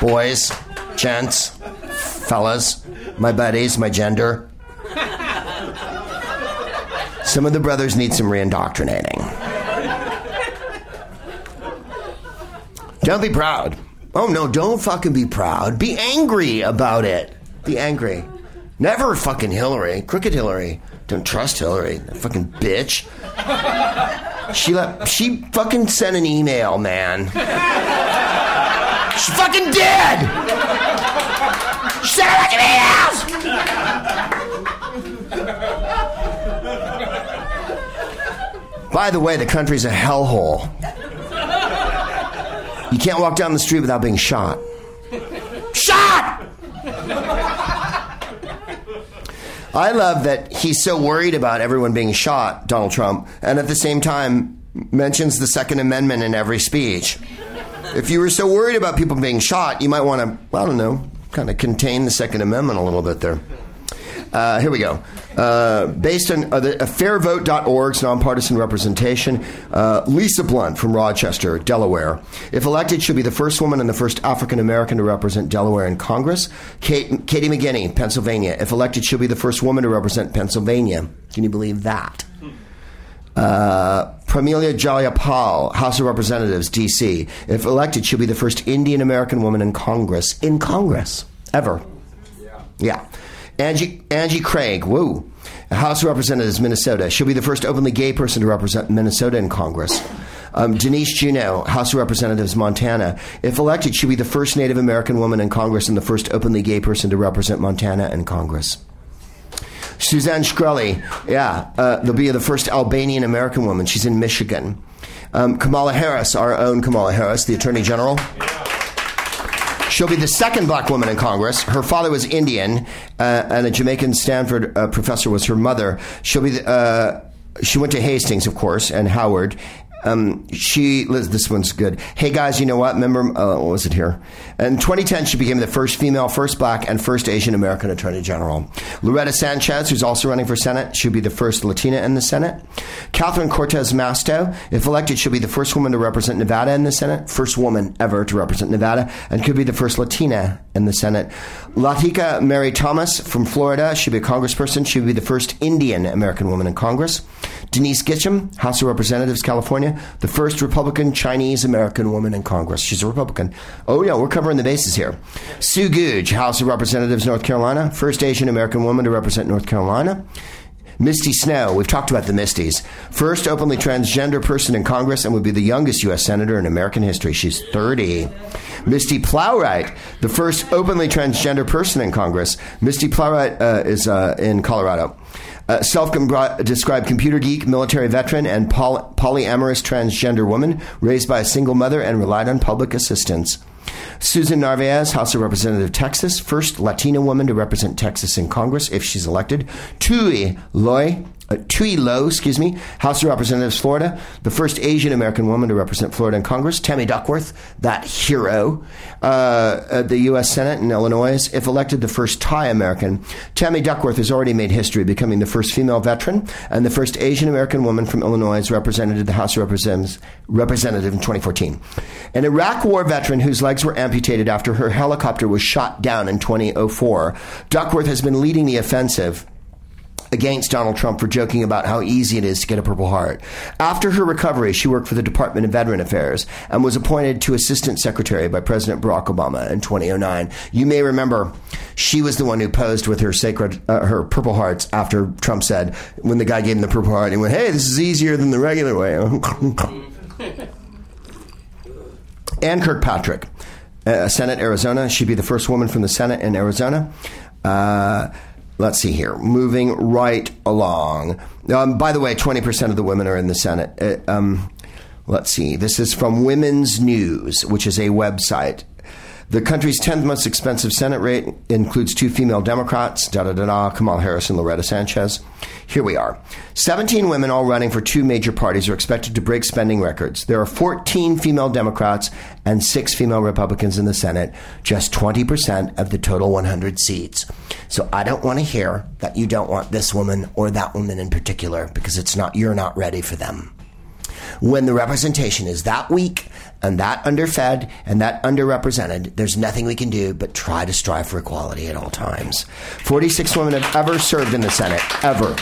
Boys, gents, fellas, my buddies, my gender. Some of the brothers need some reindoctrinating. Don't be proud. Oh no, don't fucking be proud. Be angry about it. Be angry. Never fucking Hillary. Crooked Hillary. Don't trust Hillary. That fucking bitch. She let, she fucking sent an email, man. She fucking dead. She sent a bunch of! By the way, the country's a hellhole. You can't walk down the street without being shot. Shot! I love that he's so worried about everyone being shot, Donald Trump, and at the same time mentions the Second Amendment in every speech. If you were so worried about people being shot, you might want to, I don't know, kind of contain the Second Amendment a little bit there. Uh, here we go. Uh, based on uh, the, uh, fairvote.org's nonpartisan representation, uh, Lisa Blunt from Rochester, Delaware. If elected, she'll be the first woman and the first African American to represent Delaware in Congress. Kate, Katie McGinty, Pennsylvania. If elected, she'll be the first woman to represent Pennsylvania. Can you believe that? Uh, Pramila Jayapal, House of Representatives, D.C. If elected, she'll be the first Indian American woman in Congress. In Congress. Ever. Yeah. Yeah. Angie, Angie Craig, woo, House of Representatives, Minnesota. She'll be the first openly gay person to represent Minnesota in Congress. Um, Denise Juneau, House of Representatives, Montana. If elected, she'll be the first Native American woman in Congress and the first openly gay person to represent Montana in Congress. Suzanne Shkreli, yeah, uh, they'll be the first Albanian American woman. She's in Michigan. Um, Kamala Harris, our own Kamala Harris, the Attorney General. She'll be the second black woman in Congress. Her father was Indian, uh, and a Jamaican Stanford uh, professor was her mother. She'll be the, uh, she went to Hastings, of course, and Howard, um, she this one's good. Hey guys, you know what? Remember uh, what was it here? In 2010, she became the first female, first black, and first Asian American Attorney General. Loretta Sanchez, who's also running for Senate, she'll be the first Latina in the Senate. Catherine Cortez Masto, if elected, she'll be the first woman to represent Nevada in the Senate, first woman ever to represent Nevada, and could be the first Latina in the Senate. Latika Mary Thomas from Florida, she'll be a congressperson. She'll be the first Indian American woman in Congress. Denise Gitsham, House of Representatives, California, the first Republican Chinese American woman in Congress. She's a Republican. Oh, yeah, we're covering the bases here. Sue Googe, House of Representatives, North Carolina, first Asian American woman to represent North Carolina. Misty Snow, we've talked about the Misties. First openly transgender person in Congress and would be the youngest U.S. Senator in American history. She's 30. Misty Plowright, the first openly transgender person in Congress. Misty Plowright uh, is uh, in Colorado. Uh, Self described computer geek, military veteran, and poly- polyamorous transgender woman raised by a single mother and relied on public assistance. Susan Narvaez, House of Representative, Texas, first Latina woman to represent Texas in Congress if she's elected. Tui Loy, uh, Tui Low, excuse me, House of Representatives, Florida, the first Asian American woman to represent Florida in Congress. Tammy Duckworth, that hero, uh, the U.S. Senate in Illinois, if elected the first Thai American. Tammy Duckworth has already made history, becoming the first female veteran and the first Asian American woman from Illinois represented the House of Representatives representative in 2014. An Iraq War veteran whose legs were amputated after her helicopter was shot down in 2004. Duckworth has been leading the offensive against Donald Trump for joking about how easy it is to get a Purple Heart. After her recovery, she worked for the Department of Veteran Affairs and was appointed to Assistant Secretary by President Barack Obama in 2009. You may remember she was the one who posed with her sacred, uh, her Purple Hearts after Trump said, when the guy gave him the Purple Heart, he went, hey, this is easier than the regular way. Ann Kirkpatrick, uh, Senate, Arizona. She'd be the first woman from the Senate in Arizona. Uh, let's see here, moving right along. Um, by the way, 20% of the women are in the Senate. Uh, um, let's see, this is from Women's News, which is a website. The country's 10th most expensive Senate rate includes two female Democrats, da da da da, Kamala Harris and Loretta Sanchez. Here we are. 17 women all running for two major parties are expected to break spending records. There are 14 female Democrats and six female Republicans in the Senate, just 20% of the total 100 seats. So I don't want to hear that you don't want this woman or that woman in particular because it's not, you're not ready for them when the representation is that weak and that underfed and that underrepresented, there's nothing we can do but try to strive for equality at all times. 46 women have ever served in the Senate, ever.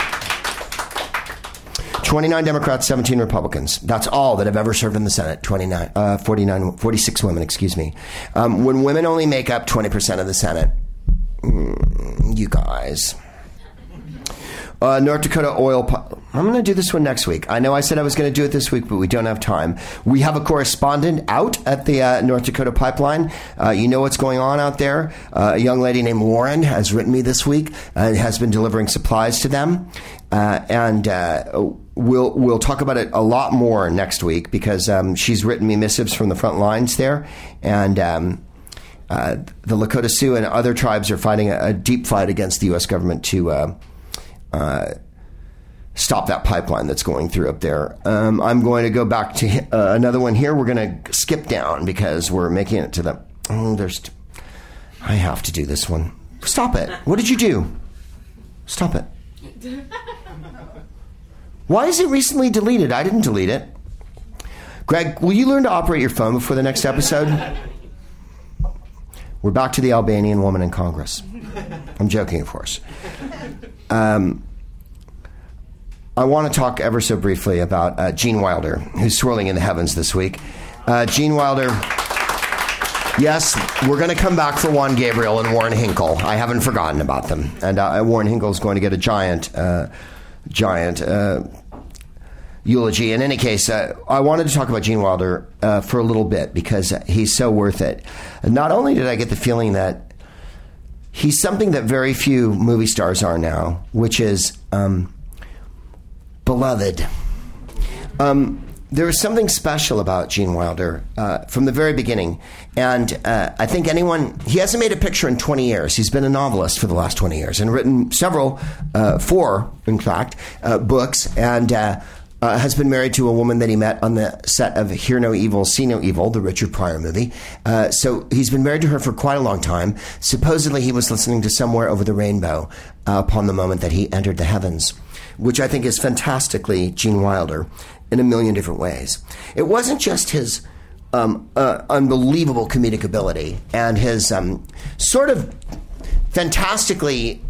29 Democrats, 17 Republicans. That's all that have ever served in the Senate. 29, uh, 49, 46 women, excuse me. Um, when women only make up 20% of the Senate, you guys. Uh, North Dakota oil. I'm going to do this one next week. I know I said I was going to do it this week, but we don't have time. We have a correspondent out at the uh, North Dakota pipeline. Uh, you know what's going on out there. Uh, a young lady named Lauren has written me this week and has been delivering supplies to them. Uh, and uh, we'll we'll talk about it a lot more next week because um, she's written me missives from the front lines there, and. Um, uh, the Lakota Sioux and other tribes are fighting a, a, deep fight against the U.S. government to stop that pipeline that's going through up there. Um, I'm going to go back to uh, another one here. We're going to skip down because we're making it to the. Oh, there's. I have to do this one. Stop it. What did you do? Stop it. Why is it recently deleted? I didn't delete it. Greg, will you learn to operate your phone before the next episode? We're back to the Albanian woman in Congress. I'm joking, of course. Um, I want to talk ever so briefly about uh, Gene Wilder, who's swirling in the heavens this week. Uh, Gene Wilder. Yes, we're going to come back for Juan Gabriel and Warren Hinckle. I haven't forgotten about them. And uh, Warren Hinckle is going to get a giant, uh, giant uh, eulogy. In any case, uh, I wanted to talk about Gene Wilder uh, for a little bit because he's so worth it. Not only did I get the feeling that he's something that very few movie stars are now, which is um, beloved. Um, there was something special about Gene Wilder uh, from the very beginning. And uh, I think anyone, he hasn't made a picture in 20 years. He's been a novelist for the last 20 years and written several, uh, four, in fact, uh, books. And uh, has been married to a woman that he met on the set of Hear No Evil, See No Evil, the Richard Pryor movie. Uh, so he's been married to her for quite a long time. Supposedly, he was listening to Somewhere Over the Rainbow uh, upon the moment that he entered the heavens, which I think is fantastically Gene Wilder in a million different ways. It wasn't just his. Um, uh, unbelievable comedic ability and his um, sort of fantastically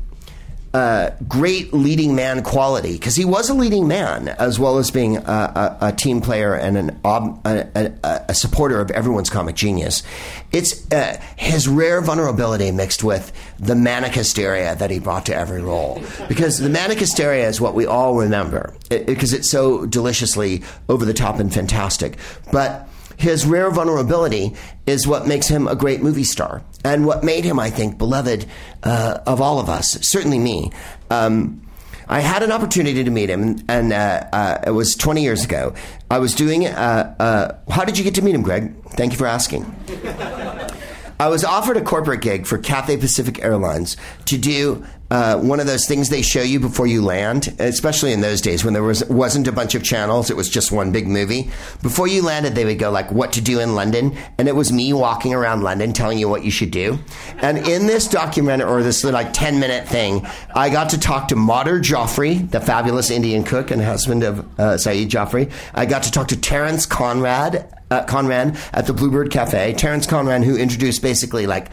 uh, great leading man quality because he was a leading man as well as being a, a, a team player and an a, a, supporter of everyone's comic genius. It's uh, his rare vulnerability mixed with the manic hysteria that he brought to every role because the manic hysteria is what we all remember because it, it's so deliciously over the top and fantastic, but his rare vulnerability is what makes him a great movie star and what made him, I think, beloved uh, of all of us, certainly me. Um, I had an opportunity to meet him, and uh, uh, it was 20 years ago. I was doing. Uh, uh, how did you get to meet him, Greg? Thank you for asking. I was offered a corporate gig for Cathay Pacific Airlines to do uh, one of those things they show you before you land, especially in those days when there was wasn't a bunch of channels; it was just one big movie. Before you landed, they would go like, "What to do in London," and it was me walking around London telling you what you should do. And in this document or this like ten minute thing, I got to talk to Madhur Jaffrey, the fabulous Indian cook and husband of uh, Saeed Jaffrey. I got to talk to Terence Conrad, uh, Conran at the Bluebird Cafe. Terence Conran, who introduced basically like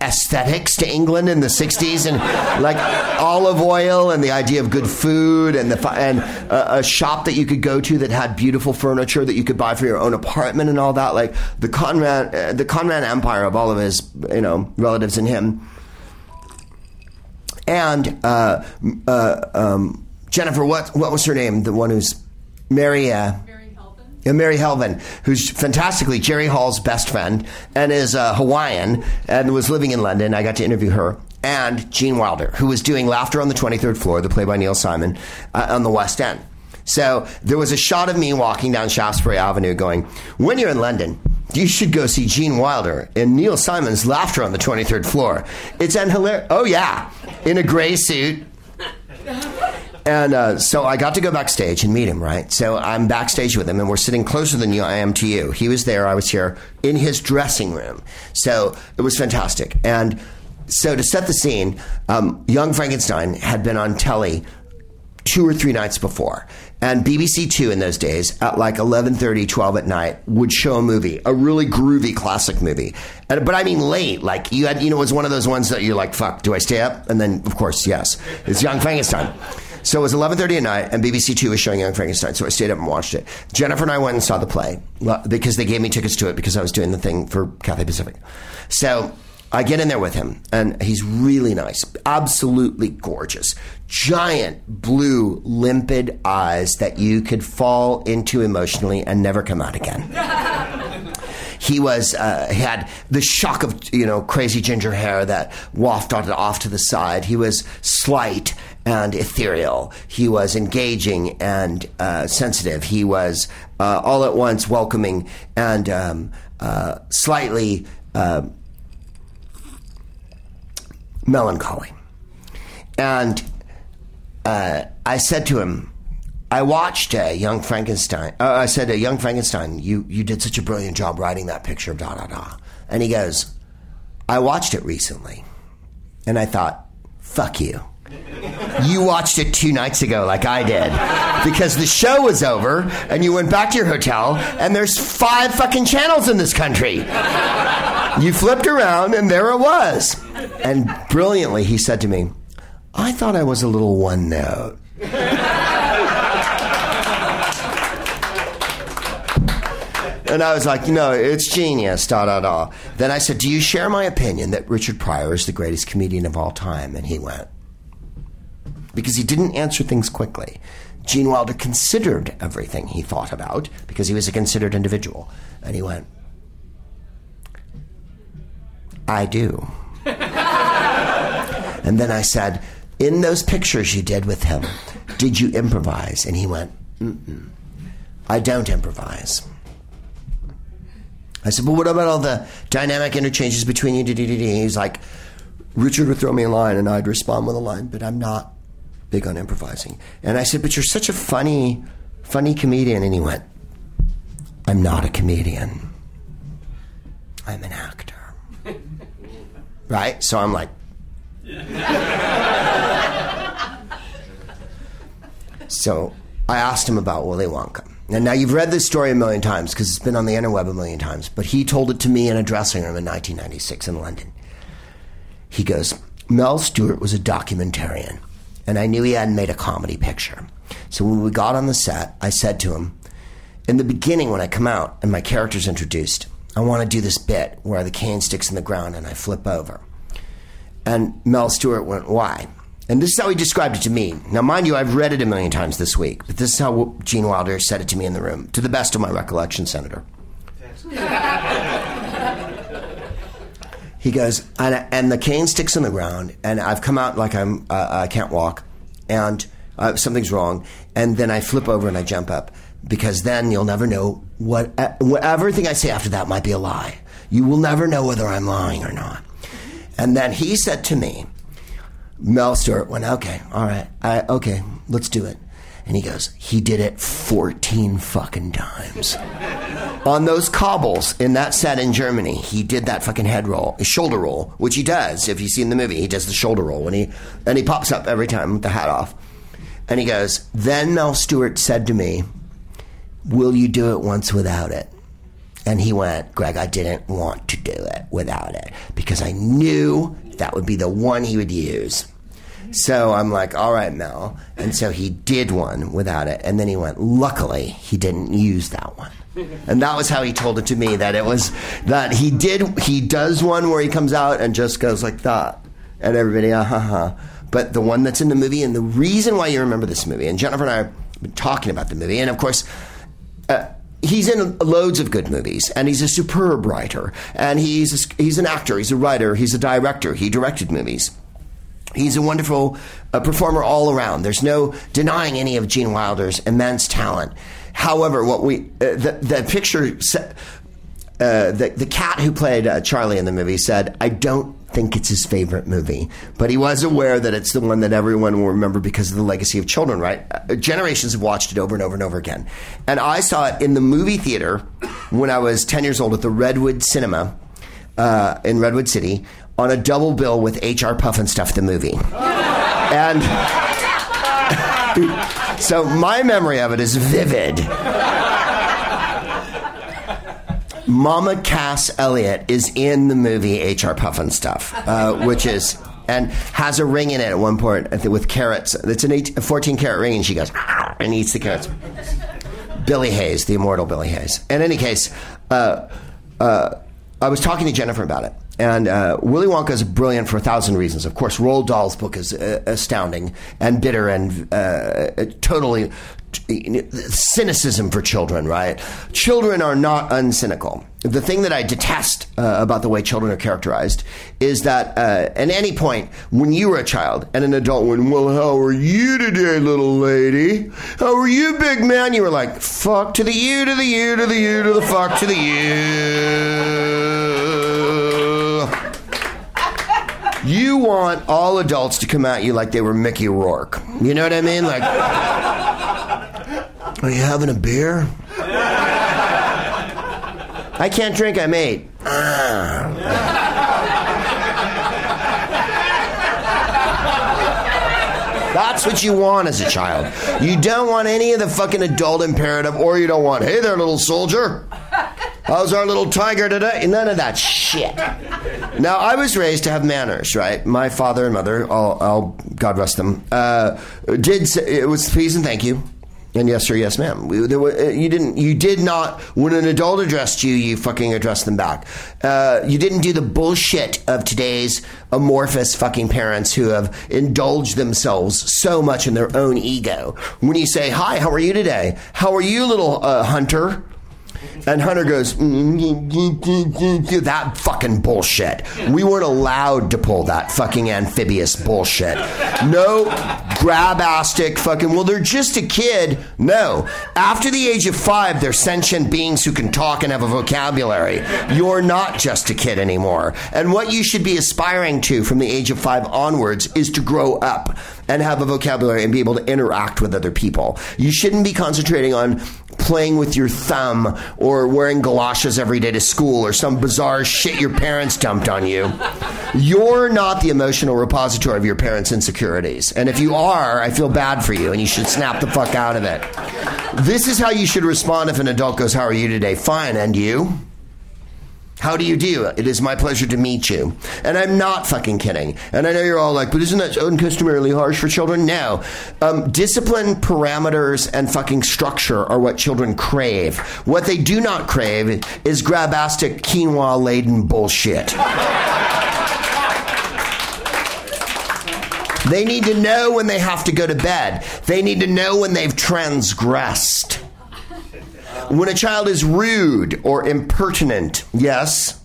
aesthetics to England in the 60s and like olive oil and the idea of good food and the and a, a, shop that you could go to that had beautiful furniture that you could buy for your own apartment and all that. Like the Conrad uh, the Conran empire of all of his you know relatives and him. And uh, uh, um, Jennifer what what was her name? The one who's Mary uh, and Mary Helvin, who's fantastically Jerry Hall's best friend and is a Hawaiian and was living in London. I got to interview her. And Gene Wilder, who was doing Laughter on the 23rd Floor, the play by Neil Simon, uh, on the West End. So there was a shot of me walking down Shaftesbury Avenue going, When you're in London, you should go see Gene Wilder in Neil Simon's Laughter on the 23rd Floor. It's an hilarious. Oh, yeah. In a gray suit. And uh, so I got to go backstage and meet him, right? So I'm backstage with him, and we're sitting closer than you, I am to you. He was there, I was here in his dressing room. So it was fantastic. And so to set the scene, um, Young Frankenstein had been on telly two or three nights before. And BBC Two in those days, at like 11.30, 12 at night, would show a movie, a really groovy classic movie. And, but I mean late, like you had, you know, it was one of those ones that you're like, fuck, do I stay up? And then, of course, yes, it's Young Frankenstein. So it was 11:30 at night, and BBC Two was showing Young Frankenstein. So I stayed up and watched it. Jennifer and I went and saw the play because they gave me tickets to it because I was doing the thing for Cathay Pacific. So I get in there with him, and he's really nice, absolutely gorgeous, giant blue, limpid eyes that you could fall into emotionally and never come out again. He was uh, he had the shock of you know crazy ginger hair that wafted off to the side. He was slight and ethereal. He was engaging and uh, sensitive. He was uh, all at once welcoming and um, uh, slightly uh, melancholy. And uh, I said to him, I watched uh, Young Frankenstein. Uh, I said, uh, Young Frankenstein, you, you did such a brilliant job writing that picture of da da da. And he goes, I watched it recently. And I thought, fuck you. You watched it two nights ago, like I did, because the show was over and you went back to your hotel and there's five fucking channels in this country. You flipped around and there it was. And brilliantly, he said to me, I thought I was a little one note. And I was like, no, it's genius, da da da. Then I said, do you share my opinion that Richard Pryor is the greatest comedian of all time? And he went, because he didn't answer things quickly. Gene Wilder considered everything he thought about because he was a considered individual. And he went, I do. and then I said, In those pictures you did with him, did you improvise? And he went, Mm-mm. I don't improvise. I said, But what about all the dynamic interchanges between you? He's like, Richard would throw me a line and I'd respond with a line, but I'm not big on improvising. And I said, But you're such a funny, funny comedian. And he went, I'm not a comedian. I'm an actor. right? So I'm like, so I asked him about Willy Wonka. And now you've read this story a million times because it's been on the interweb a million times, but he told it to me in a dressing room in 1996 in London. He goes, Mel Stuart was a documentarian, and I knew he hadn't made a comedy picture. So when we got on the set, I said to him, in the beginning, when I come out and my character's introduced, I want to do this bit where the cane sticks in the ground and I flip over. And Mel Stuart went, Why? And this is how he described it to me. Now, mind you, I've read it a million times this week, but this is how Gene Wilder said it to me in the room, to the best of my recollection, Senator. he goes, and, and, the cane sticks in the ground, and I've come out like I'm, uh, I can't walk, and uh, something's wrong, and then I flip over and I jump up, because then you'll never know what, uh, everything I say after that might be a lie. You will never know whether I'm lying or not. And then he said to me, Mel Stuart went, okay, all right, I, okay, let's do it. And he goes, he did it 14 fucking times. On those cobbles in that set in Germany, he did that fucking head roll, shoulder roll, which he does. If you see in the movie, he does the shoulder roll when he, and he pops up every time with the hat off. And he goes, then Mel Stuart said to me, will you do it once without it? And he went, Greg, I didn't want to do it without it because I knew that would be the one he would use. So I'm like, all right, Mel. And so he did one without it. And then he went, luckily, he didn't use that one. And that was how he told it to me that it was that he did, he does one where he comes out and just goes like that. And everybody, ah, ha, ha. But the one that's in the movie, and the reason why you remember this movie, and Jennifer and I have been talking about the movie, and of course, uh, he's in loads of good movies and he's a superb writer and he's a, he's an actor he's a writer he's a director he directed movies he's a wonderful uh, performer all around there's no denying any of gene wilder's immense talent however what we uh, the, the picture uh, the, the cat who played uh, Charlie in the movie said, I don't think it's his favorite movie, but he was aware that it's the one that everyone will remember because of the legacy of children, right? Uh, generations have watched it over and over and over again. And I saw it in the movie theater when I was 10 years old at the Redwood Cinema uh, in Redwood City on a double bill with H.R. Pufnstuf, the movie. and so my memory of it is vivid. Mama Cass Elliot is in the movie HR Pufnstuf, uh, which is and has a ring in it at one point with carrots. It's an 18, a 14 carat ring, and she goes and eats the carrots. Billie Hayes, the immortal Billie Hayes. In any case, uh, uh, I was talking to Jennifer about it. And uh, Willy Wonka is brilliant for a thousand reasons. Of course, Roald Dahl's book is uh, astounding and bitter and uh, totally cynicism for children, right? Children are not uncynical. The thing that I detest uh, about the way children are characterized is that uh, at any point when you were a child and an adult went, Well, how are you today, little lady? How are you, big man? You were like, Fuck to the you, to the you, to the you, to the fuck, to the you. You want all adults to come at you like they were Mickey Rourke. You know what I mean? Like, are you having a beer? I can't drink, I'm eight. That's what you want as a child. You don't want any of the fucking adult imperative, or you don't want, hey there, little soldier. How's our little tiger today? None of that shit. Now, I was raised to have manners, right? My father and mother, all, all God rest them, uh, did say, it was please and thank you. And yes, sir, yes, ma'am. We, were, uh, you didn't. You did not. When an adult addressed you, you fucking addressed them back. Uh, you didn't do the bullshit of today's amorphous fucking parents who have indulged themselves so much in their own ego. When you say, "Hi, how are you today? How are you, little uh, hunter?" And Hunter goes, mm, mm, mm, that fucking bullshit. We weren't allowed to pull that fucking amphibious bullshit. No grabastic fucking, well, they're just a kid. No. After the age of five, they're sentient beings who can talk and have a vocabulary. You're not just a kid anymore. And what you should be aspiring to from the age of five onwards is to grow up and have a vocabulary and be able to interact with other people. You shouldn't be concentrating on playing with your thumb or wearing galoshes every day to school or some bizarre shit your parents dumped on you. You're not the emotional repository of your parents' insecurities. And if you are, I feel bad for you and you should snap the fuck out of it. This is how you should respond if an adult goes, How are you today? Fine. And you? How do you do? It is my pleasure to meet you. And I'm not fucking kidding. And I know you're all like, but isn't that uncustomarily harsh for children? No. Um, discipline, parameters, and fucking structure are what children crave. What they do not crave is grabastic, quinoa laden bullshit. They need to know when they have to go to bed. They need to know when they've transgressed. When a child is rude or impertinent, yes.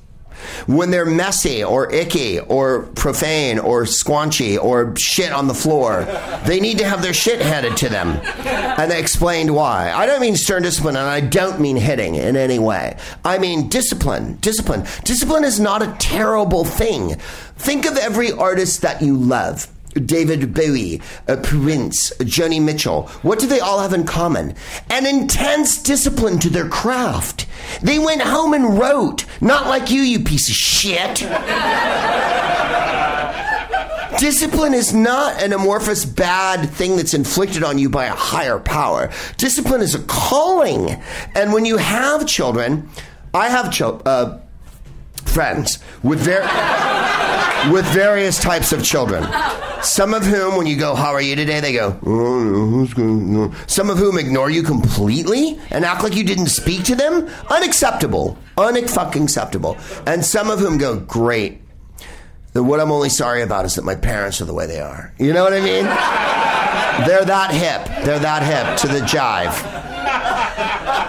When they're messy or icky or profane or squanchy or shit on the floor, they need to have their shit handed to them and explained why. I don't mean stern discipline and I don't mean hitting in any way. I mean discipline. Discipline. Discipline is not a terrible thing. Think of every artist that you love. David Bowie, Prince, Joni Mitchell. What do they all have in common? An intense discipline to their craft. They went home and wrote, not like you, you piece of shit. Discipline is not an amorphous bad thing that's inflicted on you by a higher power. Discipline is a calling. And when you have children, I have children. Uh, friends with ver- with various types of children. Some of whom, when you go, "How are you today?" they go, oh, "Some of whom ignore you completely and act like you didn't speak to them." Unacceptable, unfucking acceptable. And some of whom go, "Great." The, what I'm only sorry about is that my parents are the way they are. You know what I mean? They're that hip. They're that hip to the jive.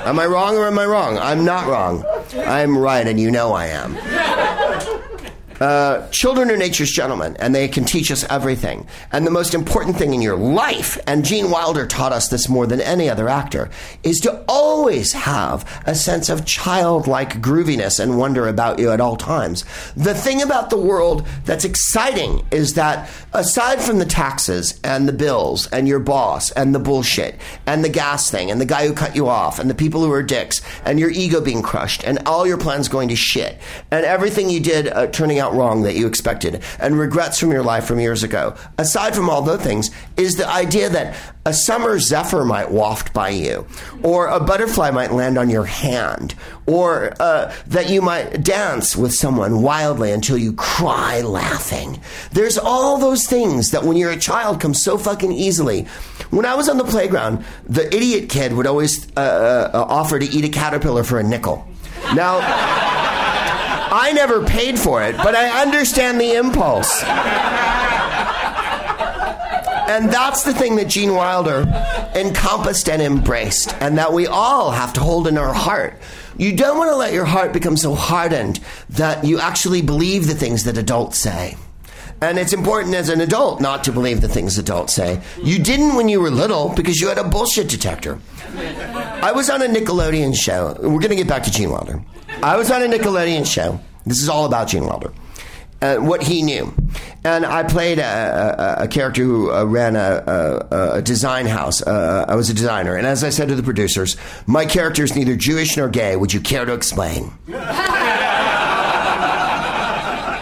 Am I wrong or am I wrong? I'm not wrong. I'm right, and you know I am. Uh, children are nature's gentlemen, and they can teach us everything. And the most important thing in your life, and Gene Wilder taught us this more than any other actor, is to always have a sense of childlike grooviness and wonder about you at all times. The thing about the world that's exciting is that aside from the taxes and the bills and your boss and the bullshit and the gas thing and the guy who cut you off and the people who are dicks and your ego being crushed and all your plans going to shit and everything you did uh, turning out wrong that you expected and regrets from your life from years ago, aside from all those things, is the idea that a summer zephyr might waft by you, or a butterfly might land on your hand, or uh, that you might dance with someone wildly until you cry laughing. There's all those things that when you're a child come so fucking easily. When I was on the playground, the idiot kid would always uh, uh, offer to eat a caterpillar for a nickel. Now, I never paid for it, but I understand the impulse. And that's the thing that Gene Wilder encompassed and embraced, and that we all have to hold in our heart. You don't want to let your heart become so hardened that you actually believe the things that adults say. And it's important as an adult not to believe the things adults say. You didn't when you were little because you had a bullshit detector. I was on a Nickelodeon show. We're going to get back to Gene Wilder. I was on a Nickelodeon show. This is all about Gene Wilder. uh, what he knew. And I played a, a, a character who uh, ran a, a, design house. Uh, I was a designer. And as I said to the producers, my character is neither Jewish nor gay. Would you care to explain?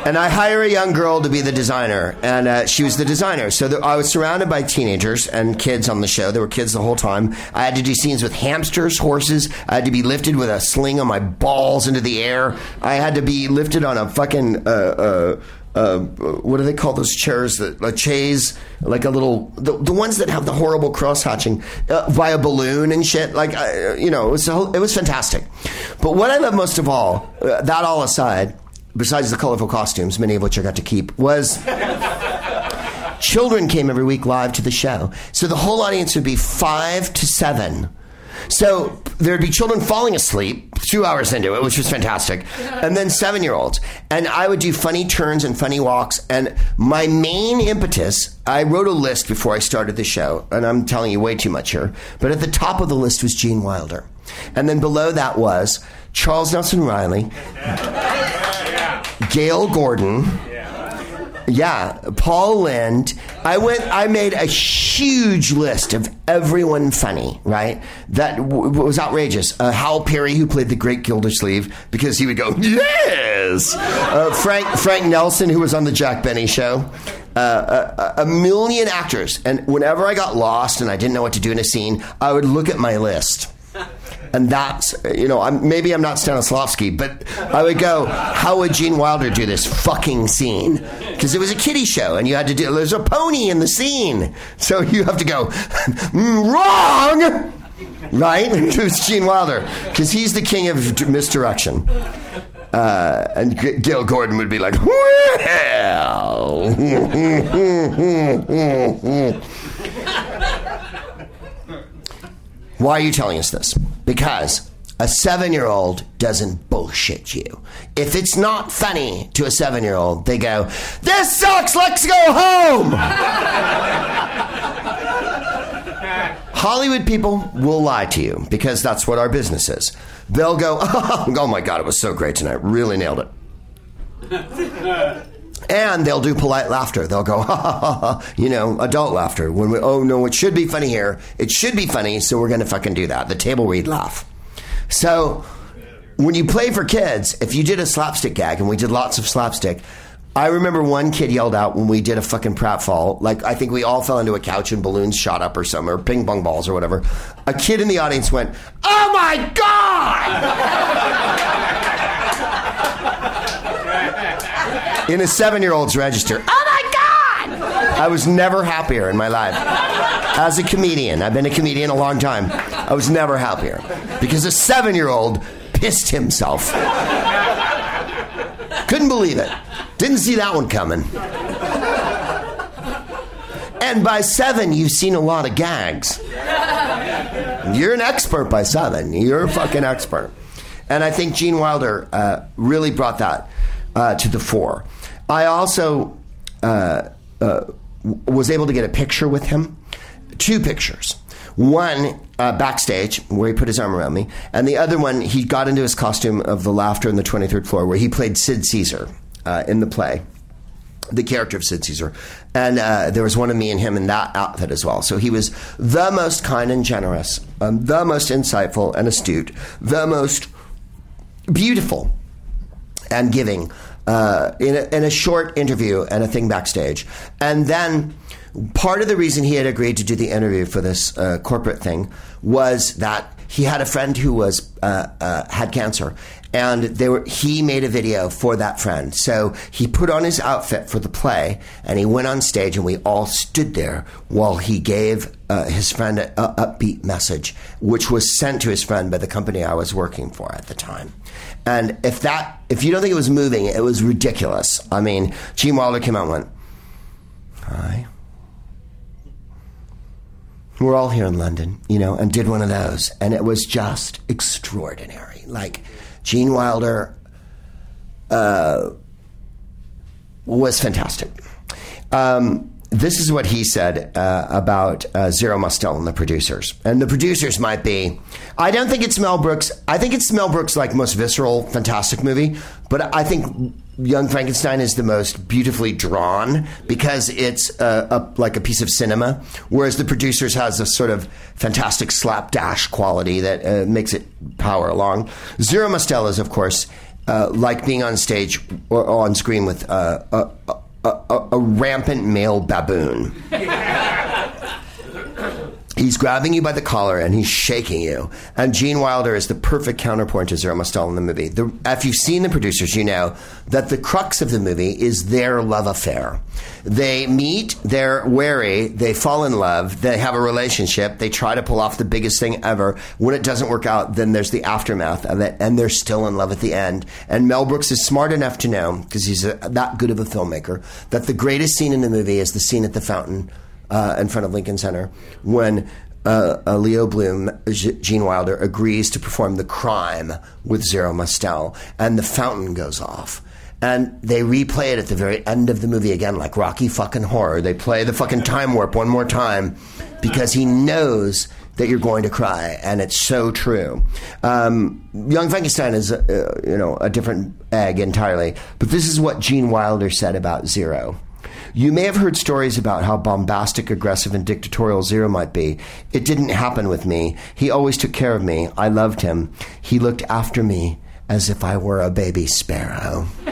and I hire a young girl to be the designer, and uh, she was the designer. So the, I was surrounded by teenagers and kids on the show. There were kids the whole time. I had to do scenes with hamsters, horses. I had to be lifted with a sling on my balls into the air. I had to be lifted on a fucking. Uh, uh, uh, what do they call those chairs? That a chaise, like a little, the, the ones that have the horrible cross hatching, uh, via balloon and shit. Like, uh, you know, it was it was fantastic. But what I love most of all, uh, that all aside, besides the colorful costumes, many of which I got to keep, was children came every week live to the show. So the whole audience would be five to seven. So there'd be children falling asleep two hours into it, which was fantastic, and then seven year olds. And I would do funny turns and funny walks. And my main impetus, I wrote a list before I started the show, and I'm telling you way too much here, but at the top of the list was Gene Wilder. And then below that was Charles Nelson Reilly. Gale Gordon. Yeah, Paul Lynde. I went. I made a huge list of everyone funny. Right, that w- was outrageous. Uh, Hal Peary, who played the Great Gildersleeve, because he would go yes. Uh, Frank Frank Nelson, who was on the Jack Benny Show. Uh, a, a million actors, and whenever I got lost and I didn't know what to do in a scene, I would look at my list and that's you know I'm, maybe I'm not Stanislavski, but I would go, how would Gene Wilder do this fucking scene? Because it was a kiddie show, and you had to do. There's a pony in the scene, so you have to go mm, wrong. Right? Who's Gene Wilder? Because he's the king of misdirection. Uh, and G- Gale Gordon would be like, well. Why are you telling us this? Because a seven year old doesn't bullshit you. If it's not funny to a seven year old, they go, This sucks, let's go home! Hollywood people will lie to you because that's what our business is. They'll go, Oh my God, it was so great tonight. Really nailed it. And they'll do polite laughter. They'll go, ha ha ha, ha you know, adult laughter. When we, oh no, it should be funny here. It should be funny, so we're going to fucking do that. The table read laugh. So when you play for kids, if you did a slapstick gag, and we did lots of slapstick, I remember one kid yelled out when we did a fucking pratfall. Like, I think we all fell into a couch and balloons shot up or something, or ping pong balls or whatever. A kid in the audience went, Oh my God! in a seven year old's register. Oh my God! I was never happier in my life. As a comedian, I've been a comedian a long time. I was never happier because a seven year old pissed himself. Couldn't believe it. Didn't see that one coming. And by seven, you've seen a lot of gags. You're an expert by seven. You're a fucking expert. And I think Gene Wilder uh, really brought that uh, to the fore. I also uh, uh, was able to get a picture with him, two pictures. One uh, backstage where he put his arm around me, and the other one he got into his costume of the laughter on the 23rd floor where he played Sid Caesar uh, in the play the character of Sid Caesar. And uh, there was one of me and him in that outfit as well. So he was the most kind and generous, um, the most insightful and astute, the most beautiful and giving uh, in, a, in a short interview and a thing backstage. And then part of the reason he had agreed to do the interview for this uh, corporate thing was that he had a friend who was uh, uh, had cancer, and they were he made a video for that friend. So he put on his outfit for the play, and he went on stage, and we all stood there while he gave uh, his friend an upbeat message, which was sent to his friend by the company I was working for at the time. And if that, if you don't think it was moving, it was ridiculous. I mean, Gene Wilder came out and went, "Hi." We're all here in London, you know, and did one of those, and it was just extraordinary. Like Gene Wilder uh, was fantastic. Um, this is what he said uh, about uh, Zero Mostel and the producers. And the producers might be, I don't think it's Mel Brooks. I think it's Mel Brooks' like most visceral, fantastic movie. But I think Young Frankenstein is the most beautifully drawn because it's a, a, like a piece of cinema, whereas the producers has a sort of fantastic slapdash quality that uh, makes it power along. Zero Mostel is, of course, uh, like being on stage or on screen with uh, a, a, a rampant male baboon. He's grabbing you by the collar and he's shaking you. And Gene Wilder is the perfect counterpoint to Zero Mostel in the movie. The, if you've seen the producers, you know that the crux of the movie is their love affair. They meet, they're wary, they fall in love, they have a relationship, they try to pull off the biggest thing ever. When it doesn't work out, then there's the aftermath of it, and they're still in love at the end. And Mel Brooks is smart enough to know, because he's a, that good of a filmmaker, that the greatest scene in the movie is the scene at the fountain uh, in front of Lincoln Center when uh, uh, Leo Bloom, Gene Wilder, agrees to perform the crime with Zero Mostel, and the fountain goes off. And they replay it at the very end of the movie again, like Rocky fucking horror. They play the fucking time warp one more time because he knows that you're going to cry, and it's so true. Um, Young Frankenstein is, uh, you know, a different egg entirely, but this is what Gene Wilder said about Zero. You may have heard stories about how bombastic, aggressive, and dictatorial Zero might be. It didn't happen with me. He always took care of me. I loved him. He looked after me as if I were a baby sparrow.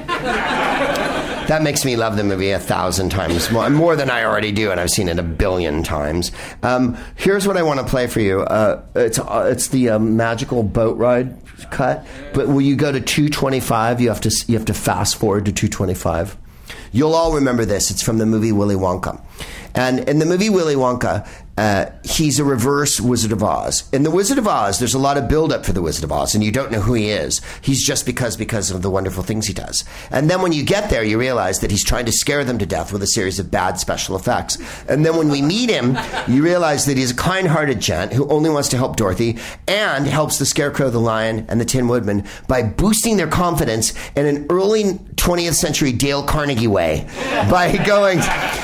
that makes me love the movie a thousand times more, more than I already do, and I've seen it a billion times. Um, here's what I want to play for you. Uh, it's uh, it's the uh, magical boat ride cut, but when you go to 225, you have to you have to fast forward to 225. You'll all remember this. It's from the movie Willy Wonka. And in the movie Willy Wonka, uh, he's a reverse Wizard of Oz. In the Wizard of Oz, there's a lot of buildup for the Wizard of Oz, and you don't know who he is. He's just because because of the wonderful things he does. And then when you get there, you realize that he's trying to scare them to death with a series of bad special effects. And then when we meet him, you realize that he's a kind-hearted gent who only wants to help Dorothy and helps the Scarecrow, the Lion, and the Tin Woodman by boosting their confidence in an early 20th century Dale Carnegie way by going,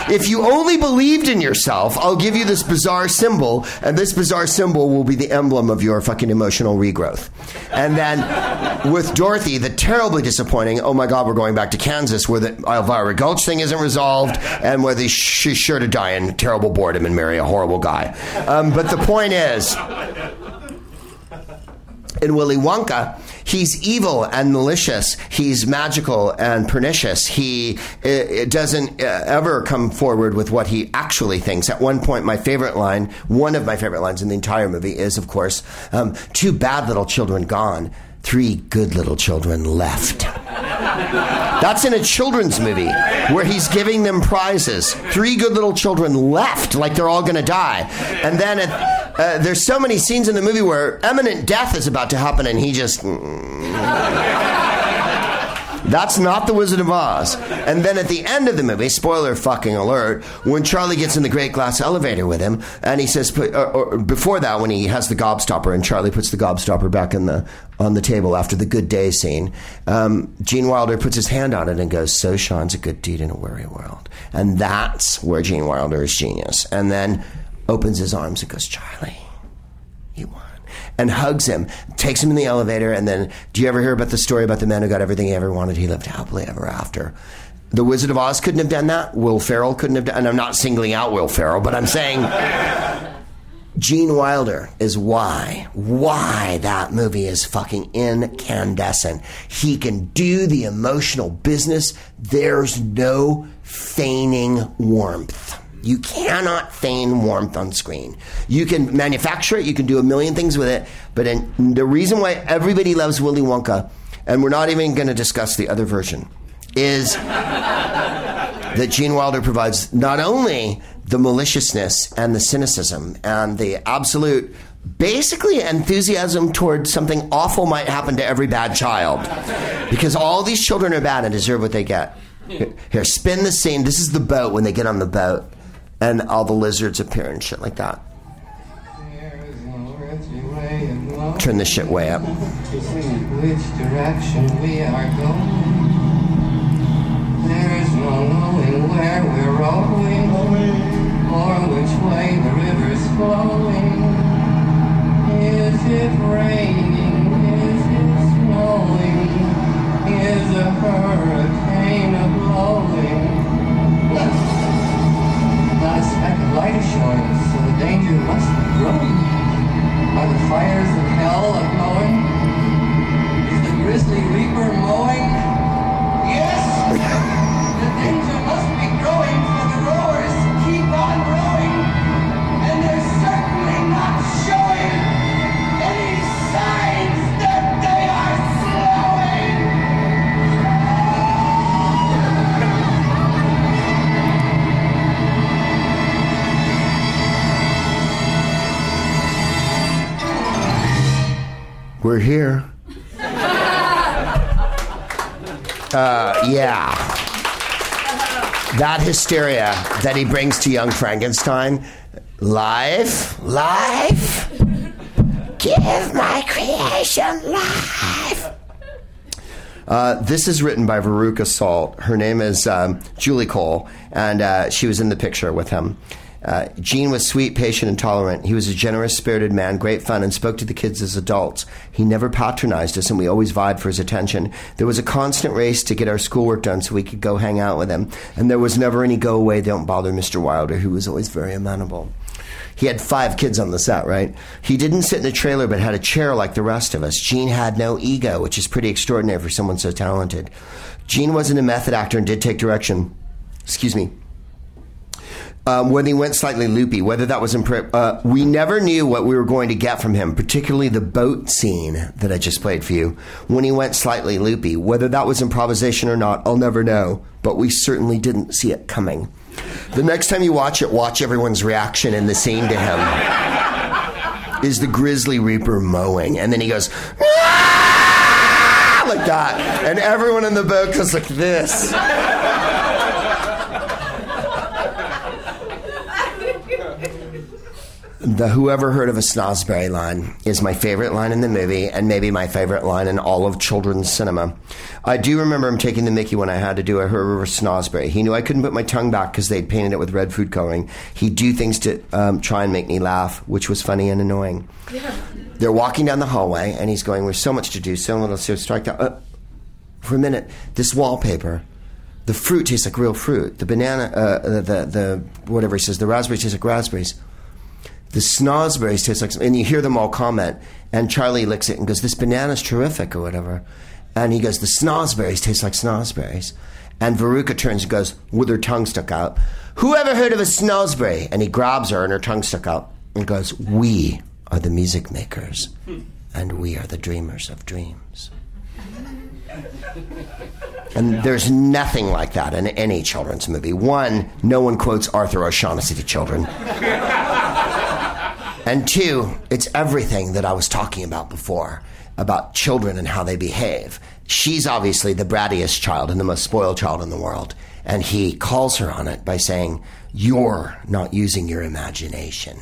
if you only believed in yourself, I'll give you this bizarre symbol, and this bizarre symbol will be the emblem of your fucking emotional regrowth. And then with Dorothy, the terribly disappointing, oh my God, we're going back to Kansas where the Elvira Gulch thing isn't resolved, and where the, she's sure to die in terrible boredom and marry a horrible guy. Um, but the point is, in Willy Wonka, he's evil and malicious. He's magical and pernicious. He it, it doesn't uh, ever come forward with what he actually thinks. At one point, my favorite line, one of my favorite lines in the entire movie, is of course, um, two bad little children gone, three good little children left. That's in a children's movie where he's giving them prizes. Three good little children left, like they're all going to die. And then it, uh, there's so many scenes in the movie where imminent death is about to happen, and he just. That's not the Wizard of Oz. And then at the end of the movie, spoiler fucking alert, when Charlie gets in the great glass elevator with him, and he says, or, or before that, when he has the gobstopper, and Charlie puts the gobstopper back in the on the table after the good day scene, um, Gene Wilder puts his hand on it and goes, "So shines a good deed in a weary world," and that's where Gene Wilder is genius. And then opens his arms and goes, "Charlie, you won." And hugs him, takes him in the elevator, and then do you ever hear about the story about the man who got everything he ever wanted? He lived happily ever after. The Wizard of Oz couldn't have done that. Will Ferrell couldn't have done. And I'm not singling out Will Ferrell, but I'm saying Gene Wilder is why, why that movie is fucking incandescent. He can do the emotional business. There's no feigning warmth. You cannot feign warmth on screen. You can manufacture it, you can do a million things with it, but in, the reason why everybody loves Willy Wonka, and we're not even going to discuss the other version, is that Gene Wilder provides not only the maliciousness and the cynicism and the absolute basically enthusiasm towards something awful might happen to every bad child because all these children are bad and deserve what they get. Here, here spin the scene. This is the boat when they get on the boat and all the lizards appear and shit like that. Turn this shit way up. There is no knowing where we're or which way the river's flowing. Is it raining? Is it snowing? Is a hurricane? a speck of light ashore, so the danger must be growing. Are the fires of hell a glowing? Is the grisly reaper mowing? Yes! the danger must be growing, for the rowers keep on roaring! We're here. Uh, yeah. That hysteria that he brings to young Frankenstein. Life, life. Give my creation life. Uh, this is written by Veruca Salt. Her name is um, Julie Cole, and uh, she was in the picture with him. Uh, Gene was sweet, patient, and tolerant. He was a generous spirited man, great fun, and spoke to the kids as adults. He never patronized us, and we always vied for his attention. There was a constant race to get our schoolwork done so we could go hang out with him, and there was never any go away, don't bother Mr. Wilder, who was always very amenable. He had five kids on the set, right? He didn't sit in a trailer but had a chair like the rest of us. Gene had no ego, which is pretty extraordinary for someone so talented. Gene wasn't a method actor and did take direction. Excuse me. Um, when he went slightly loopy, whether that was impre- uh, we never knew what we were going to get from him, particularly the boat scene that I just played for you. When he went slightly loopy, whether that was improvisation or not, I'll never know, but we certainly didn't see it coming. The next time you watch it, watch everyone's reaction in the scene to him. Is the Grizzly Reaper mowing? And then he goes, "Ah!" like that. And everyone in the boat goes like this. The Whoever Heard of a Snozzberry line is my favorite line in the movie and maybe my favorite line in all of children's cinema. I do remember him taking the mickey when I had to do a of Snozzberry. He knew I couldn't put my tongue back because they'd painted it with red food coloring. He'd do things to um, try and make me laugh, which was funny and annoying. They're walking down the hallway and he's going, There's so much to do, so little, so strike that. Uh, for a minute, this wallpaper the fruit tastes like real fruit. The banana, uh, the, the the whatever he says, the raspberries taste like raspberries. The snozzberries taste like, and you hear them all comment. And Charlie licks it and goes, "This banana's terrific," or whatever. And he goes, "The snozzberries taste like snosberries." And Veruca turns and goes, with her tongue stuck out, "Who ever heard of a snozzberry?" And he grabs her and her tongue stuck out and goes, "We are the music makers, and we are the dreamers of dreams." And there's nothing like that in any children's movie. One, no one quotes Arthur O'Shaughnessy to children. And two, it's everything that I was talking about before about children and how they behave. She's obviously the brattiest child and the most spoiled child in the world. And he calls her on it by saying, You're not using your imagination.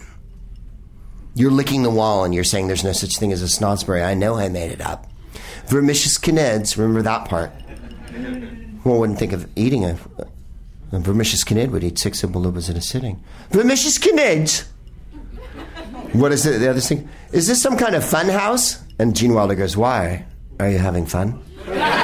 You're licking the wall and you're saying there's no such thing as a Snozzberry. I know I made it up. Vermicious Knids, remember that part? One wouldn't think of eating a, a vermicious knid would eat six simple in a sitting. Vermicious Knids! What is it, the other thing? Is this some kind of fun house? And Gene Wilder goes, Why? Are you having fun?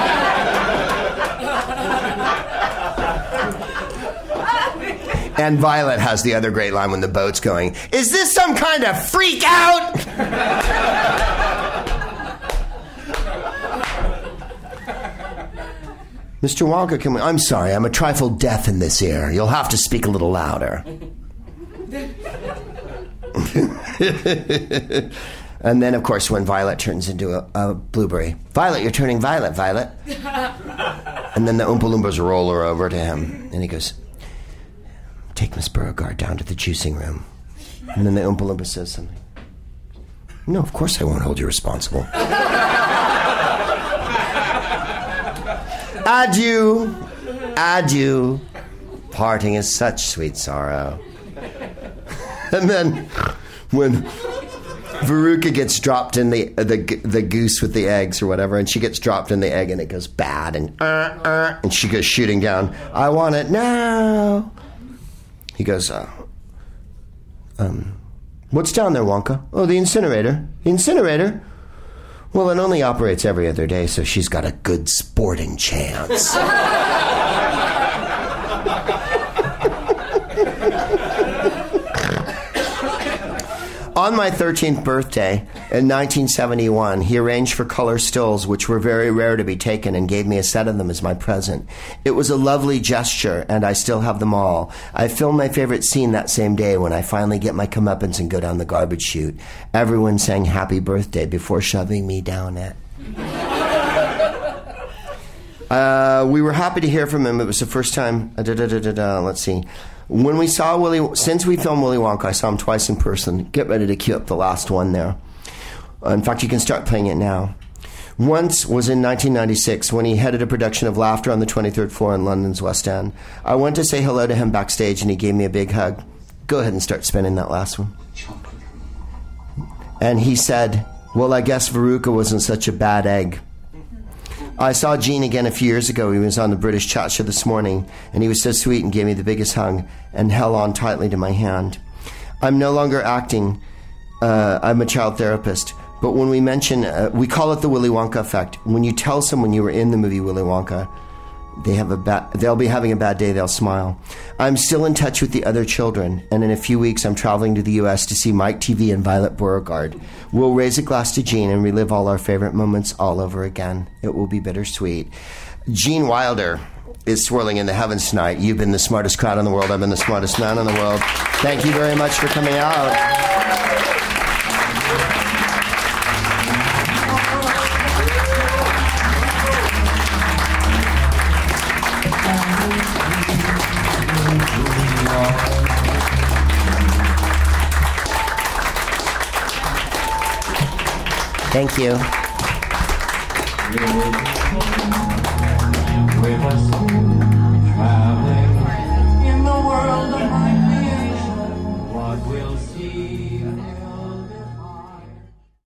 And Violet has the other great line when the boat's going, Is this some kind of freak out? Mr. Walker, can we, I'm sorry, I'm a trifle deaf in this ear. You'll have to speak a little louder. and then, of course, when Violet turns into a, a blueberry, Violet, you're turning violet, Violet. and then the Oompa Loompas roll her over to him, and he goes, Take Miss Beauregarde down to the juicing room. And then the Oompa Loompa says something. No, of course I won't hold you responsible. Adieu, adieu. Parting is such sweet sorrow. and then when Veruca gets dropped in the, the the goose with the eggs or whatever, and she gets dropped in the egg and it goes bad and uh, uh, and she goes shooting down. I want it now. He goes, uh, um, what's down there, Wonka? Oh, the incinerator. The incinerator. Well, it only operates every other day, so she's got a good sporting chance. On my 13th birthday in 1971, he arranged for color stills, which were very rare to be taken, and gave me a set of them as my present. It was a lovely gesture, and I still have them all. I filmed my favorite scene that same day when I finally get my comeuppance and go down the garbage chute. Everyone sang happy birthday before shoving me down it. Uh, we were happy to hear from him. It was the first time. Uh, da, da, da, let's see. When we saw Willy, since we filmed Willy Wonka, I saw him twice in person. Get ready to cue up the last one there. Uh, in fact, you can start playing it now. Once was in 1996 when he headed a production of Laughter on the 23rd floor in London's West End. I went to say hello to him backstage and he gave me a big hug. Go ahead and start spinning that last one. And he said, Well, I guess Veruca wasn't such a bad egg. I saw Gene again a few years ago. He was on the British chat show this morning, and he was so sweet and gave me the biggest hug and held on tightly to my hand. I'm no longer acting. Uh, I'm a child therapist. But when we mention, uh, we call it the Willy Wonka effect. When you tell someone you were in the movie Willy Wonka, they have a ba- they'll be having a bad day, they'll smile. I'm still in touch with the other children, and in a few weeks I'm traveling to the US to see Mike Teevee and Violet Beauregarde. We'll raise a glass to Gene and relive all our favorite moments all over again. It will be bittersweet. Gene Wilder is swirling in the heavens tonight. You've been the smartest crowd in the world. I've been the smartest man in the world. Thank you very much for coming out. Thank you.